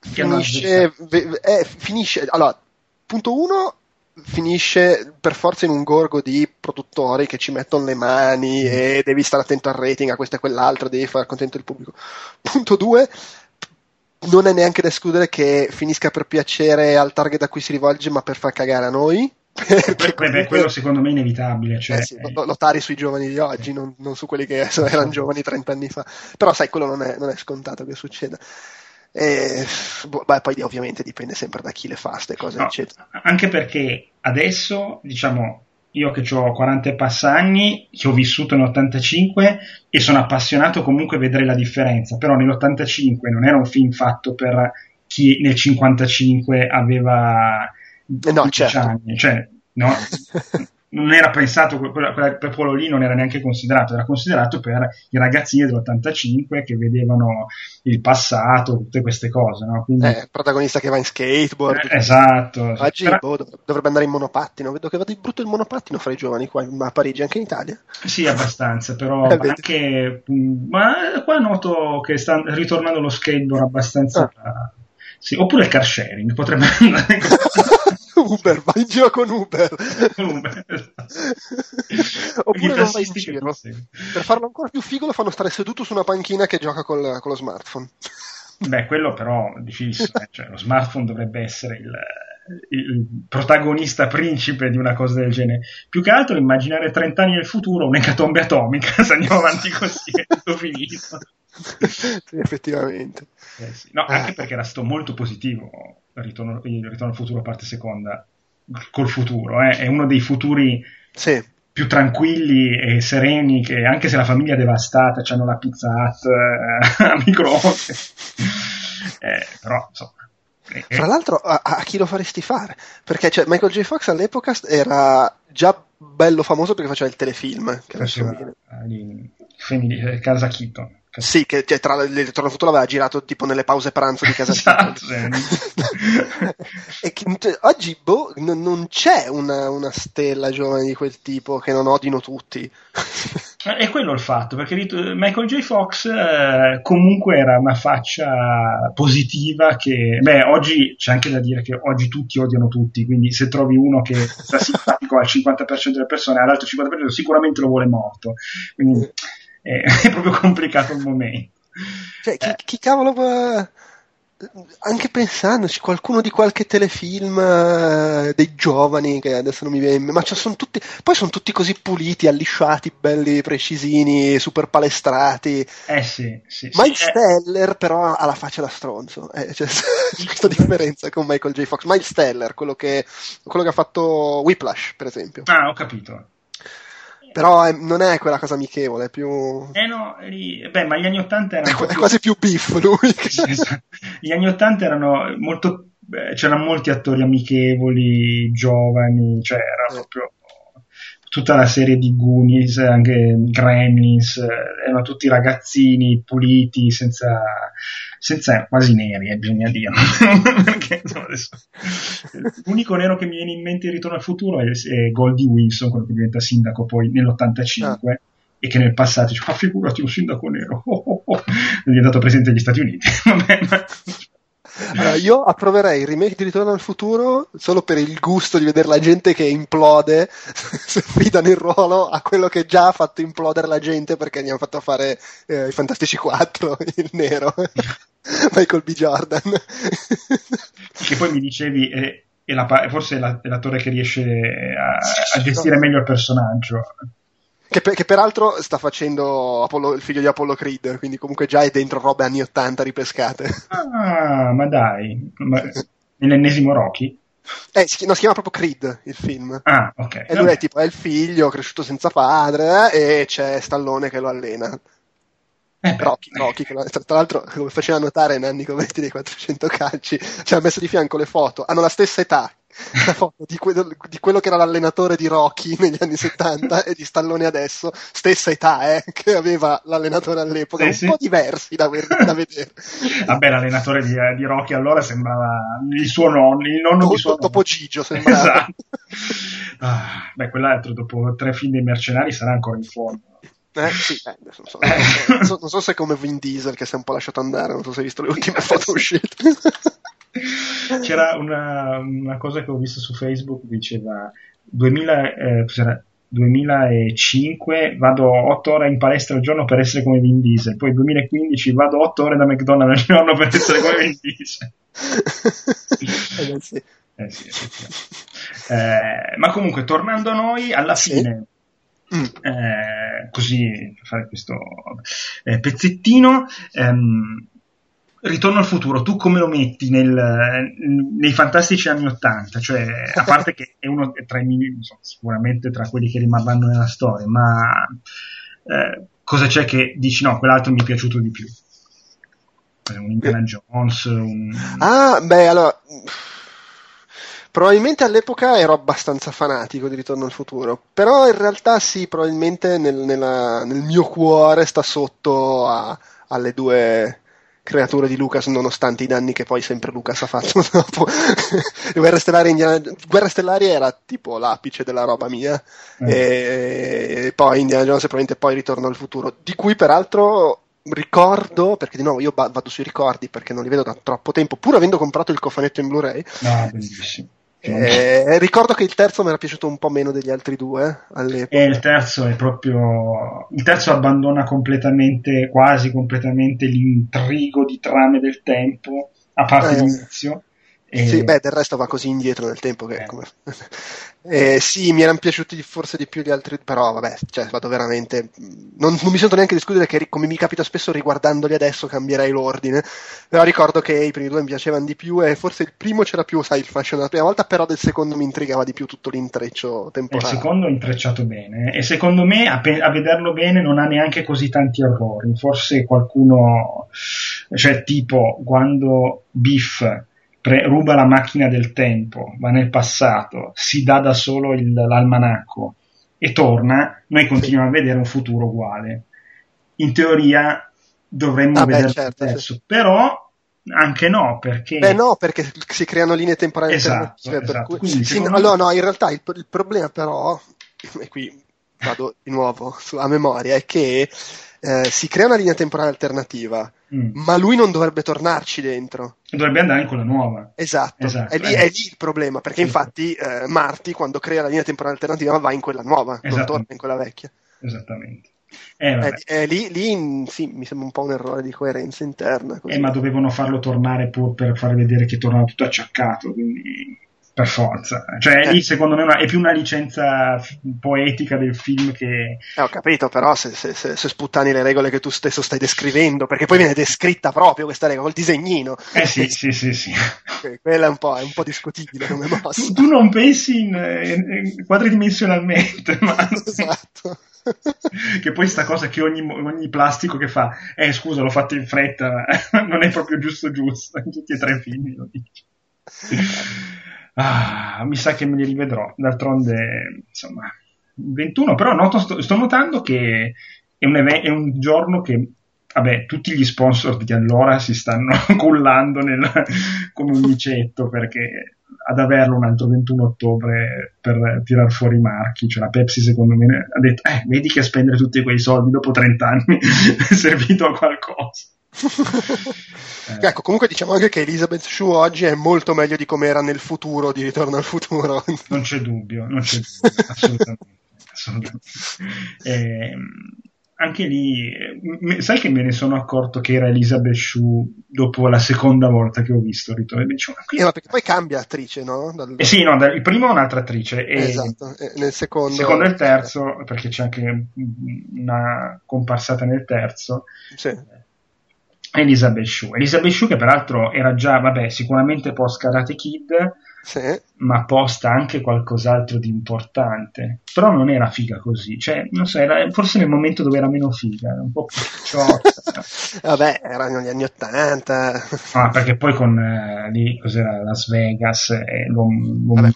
[SPEAKER 5] finisce, eh, finisce allora punto 1 finisce per forza in un gorgo di produttori che ci mettono le mani e devi stare attento al rating, a questo e quell'altro, devi fare contento il pubblico. Punto 2 non è neanche da escludere che finisca per piacere al target a cui si rivolge, ma per far cagare a noi.
[SPEAKER 1] Beh, beh, quello secondo me è inevitabile. Cioè...
[SPEAKER 5] Eh sì, notare sui giovani di oggi, non, non su quelli che erano giovani 30 anni fa. Però sai, quello non è, non è scontato che succeda. E, boh, beh, poi ovviamente dipende sempre da chi le fa queste cose, no, eccetera.
[SPEAKER 1] Anche perché adesso, diciamo, io che ho 40 e passa anni, che ho vissuto nell'85 e sono appassionato comunque a vedere la differenza, però nell'85 non era un film fatto per chi nel 55 aveva
[SPEAKER 5] no, certo.
[SPEAKER 1] anni, cioè, no? non era pensato, quel popolo lì non era neanche considerato, era considerato per i ragazzini dell'85 che vedevano il passato, tutte queste cose. No?
[SPEAKER 5] Quindi... Eh, protagonista che va in skateboard.
[SPEAKER 1] Eh, esatto.
[SPEAKER 5] Oggi Però... boh, dovrebbe andare in monopattino, vedo che va di brutto il monopattino fra i giovani qua a Parigi, anche in Italia.
[SPEAKER 1] Sì, abbastanza, però eh, anche... Ma qua noto che sta ritornando lo skateboard abbastanza... Ah. Sì, oppure il car sharing, potrebbe andare...
[SPEAKER 5] Uber, vai in giro con Uber. Uber. Oppure non vai in giro. Per farlo ancora più figo lo fanno stare seduto su una panchina che gioca col, con lo smartphone.
[SPEAKER 1] Beh, quello però è difficile, cioè, lo smartphone dovrebbe essere il, il, protagonista principe di una cosa del genere. Più che altro immaginare 30 anni nel futuro un'ecatombe atomica, se andiamo avanti così è tutto finito.
[SPEAKER 5] sì, effettivamente.
[SPEAKER 1] Eh sì. No, anche perché era stato molto positivo il ritorno, il ritorno al futuro parte seconda col futuro, eh? è uno dei futuri
[SPEAKER 5] sì.
[SPEAKER 1] più tranquilli e sereni che anche se la famiglia è devastata, hanno la pizza hut eh, a microonde, eh, però insomma
[SPEAKER 5] eh, eh. fra l'altro, a, a, chi lo faresti fare? Perché cioè, Michael J. Fox all'epoca era già bello famoso perché faceva il telefilm. Che
[SPEAKER 1] faceva eh, Casa Keaton.
[SPEAKER 5] Sì, che cioè, tra ritorno futuro l'aveva girato tipo nelle pause pranzo di casa esatto, e che, cioè, oggi boh, n- non c'è una, una, stella giovane di quel tipo che non odino tutti.
[SPEAKER 1] È quello il fatto, perché Michael J. Fox eh, comunque era una faccia positiva che, beh, oggi c'è anche da dire che oggi tutti odiano tutti, quindi se trovi uno che sta simpatico al 50% delle persone, all'altro 50% sicuramente lo vuole morto. Quindi è, è proprio complicato il momento.
[SPEAKER 5] Cioè, chi, chi cavolo va anche pensandoci, qualcuno di qualche telefilm uh, dei giovani che adesso non mi viene in mente, ma cioè sono tutti, poi sono tutti così puliti, allisciati, belli, precisini, super palestrati.
[SPEAKER 1] Eh sì, sì.
[SPEAKER 5] Miles
[SPEAKER 1] sì,
[SPEAKER 5] Teller eh. però ha la faccia da stronzo, eh, cioè, c'è questa differenza con Michael J. Fox. Miles Teller, quello che, quello che ha fatto Whiplash, per esempio.
[SPEAKER 1] Ah, ho capito
[SPEAKER 5] però è, non è quella cosa amichevole, è più...
[SPEAKER 1] Eh no, beh, ma gli anni 80 erano...
[SPEAKER 5] È, più... quasi più biff lui.
[SPEAKER 1] Gli anni 80 erano molto... c'erano molti attori amichevoli, giovani, cioè era proprio tutta la serie di Goonies, anche Gremlins, erano tutti ragazzini puliti, senza, senza quasi neri, eh, bisogna dire. Perché, insomma, adesso, l'unico nero che mi viene in mente in Ritorno al futuro è, è Goldie Wilson, quello che diventa sindaco poi nell'85. Ah. E che nel passato dice: Ma figurati un sindaco nero, oh, oh, oh. è diventato presidente degli Stati Uniti. Vabbè, ma...
[SPEAKER 5] Allora, io approverei il remake di Ritorno al futuro solo per il gusto di vedere la gente che implode, si fida nel ruolo a quello che già ha fatto implodere la gente perché gli hanno fatto fare eh, i Fantastici 4, il nero, Michael B. Jordan.
[SPEAKER 1] che poi mi dicevi, è, è la, forse è, la, è, l'attore che riesce a, a gestire meglio il personaggio.
[SPEAKER 5] Che, per, che, peraltro sta facendo Apollo, il figlio di Apollo Creed, quindi comunque già è dentro robe anni 80 ripescate.
[SPEAKER 1] Ah, ma dai, ma, nell'ennesimo Rocky?
[SPEAKER 5] Eh, si, no, si chiama proprio Creed il film.
[SPEAKER 1] Ah, ok.
[SPEAKER 5] E lui è tipo, è il figlio cresciuto senza padre eh, e c'è Stallone che lo allena. Eh, Rocky, Rocky che, tra l'altro, come faceva notare Nanni Covetti dei 400 calci, ci ha messo di fianco le foto, hanno la stessa età, la foto di quello, di quello, che era l'allenatore di Rocky negli anni 70 e di Stallone adesso, stessa età eh, che aveva l'allenatore all'epoca, sì, un sì. po' diversi da, da vedere.
[SPEAKER 1] Vabbè, l'allenatore di, di, Rocky allora sembrava il suo nonno, il nonno
[SPEAKER 5] dopo,
[SPEAKER 1] di suo
[SPEAKER 5] dopo Gigio sembrava.
[SPEAKER 1] Esatto. Ah, beh, quell'altro dopo tre film dei mercenari sarà ancora in forma.
[SPEAKER 5] Eh, sì, eh, non, so, non, so, non, so, se è come Vin Diesel che si è un po' lasciato andare, non so se hai visto le ultime foto uscite.
[SPEAKER 1] c'era una, una, cosa che ho visto su Facebook, diceva 2000, eh, 2005 vado 8 ore in palestra al giorno per essere come Vin Diesel, poi 2015 vado 8 ore da McDonald's al giorno per essere come Vin Diesel. eh, sì. Eh, sì, eh, ma comunque, tornando a noi, alla sì. fine, mm. eh, così per fare questo eh, pezzettino, ehm, Ritorno al futuro, tu come lo metti nel, nei fantastici anni Ottanta? Cioè, a parte che è uno tra i migliori, sicuramente tra quelli che rimarranno nella storia, ma eh, cosa c'è che dici no, quell'altro mi è piaciuto di più? Un Indiana Jones, un...
[SPEAKER 5] Ah, beh, allora... Probabilmente all'epoca ero abbastanza fanatico di Ritorno al futuro, però in realtà sì, probabilmente nel, nella, nel mio cuore sta sotto a, alle due creature di Lucas nonostante i danni che poi sempre Lucas ha fatto dopo. Guerre Stellari, Indiana... Guerre Stellari era tipo l'apice della roba mia. Mm. e... poi Indiana Jones e probabilmente poi Ritorno al futuro di cui peraltro ricordo perché di nuovo io vado sui ricordi perché non li vedo da troppo tempo pur avendo comprato il cofanetto in Blu-ray.
[SPEAKER 1] No, bellissimo
[SPEAKER 5] eh, ricordo che il terzo mi era piaciuto un po' meno degli altri due all'epoca.
[SPEAKER 1] E il terzo è proprio. Il terzo abbandona completamente, quasi completamente l'intrigo di trame del tempo, a parte eh, l'inizio.
[SPEAKER 5] E... Sì, beh, del resto va così indietro nel tempo che. Eh. Come... Eh, sì, mi erano piaciuti forse di più gli altri, però vabbè, cioè, vado veramente. Non, non mi sento neanche discutere che, come mi capita spesso, riguardandoli adesso cambierei l'ordine. Però ricordo che i primi due mi piacevano di più e forse il primo c'era più, sai, il fashion della prima volta, però del secondo mi intrigava di più tutto l'intreccio temporale.
[SPEAKER 1] Il secondo è intrecciato bene e secondo me a, pe- a vederlo bene non ha neanche così tanti errori. Forse qualcuno, cioè tipo quando Biff pre- ruba la macchina del tempo, va nel passato, si dà da solo il, l'almanacco e torna, noi continuiamo a vedere un futuro uguale. In teoria dovremmo ah, vedere certo, stesso, sì. però anche no, perché...
[SPEAKER 5] Beh no, perché si creano linee temporali
[SPEAKER 1] esatto, esatto. Cui...
[SPEAKER 5] Sì, no, no, no, in realtà il, il problema però, e qui vado di nuovo a memoria, è che eh, si crea una linea temporale alternativa, mm. ma lui non dovrebbe tornarci dentro.
[SPEAKER 1] Dovrebbe andare in quella nuova.
[SPEAKER 5] Esatto, esatto. È, lì, eh. è, lì, il problema, perché sì. infatti eh, Marty quando crea la linea temporale alternativa va in quella nuova, non torna in quella vecchia.
[SPEAKER 1] Esattamente.
[SPEAKER 5] Eh, eh, lì, lì sì, mi sembra un po' un errore di coerenza interna.
[SPEAKER 1] Eh, ma dovevano farlo tornare pur per far vedere che tornava tutto acciaccato, quindi per forza. Cioè, eh. lì secondo me è più una licenza f- poetica del film che.
[SPEAKER 5] Eh, ho capito, però se, se, se, se, sputtani le regole che tu stesso stai descrivendo, perché poi viene descritta proprio questa regola, col disegnino.
[SPEAKER 1] Eh sì, sì, sì, sì.
[SPEAKER 5] Quella è un po', è un po' discutibile come mossa.
[SPEAKER 1] Tu, tu non pensi in, in, in quadridimensionalmente, ma. esatto. che poi sta cosa che ogni, ogni, plastico che fa, eh scusa, l'ho fatto in fretta, non è proprio giusto giusto, in tutti e tre i film lo dice. Ah, mi sa che me li rivedrò. D'altronde, insomma, 21, però noto, sto, sto notando che è un, è un, giorno che, vabbè, tutti gli sponsor di allora si stanno cullando nel, come un micetto perché ad averlo un altro 21 ottobre per tirar fuori i marchi, cioè la Pepsi secondo me ha detto, eh, vedi che spendere tutti quei soldi dopo 30 anni è servito a qualcosa
[SPEAKER 5] eh. Ecco, comunque diciamo anche che Elizabeth Shue oggi è molto meglio di come era nel futuro di Ritorno al futuro.
[SPEAKER 1] Non c'è dubbio, non c'è dubbio, assolutamente. assolutamente. Eh, anche lì, sai che me ne sono accorto che era Elizabeth Shue dopo la seconda volta che ho visto Ritorno?
[SPEAKER 5] Dicevo, eh, ma perché poi cambia attrice, no?
[SPEAKER 1] Dal... Eh sì, no, dal, il primo è un'altra attrice. E
[SPEAKER 5] esatto, e nel secondo...
[SPEAKER 1] Secondo e il terzo, perché c'è anche una comparsata nel terzo.
[SPEAKER 5] Sì
[SPEAKER 1] Elizabeth Shue. Elizabeth Shue che peraltro era già, vabbè, sicuramente post Karate Kid,
[SPEAKER 5] sì.
[SPEAKER 1] ma posta anche qualcos'altro di importante. Però non era figa così, cioè, non so, era forse nel momento dove era meno figa, un po' più ciotta.
[SPEAKER 5] vabbè, erano gli anni Ottanta.
[SPEAKER 1] ah, perché poi con eh, lì, cos'era, Las Vegas e l'uomo vabbè,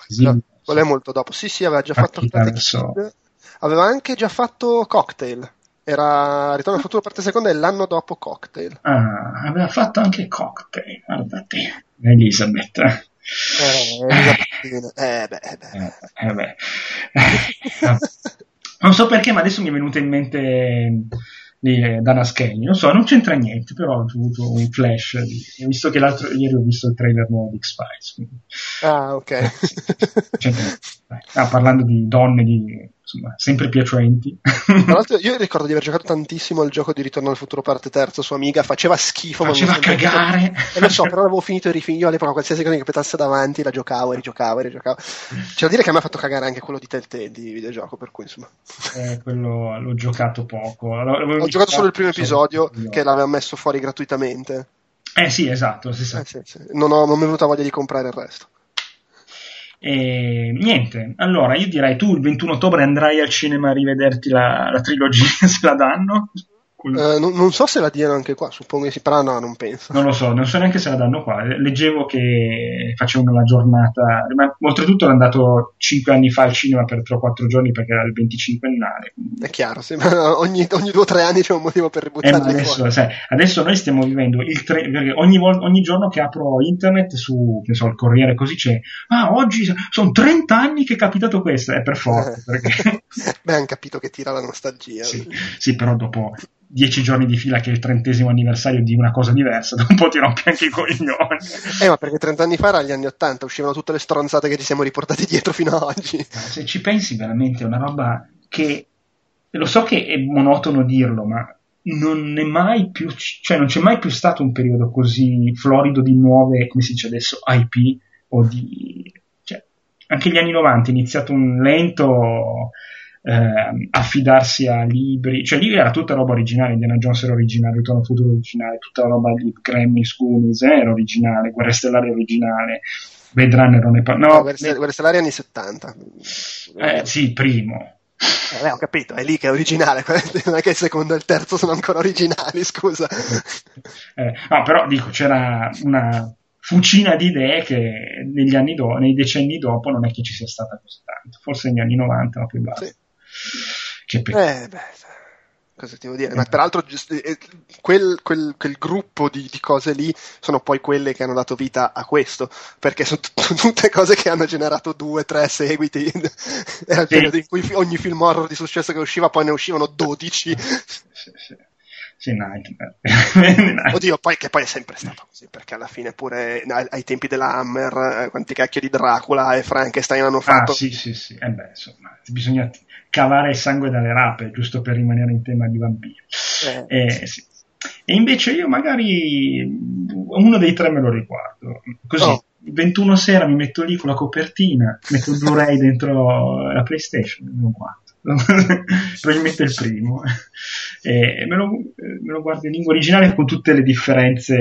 [SPEAKER 5] quello è molto dopo. Sì, sì, aveva già fatto Karate. Kid. Aveva anche già fatto Cocktail. Era Ritorno al futuro parte seconda e l'anno dopo Cocktail.
[SPEAKER 1] Ah, aveva fatto anche Cocktail, guarda te. Elisabeth.
[SPEAKER 5] Eh, eh, beh, eh, beh.
[SPEAKER 1] Eh, beh. non so perché, ma adesso mi è venuta in mente di Dana Scanny. Non so, non c'entra niente, però ho avuto un flash. Di, visto che l'altro ieri ho visto il trailer nuovo di X-Files. Quindi...
[SPEAKER 5] Ah, ok.
[SPEAKER 1] Ah, parlando di donne di insomma, sempre piacenti.
[SPEAKER 5] Tra l'altro, io ricordo di aver giocato tantissimo al gioco di Ritorno al futuro parte terza su Amiga, faceva schifo,
[SPEAKER 1] faceva
[SPEAKER 5] ma
[SPEAKER 1] cagare.
[SPEAKER 5] E lo so, però l'avevo finito e rifinito. Io all'epoca qualsiasi cosa che capitasse davanti la giocavo e rigiocavo e rigiocavo. C'è da dire che a me ha fatto cagare anche quello di Telltale di videogioco, per cui insomma.
[SPEAKER 1] Eh, quello l'ho giocato poco.
[SPEAKER 5] L'avevo Ho giocato solo il primo episodio che l'aveva messo fuori gratuitamente.
[SPEAKER 1] Eh sì, esatto.
[SPEAKER 5] Eh, sì, sì. Non, ho, non mi è venuta voglia di comprare il resto.
[SPEAKER 1] E niente, allora io direi tu il 21 ottobre andrai al cinema a rivederti la, la trilogia se la danno.
[SPEAKER 5] Uh, non, non, so se la diano anche qua, suppongo che sì, però no, non penso.
[SPEAKER 1] Non lo so, non so neanche se la danno qua. Leggevo che facevano la giornata, ma oltretutto era andato 5 anni fa al cinema per 3 o 4 giorni perché era il 25 annale.
[SPEAKER 5] È chiaro, sì, ogni, ogni 2 o 3 anni c'è un motivo per
[SPEAKER 1] ributtare eh, adesso, sai, adesso noi stiamo vivendo il tre, perché ogni, vol- ogni giorno che apro internet su, che so, il Corriere così c'è, ah, oggi sono 30 anni che è capitato questo, è per forza. Perché...
[SPEAKER 5] Beh, hanno capito che tira la nostalgia.
[SPEAKER 1] Sì, sì però dopo dieci giorni di fila che è il trentesimo anniversario di una cosa diversa, dopo un po' ti rompi anche i coglioni.
[SPEAKER 5] Eh, ma perché 30 anni fa era gli anni 80, uscivano tutte le stronzate che ci siamo riportati dietro fino ad oggi.
[SPEAKER 1] Se ci pensi veramente è una roba che lo so che è monotono dirlo, ma non è mai più, cioè non c'è mai più stato un periodo così florido di nuove, come si dice adesso, IP o di cioè, anche gli anni 90 è iniziato un lento eh, affidarsi a libri, cioè lì era tutta roba originale, Indiana Jones era originale, Ritorno al futuro originale, tutta la roba di Gremlins, Goonies era originale, Guerre Stellari originale, Blade Runner non è pa- no,
[SPEAKER 5] Guerre Stellari anni 70.
[SPEAKER 1] Eh, sì, primo.
[SPEAKER 5] Eh, ho capito, è lì che è originale, non è che il secondo e il terzo sono ancora originali, scusa.
[SPEAKER 1] Eh, no, però dico, c'era una fucina di idee che negli anni do- nei decenni dopo non è che ci sia stata così tanto, forse negli anni 90, ma poi basta. Sì. Che peccato.
[SPEAKER 5] Eh, beh, cosa ti devo dire? Ma peraltro eh, quel, quel, quel gruppo di, di, cose lì sono poi quelle che hanno dato vita a questo, perché sono t- tutte cose che hanno generato due, tre seguiti. Era il sì. periodo in cui ogni film horror di successo che usciva poi ne uscivano 12. Sì,
[SPEAKER 1] sì. Sì, Nightmare.
[SPEAKER 5] Oddio, poi, che poi è sempre stato così, perché alla fine pure ai, ai tempi della Hammer, eh, quanti cacchio di Dracula e Frankenstein hanno fatto.
[SPEAKER 1] Ah, sì, sì, sì. Eh beh, insomma, bisogna cavare il sangue dalle rape, giusto per rimanere in tema di vampiri. Eh. Eh, sì. E invece io magari uno dei tre me lo riguardo. Così, oh. 21 sera mi metto lì con la copertina, metto il Blu-ray dentro la PlayStation guardo. Probabilmente il primo. E me, lo, me lo guardo in lingua originale con tutte le differenze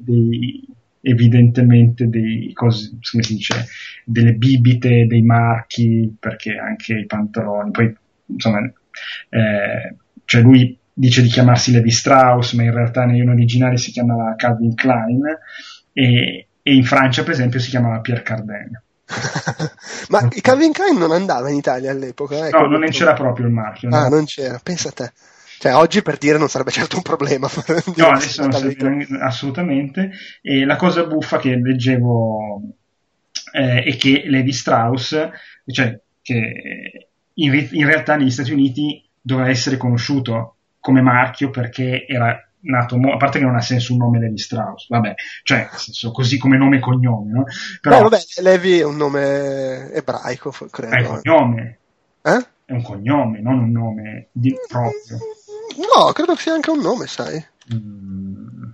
[SPEAKER 1] dei, evidentemente dei cose, dice, delle bibite, dei marchi, perché anche i pantaloni, poi insomma, eh, cioè lui dice di chiamarsi Levi Strauss, ma in realtà negli originali si chiamava Calvin Klein e, e in Francia per esempio si chiamava Pierre Cardin.
[SPEAKER 5] Ma Calvin Klein non andava in Italia all'epoca?
[SPEAKER 1] Eh, no, non c'era proprio il marchio.
[SPEAKER 5] Ah, no? non c'era, pensa a te. Cioè, oggi per dire non sarebbe certo un problema.
[SPEAKER 1] No, adesso non sarebbe assolutamente. E la cosa buffa che leggevo eh, è che Levi Strauss, cioè che in, in realtà negli Stati Uniti doveva essere conosciuto come marchio perché era nato, a parte che non ha senso un nome Levi Strauss, vabbè, cioè, senso, così come nome e cognome, no?
[SPEAKER 5] Però, Beh, vabbè, Levi è un nome ebraico, credo.
[SPEAKER 1] È un cognome. Eh? È un cognome, non un nome di proprio.
[SPEAKER 5] No, credo che sia anche un nome, sai. Mm.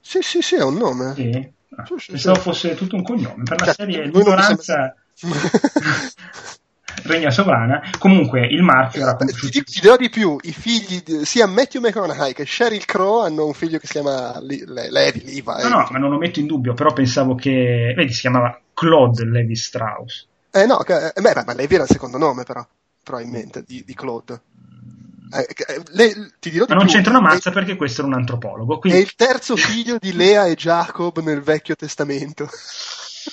[SPEAKER 5] Sì, sì, sì, è un nome.
[SPEAKER 1] Sì. Ah, sì, sì, pensavo sì. fosse tutto un cognome. Per la cioè, serie l'ignoranza regna sovrana. Comunque il marchio era
[SPEAKER 5] conosciuto. Ti, ti dirò di più: i figli di, sia Matthew McConaughey che Sheryl Crow hanno un figlio che si chiama Levi, Levi.
[SPEAKER 1] No, no, ma non lo metto in dubbio. Però pensavo che. Vedi, si chiamava Claude Levi Strauss.
[SPEAKER 5] Eh no, che, eh, beh, ma Levi era il secondo nome, però, probabilmente, di, di Claude. Eh, eh, le, ti dirò
[SPEAKER 1] Ma non più, c'entra una mazza è, perché questo era un antropologo. Quindi...
[SPEAKER 5] È il terzo figlio di Lea e Jacob nel Vecchio Testamento.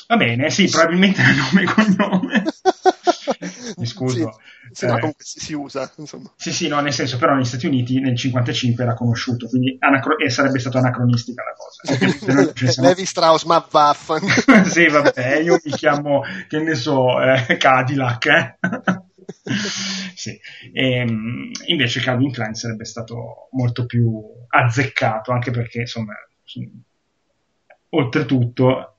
[SPEAKER 1] Va bene, sì, probabilmente è nome e cognome. Mi scuso.
[SPEAKER 5] Sì, sì, eh, no, si, usa, insomma.
[SPEAKER 1] Sì, sì, no, nel senso, però negli Stati Uniti nel 55 era conosciuto, quindi anacro- e sarebbe stata anacronistica la
[SPEAKER 5] cosa. Levi Strauss, ma vaffan.
[SPEAKER 1] sì, vabbè, io mi chiamo, che ne so, eh, Cadillac, eh. sì. E, ehm, invece Calvin Klein sarebbe stato molto più azzeccato, anche perché, insomma, oltretutto,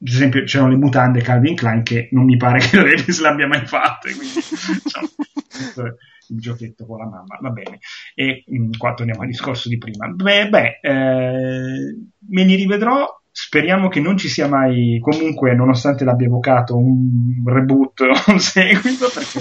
[SPEAKER 1] ad esempio, c'erano le mutande Calvin Klein che non mi pare che Davis l'abbia mai fatte, quindi, diciamo, il giochetto con la mamma, va bene. E mh, qua torniamo al discorso di prima. Beh, beh eh, me li rivedrò Speriamo che non ci sia mai, comunque, nonostante l'abbia evocato, un reboot o un seguito, perché,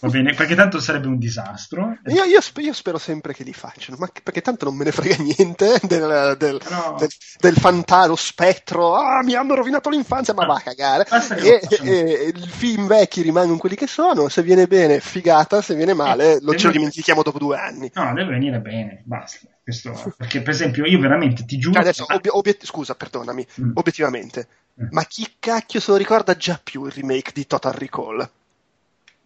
[SPEAKER 1] va bene, perché tanto sarebbe un disastro.
[SPEAKER 5] Io, io, io, spero sempre che li facciano, ma perché tanto non me ne frega niente del, del, no. del, del fantasma, spettro, ah, mi hanno rovinato l'infanzia, ma va a cagare. E, e, i film vecchi rimangono quelli che sono, se viene bene, figata, se viene male, eh, lo ce lo dimentichiamo dopo due anni.
[SPEAKER 1] No, deve venire bene, basta. Questo, perché, per esempio, io veramente ti giuro.
[SPEAKER 5] Adesso, obi- obiet- scusa, perdonami, mm. obiettivamente, mm. ma chi cacchio se lo ricorda già più il remake di Total Recall?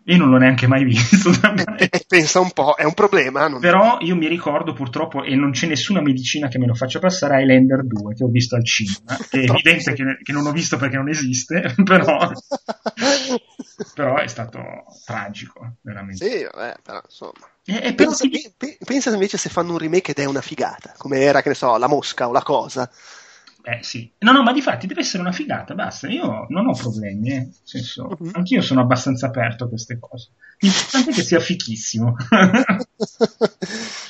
[SPEAKER 1] Io non l'ho neanche mai visto.
[SPEAKER 5] E, e pensa un po', è un problema.
[SPEAKER 1] Però io mi ricordo purtroppo, e non c'è nessuna medicina che me lo faccia passare, Highlander 2, che ho visto al cinema. È evidente che, che, non ho visto perché non esiste, però, però è stato tragico, veramente.
[SPEAKER 5] Sì, vabbè, però insomma. E, e pensa, ti... pensa invece se fanno un remake ed è una figata, come era, che ne so, La Mosca o La Cosa.
[SPEAKER 1] Eh sì, no, no, ma di fatti deve essere una figata, basta. Io non ho problemi, eh. Nel senso, uh-huh. anch'io sono abbastanza aperto a queste cose. L'importante è che sia fichissimo.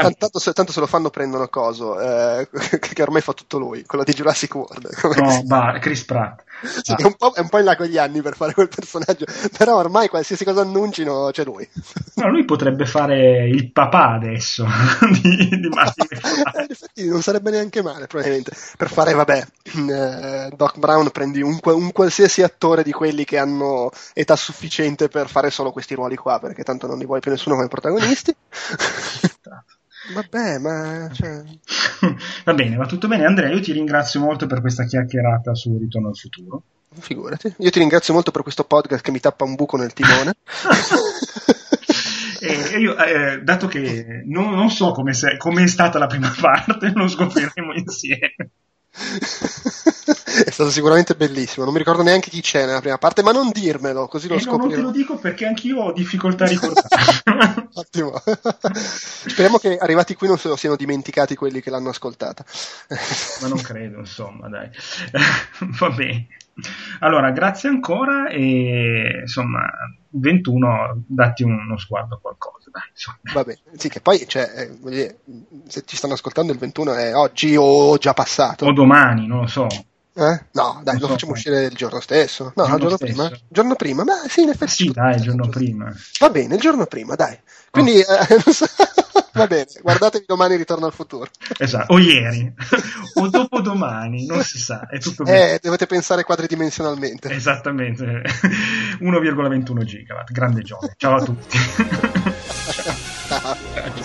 [SPEAKER 5] Tanto se, tanto se, lo fanno prendono coso, eh, che ormai fa tutto lui, quello di Jurassic World.
[SPEAKER 1] No, bah, Chris Pratt.
[SPEAKER 5] Sì, ah. è, un è, un po', in là con gli anni per fare quel personaggio, però ormai qualsiasi cosa annuncino c'è lui.
[SPEAKER 1] No, lui potrebbe fare il papà adesso di, di Martin
[SPEAKER 5] eh, non sarebbe neanche male, probabilmente. Per fare, vabbè, eh, Doc Brown prendi un, un qualsiasi attore di quelli che hanno età sufficiente per fare solo questi ruoli qua, perché tanto non li vuole più nessuno come protagonisti. Vabbè, ma... Cioè...
[SPEAKER 1] Va bene, va tutto bene. Andrea, io ti ringrazio molto per questa chiacchierata su Ritorno al futuro.
[SPEAKER 5] Figurati. Io ti ringrazio molto per questo podcast che mi tappa un buco nel timone.
[SPEAKER 1] e io, eh, dato che non, non so come, è stata la prima parte, lo scopriremo insieme.
[SPEAKER 5] è stato sicuramente bellissimo. Non mi ricordo neanche chi c'è nella prima parte, ma non dirmelo, così lo eh scoprirò.
[SPEAKER 1] No, non te lo dico perché anch'io ho difficoltà a ricordare.
[SPEAKER 5] Ottimo. Speriamo che arrivati qui non se lo siano dimenticati quelli che l'hanno ascoltata.
[SPEAKER 1] ma non credo, insomma, dai. Va bene. Allora, grazie ancora e insomma, 21, datti uno sguardo a qualcosa. Dai,
[SPEAKER 5] Va bene, sì, che poi cioè, eh, se ci stanno ascoltando il 21 è oggi o già passato.
[SPEAKER 1] O domani, non lo so.
[SPEAKER 5] Eh? No, dai, lo so, facciamo poi. uscire il giorno stesso. No, il giorno, prima. Giorno prima, ma sì, in effetti.
[SPEAKER 1] Sì, dai, il giorno prima.
[SPEAKER 5] Va bene, il giorno prima, dai. Quindi, oh. eh, va bene, guardatevi domani Ritorno al futuro.
[SPEAKER 1] Esatto, o ieri, o dopodomani, non si sa, è tutto bene.
[SPEAKER 5] Eh, dovete pensare quadridimensionalmente.
[SPEAKER 1] Esattamente, 1,21 gigawatt, grande gioco. Ciao a tutti. Ciao.